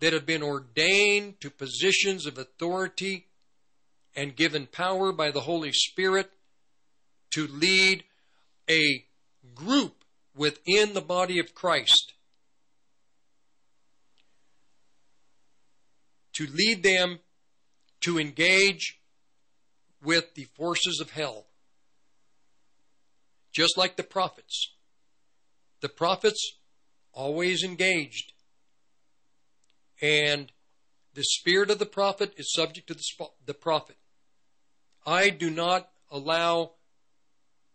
that have been ordained to positions of authority and given power by the Holy Spirit to lead a group within the body of Christ. To lead them to engage with the forces of hell. Just like the prophets. The prophets always engaged. And the spirit of the prophet is subject to the, the prophet. I do not allow,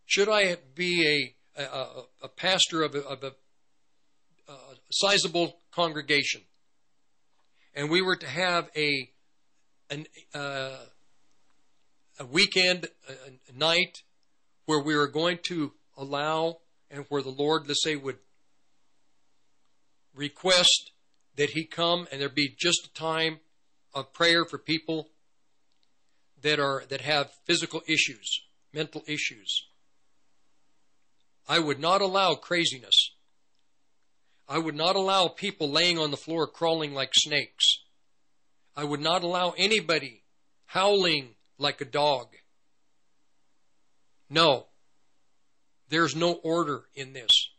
should I be a, a, a pastor of a, of a, a sizable congregation, and we were to have a, an, uh, a weekend a, a night where we are going to allow and where the Lord, let's say, would request that He come and there be just a time of prayer for people that are that have physical issues, mental issues. I would not allow craziness. I would not allow people laying on the floor crawling like snakes. I would not allow anybody howling like a dog. No. There's no order in this.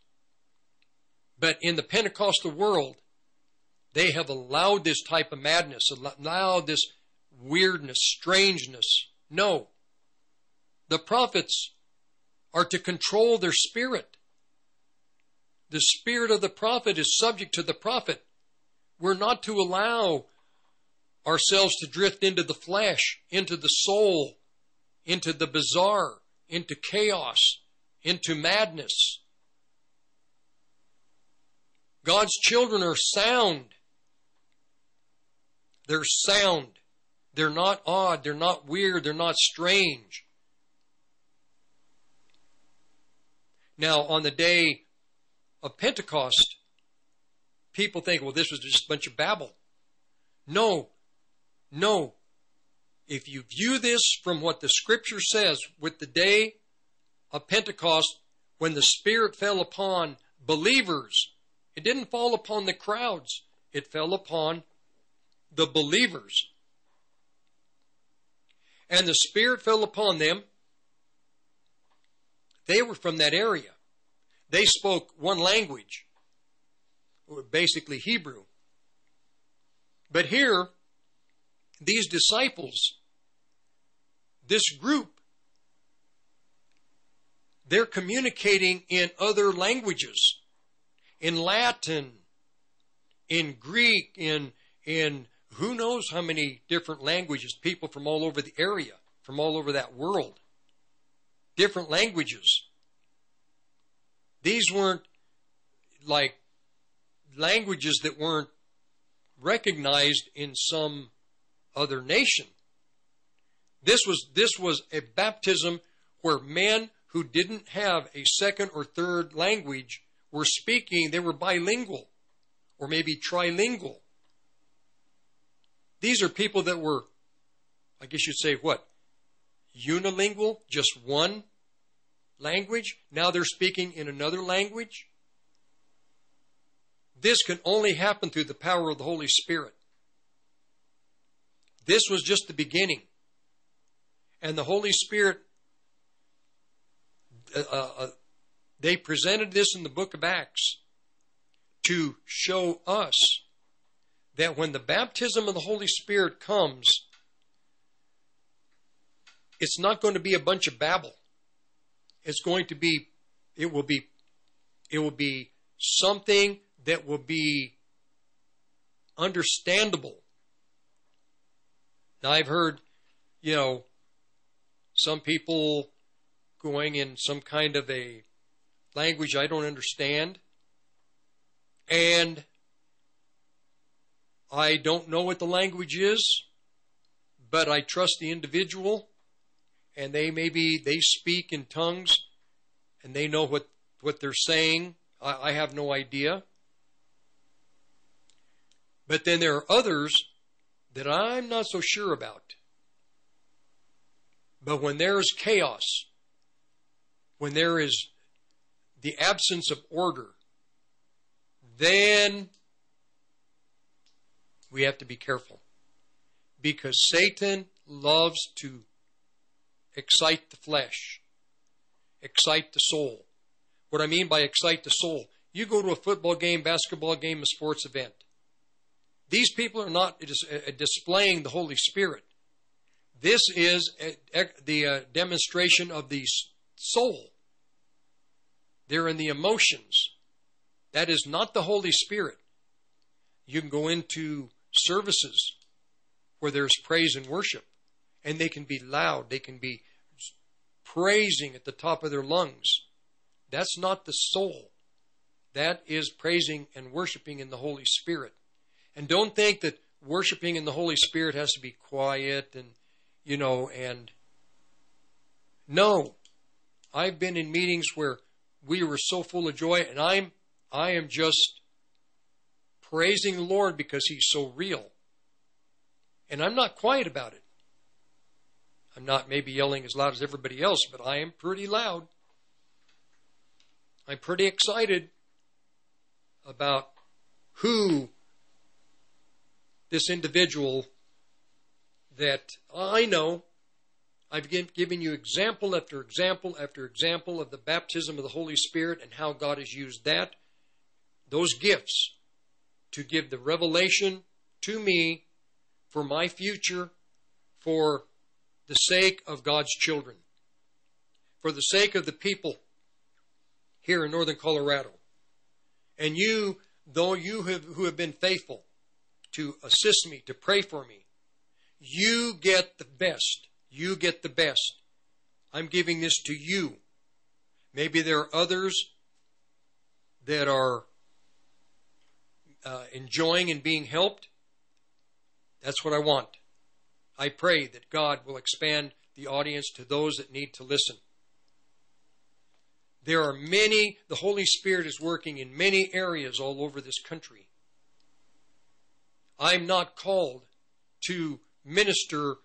But in the Pentecostal world, they have allowed this type of madness, allowed this weirdness, strangeness. No. The prophets are to control their spirit. The spirit of the prophet is subject to the prophet. We're not to allow ourselves to drift into the flesh, into the soul, into the bizarre, into chaos, into madness. God's children are sound. They're sound. They're not odd. They're not weird. They're not strange. Now, on the day of Pentecost, people think, well, this was just a bunch of babble. No, no. If you view this from what the scripture says with the day of Pentecost, when the Spirit fell upon believers, it didn't fall upon the crowds, it fell upon the believers. And the Spirit fell upon them. They were from that area. They spoke one language, basically Hebrew. But here, these disciples, this group, they're communicating in other languages, in Latin, in Greek, in, in who knows how many different languages, people from all over the area, from all over that world. Different languages. These weren't like languages that weren't recognized in some other nation. This was this was a baptism where men who didn't have a second or third language were speaking, they were bilingual or maybe trilingual. These are people that were, I guess you'd say, what? Unilingual, just one language. Now they're speaking in another language. This can only happen through the power of the Holy Spirit. This was just the beginning. And the Holy Spirit, uh, uh, they presented this in the book of Acts to show us that when the baptism of the Holy Spirit comes, it's not going to be a bunch of babble. It's going to be, it will be, it will be something that will be understandable. Now, I've heard, you know, some people going in some kind of a language I don't understand, and I don't know what the language is, but I trust the individual, and they maybe they speak in tongues, and they know what what they're saying. I, I have no idea. But then there are others that I'm not so sure about. But when there is chaos, when there is the absence of order, then we have to be careful. Because Satan loves to excite the flesh, excite the soul. What I mean by excite the soul, you go to a football game, basketball game, a sports event. These people are not uh, displaying the Holy Spirit. This is the uh, demonstration of the soul. They're in the emotions. That is not the Holy Spirit. You can go into services where there's praise and worship, and they can be loud. They can be praising at the top of their lungs. That's not the soul. That is praising and worshiping in the Holy Spirit. And don't think that worshiping in the Holy Spirit has to be quiet and, you know, and no. I've been in meetings where we were so full of joy and I'm I am just praising the Lord because he's so real. And I'm not quiet about it. I'm not maybe yelling as loud as everybody else, but I am pretty loud. I'm pretty excited about who this individual that I know. I've given you example after example after example of the baptism of the Holy Spirit and how God has used that, those gifts, to give the revelation to me for my future, for the sake of God's children, for the sake of the people here in northern Colorado. And you, though you have, who have been faithful, to assist me, to pray for me. You get the best. You get the best. I'm giving this to you. Maybe there are others that are uh, enjoying and being helped. That's what I want. I pray that God will expand the audience to those that need to listen. There are many, the Holy Spirit is working in many areas all over this country. I'm not called to minister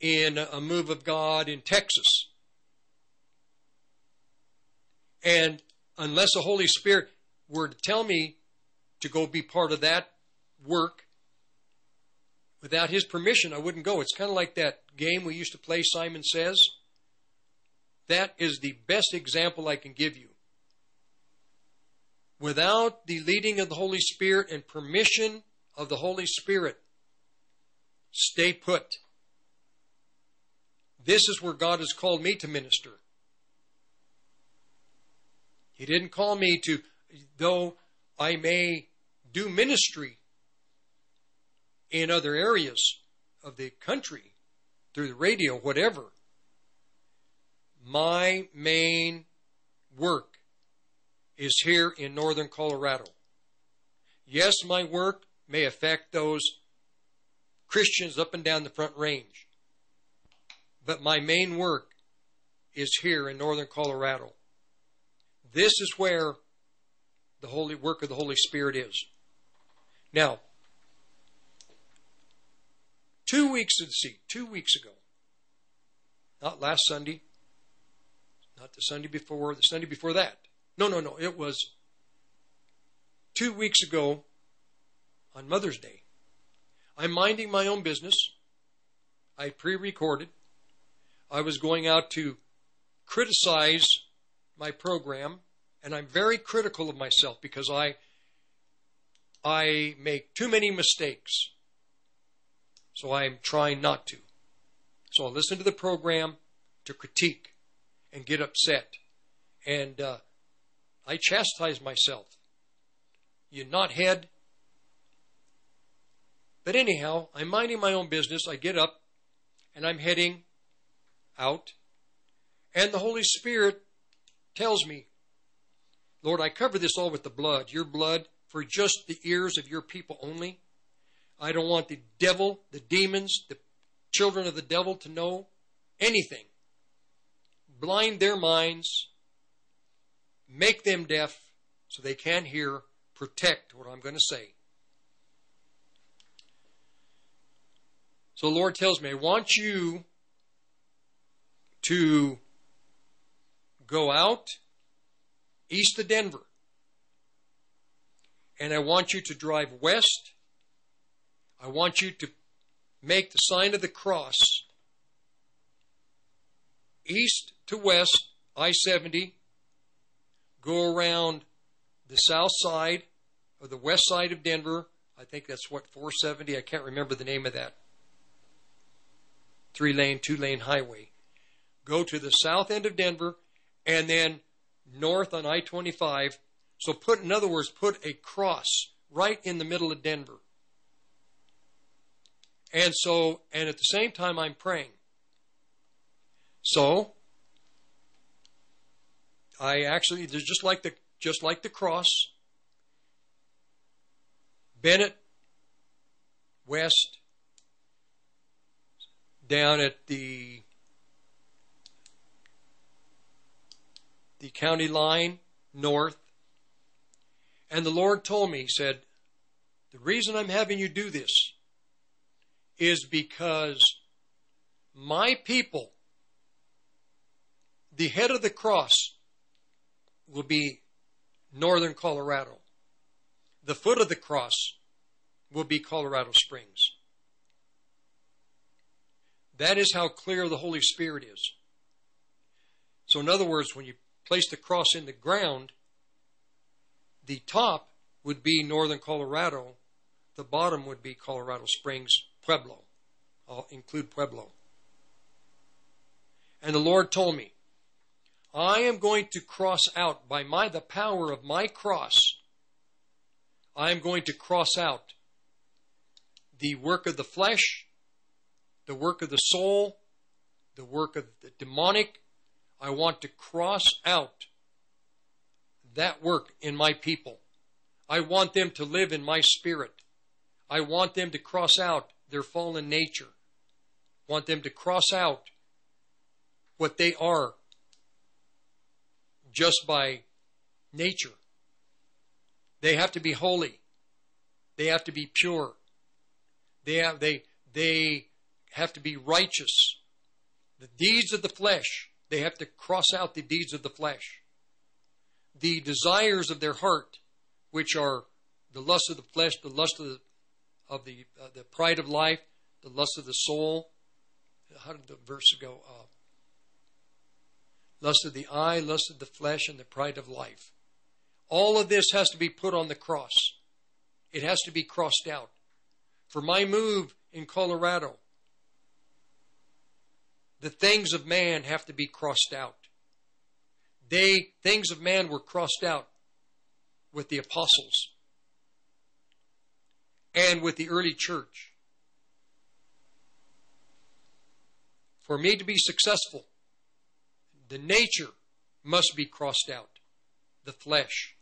in a move of God in Texas. And unless the Holy Spirit were to tell me to go be part of that work, without His permission, I wouldn't go. It's kind of like that game we used to play, Simon Says. That is the best example I can give you. Without the leading of the Holy Spirit and permission of the Holy Spirit. Stay put. This is where God has called me to minister. He didn't call me to, though I may do ministry in other areas of the country, through the radio, whatever. My main work is here in northern Colorado. Yes, my work may affect those Christians up and down the front range, but my main work is here in northern Colorado. This is where the holy work of the Holy Spirit is. Now, two weeks see, two weeks ago, not last Sunday, not the Sunday before, the Sunday before that. No, no, no. It was two weeks ago on Mother's Day. I'm minding my own business. I pre recorded. I was going out to criticize my program, and I'm very critical of myself because I I make too many mistakes. So I'm trying not to. So I listen to the program to critique and get upset. And uh, I chastise myself. You knothead. But anyhow, I'm minding my own business. I get up and I'm heading out. And the Holy Spirit tells me, Lord, I cover this all with the blood, your blood, for just the ears of your people only. I don't want the devil, the demons, the children of the devil to know anything. Blind their minds, make them deaf so they can't hear, protect what I'm going to say. So the Lord tells me, I want you to go out east of Denver. And I want you to drive west. I want you to make the sign of the cross east to west, I 70, go around the south side or the west side of Denver. I think that's what 470. I can't remember the name of that. Three lane, two lane highway. Go to the south end of Denver and then north on I 25. So put, in other words, put a cross right in the middle of Denver. And so, and at the same time, I'm praying. So, I actually just like the just like the cross. Bennett West down at the the county line north. And the Lord told me, He said, The reason I'm having you do this is because my people, the head of the cross, will be northern Colorado. The foot of the cross will be Colorado Springs. That is how clear the Holy Spirit is. So, in other words, when you place the cross in the ground, the top would be northern Colorado, the bottom would be Colorado Springs, Pueblo. I'll include Pueblo. And the Lord told me, I am going to cross out by my the power of my cross. I am going to cross out the work of the flesh, the work of the soul, the work of the demonic. I want to cross out that work in my people. I want them to live in my spirit. I want them to cross out their fallen nature. I want them to cross out what they are just by nature. They have to be holy. They have to be pure. They have, they, they have to be righteous. The deeds of the flesh, they have to cross out the deeds of the flesh. The desires of their heart, which are the lust of the flesh, the lust of the, of the, uh, the pride of life, the lust of the soul. How did the verse go? Uh, lust of the eye, lust of the flesh, and the pride of life. All of this has to be put on the cross. It has to be crossed out. For my move in Colorado, the things of man have to be crossed out. They things of man were crossed out with the apostles and with the early church. For me to be successful, the nature must be crossed out. the flesh.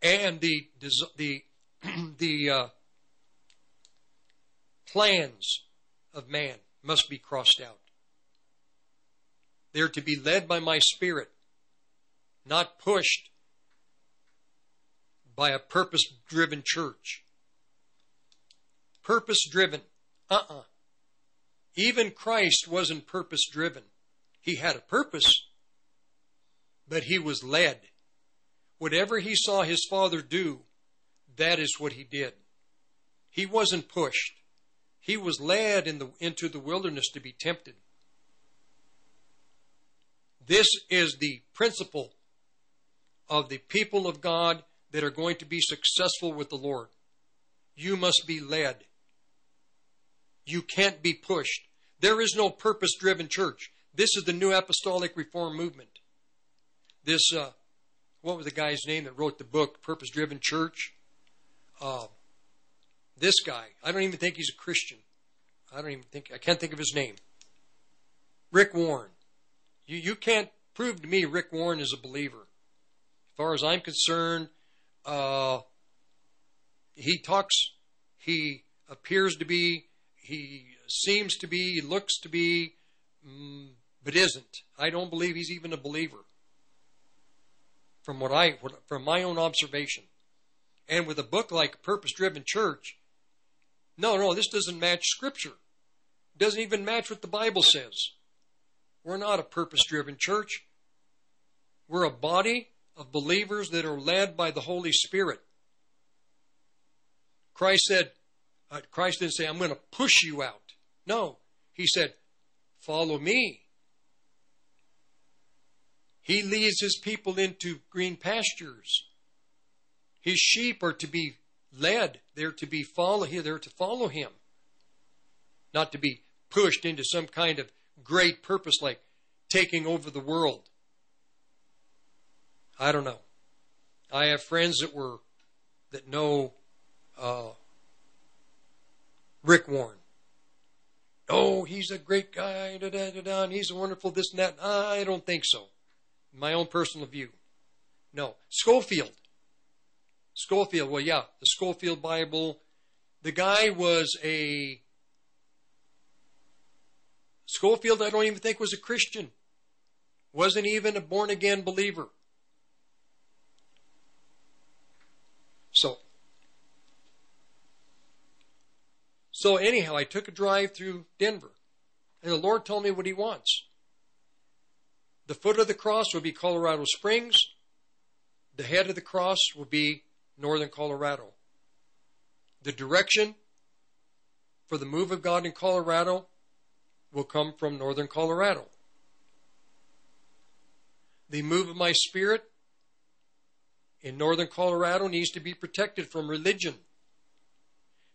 And the the the uh, plans of man must be crossed out. They're to be led by my spirit, not pushed by a purpose driven church. Purpose driven. Uh uh Even Christ wasn't purpose driven. He had a purpose, but he was led. Whatever he saw his father do, that is what he did. He wasn't pushed. He was led in the, into the wilderness to be tempted. This is the principle of the people of God that are going to be successful with the Lord. You must be led. You can't be pushed. There is no purpose driven church. This is the New Apostolic Reform Movement. This, uh, what was the guy's name that wrote the book, Purpose Driven Church? Uh, this guy. I don't even think he's a Christian. I don't even think, I can't think of his name. Rick Warren. You, you can't prove to me Rick Warren is a believer. As far as I'm concerned, uh, he talks, he appears to be, he seems to be, he looks to be, mm, but isn't. I don't believe he's even a believer. From what I, from my own observation, and with a book like Purpose Driven Church, no, no, this doesn't match Scripture. It doesn't even match what the Bible says. We're not a purpose driven church. We're a body of believers that are led by the Holy Spirit. Christ said, uh, Christ didn't say, I'm going to push you out. No, he said, follow me. He leads his people into green pastures. His sheep are to be led. They're to be follow. They're to follow him, not to be pushed into some kind of great purpose like taking over the world. I don't know. I have friends that were that know uh, Rick Warren. Oh, he's a great guy, da, da, da, da, and he's a wonderful this and that. I don't think so. My own personal view. No. Scofield. Scofield, well, yeah, the Scofield Bible. The guy was a. Scofield, I don't even think was a Christian. Wasn't even a born again believer. So, so anyhow, I took a drive through Denver, and the Lord told me what He wants. The foot of the cross would be Colorado Springs. The head of the cross would be northern Colorado. The direction for the move of God in Colorado will come from northern Colorado. The move of my spirit in northern Colorado needs to be protected from religion,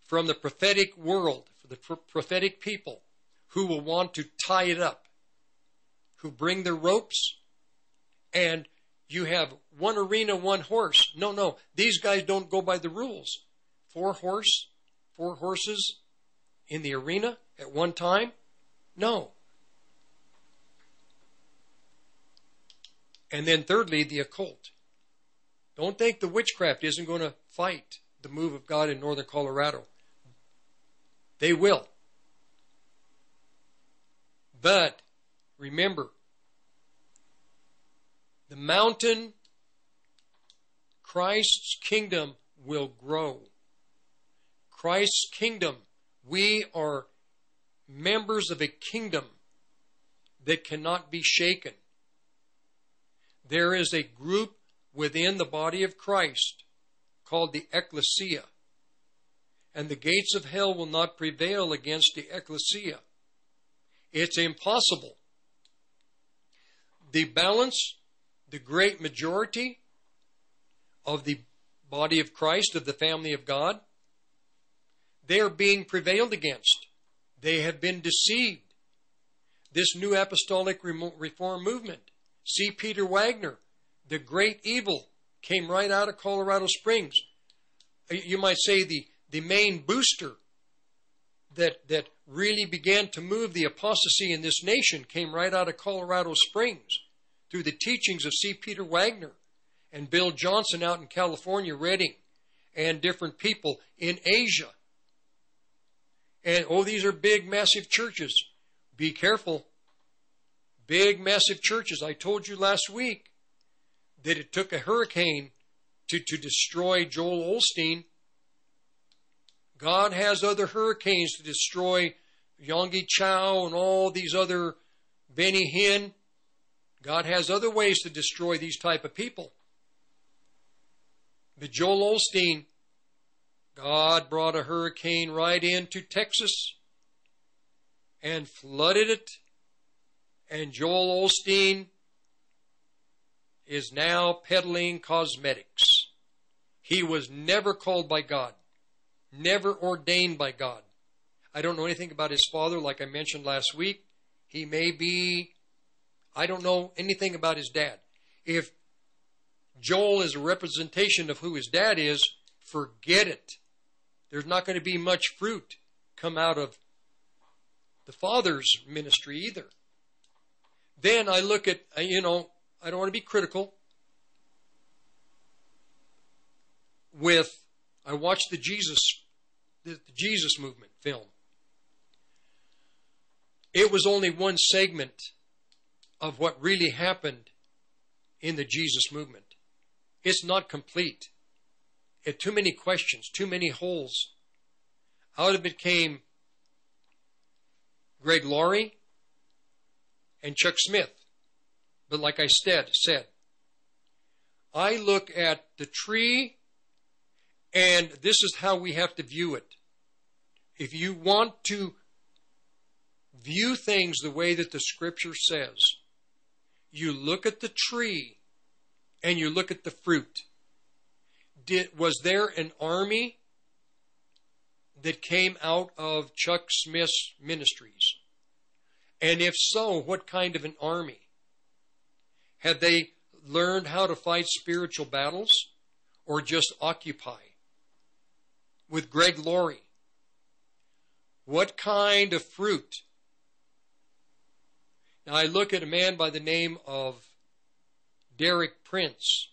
from the prophetic world, for the prophetic people who will want to tie it up, who bring their ropes, and you have one arena, one horse. No, no, these guys don't go by the rules. Four horse, four horses in the arena at one time? No. And then thirdly, the occult. Don't think the witchcraft isn't going to fight the move of God in northern Colorado. They will. But remember, the mountain, Christ's kingdom will grow. Christ's kingdom, we are members of a kingdom that cannot be shaken. There is a group within the body of Christ called the ecclesia. And the gates of hell will not prevail against the ecclesia. It's impossible. The balance, the great majority of the body of Christ, of the family of God, they are being prevailed against. They have been deceived. This new apostolic reform movement. C. Peter Wagner the great evil came right out of Colorado Springs. Uh, you might say the, the main booster that, that really began to move the apostasy in this nation came right out of Colorado Springs. Through the teachings of C. Peter Wagner and Bill Johnson out in California, Redding, and different people in Asia. And oh, these are big, massive churches. Be careful. Big, massive churches. I told you last week that it took a hurricane to, to destroy Joel Osteen. God has other hurricanes to destroy Yonggi Cho and all these other Benny Hinn. God has other ways to destroy these type of people. But Joel Osteen, God brought a hurricane right into Texas and flooded it. And Joel Osteen is now peddling cosmetics. He was never called by God, never ordained by God. I don't know anything about his father, like I mentioned last week. He may be, I don't know anything about his dad. If Joel is a representation of who his dad is, forget it. There's not going to be much fruit come out of the father's ministry either. Then I look at, uh, you know, I don't want to be critical. With, I watched the Jesus, the, the Jesus movement film. It was only one segment of what really happened in the Jesus movement. It's not complete. It too many questions, too many holes. Out of it came Greg Laurie and Chuck Smith. But like I said, said, I look at the tree and this is how we have to view it. If you want to view things the way that the scripture says, you look at the tree and you look at the fruit. Did, was there an army that came out of Chuck Smith's ministries? And if so, what kind of an army? Had they learned how to fight spiritual battles or just occupy? With Greg Laurie, what kind of fruit? I look at a man by the name of Derek Prince.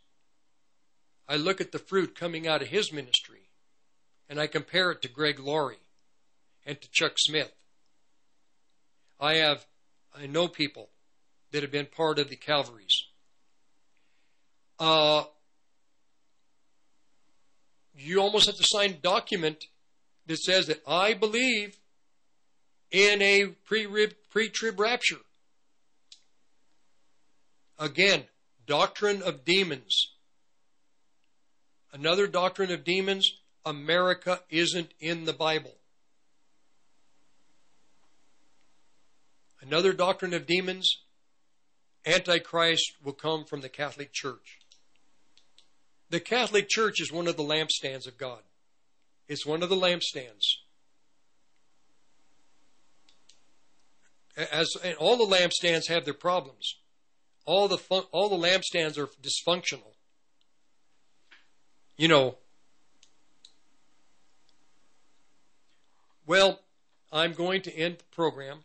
I look at the fruit coming out of his ministry and I compare it to Greg Laurie and to Chuck Smith. I have, I know people that have been part of the Calvaries. Uh, you almost have to sign a document that says that I believe in a pre-trib rapture. Again, Doctrine of demons. Another doctrine of demons America isn't in the Bible. Another doctrine of demons Antichrist will come from the Catholic Church. The Catholic Church is one of the lampstands of God. It's one of the lampstands. As and all the lampstands have their problems all the fun- all the lampstands are dysfunctional. You know. Well, I'm going to end the program.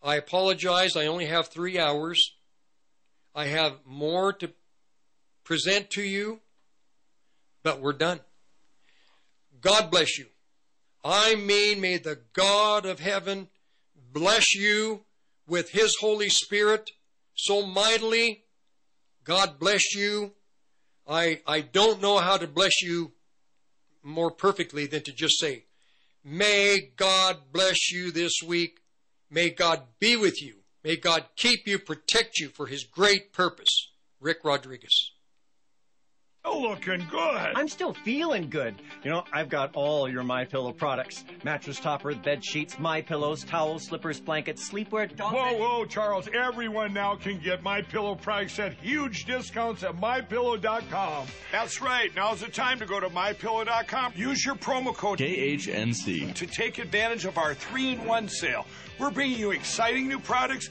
I apologize. I only have three hours. I have more to present to you, but we're done. God bless you. I mean, may the God of heaven bless you with his Holy Spirit so mightily. God bless you. I, I don't know how to bless you more perfectly than to just say, May God bless you this week. May God be with you. May God keep you, protect you for his great purpose. Rick Rodriguez. Looking good. I'm still feeling good. You know, I've got all your My Pillow products: mattress topper, bed sheets, My Pillows, towels, slippers, blankets, sleepwear. Dog Whoa, whoa, Charles! Everyone now can get My Pillow products at huge discounts at MyPillow.com. That's right. Now's the time to go to MyPillow.com. Use your promo code KHNC to take advantage of our three-in-one sale. We're bringing you exciting new products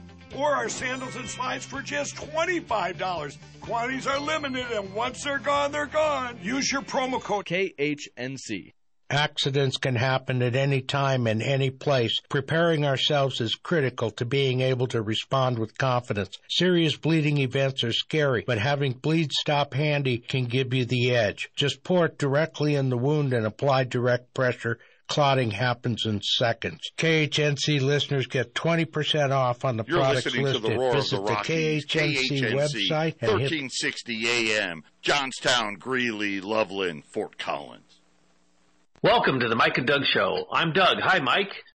or our sandals and slides for just $25. Quantities are limited, and once they're gone, they're gone. Use your promo code KHNC. Accidents can happen at any time and any place. Preparing ourselves is critical to being able to respond with confidence. Serious bleeding events are scary, but having Bleed Stop handy can give you the edge. Just pour it directly in the wound and apply direct pressure clotting happens in seconds. KHNC listeners get 20% off on the You're products listening listed. to the roar Visit of the Rockies. the KHNC, website and hit 1360 AM, Johnstown, Greeley, Loveland, Fort Collins. Welcome to the Mike and Doug Show. I'm Doug. Hi, Mike.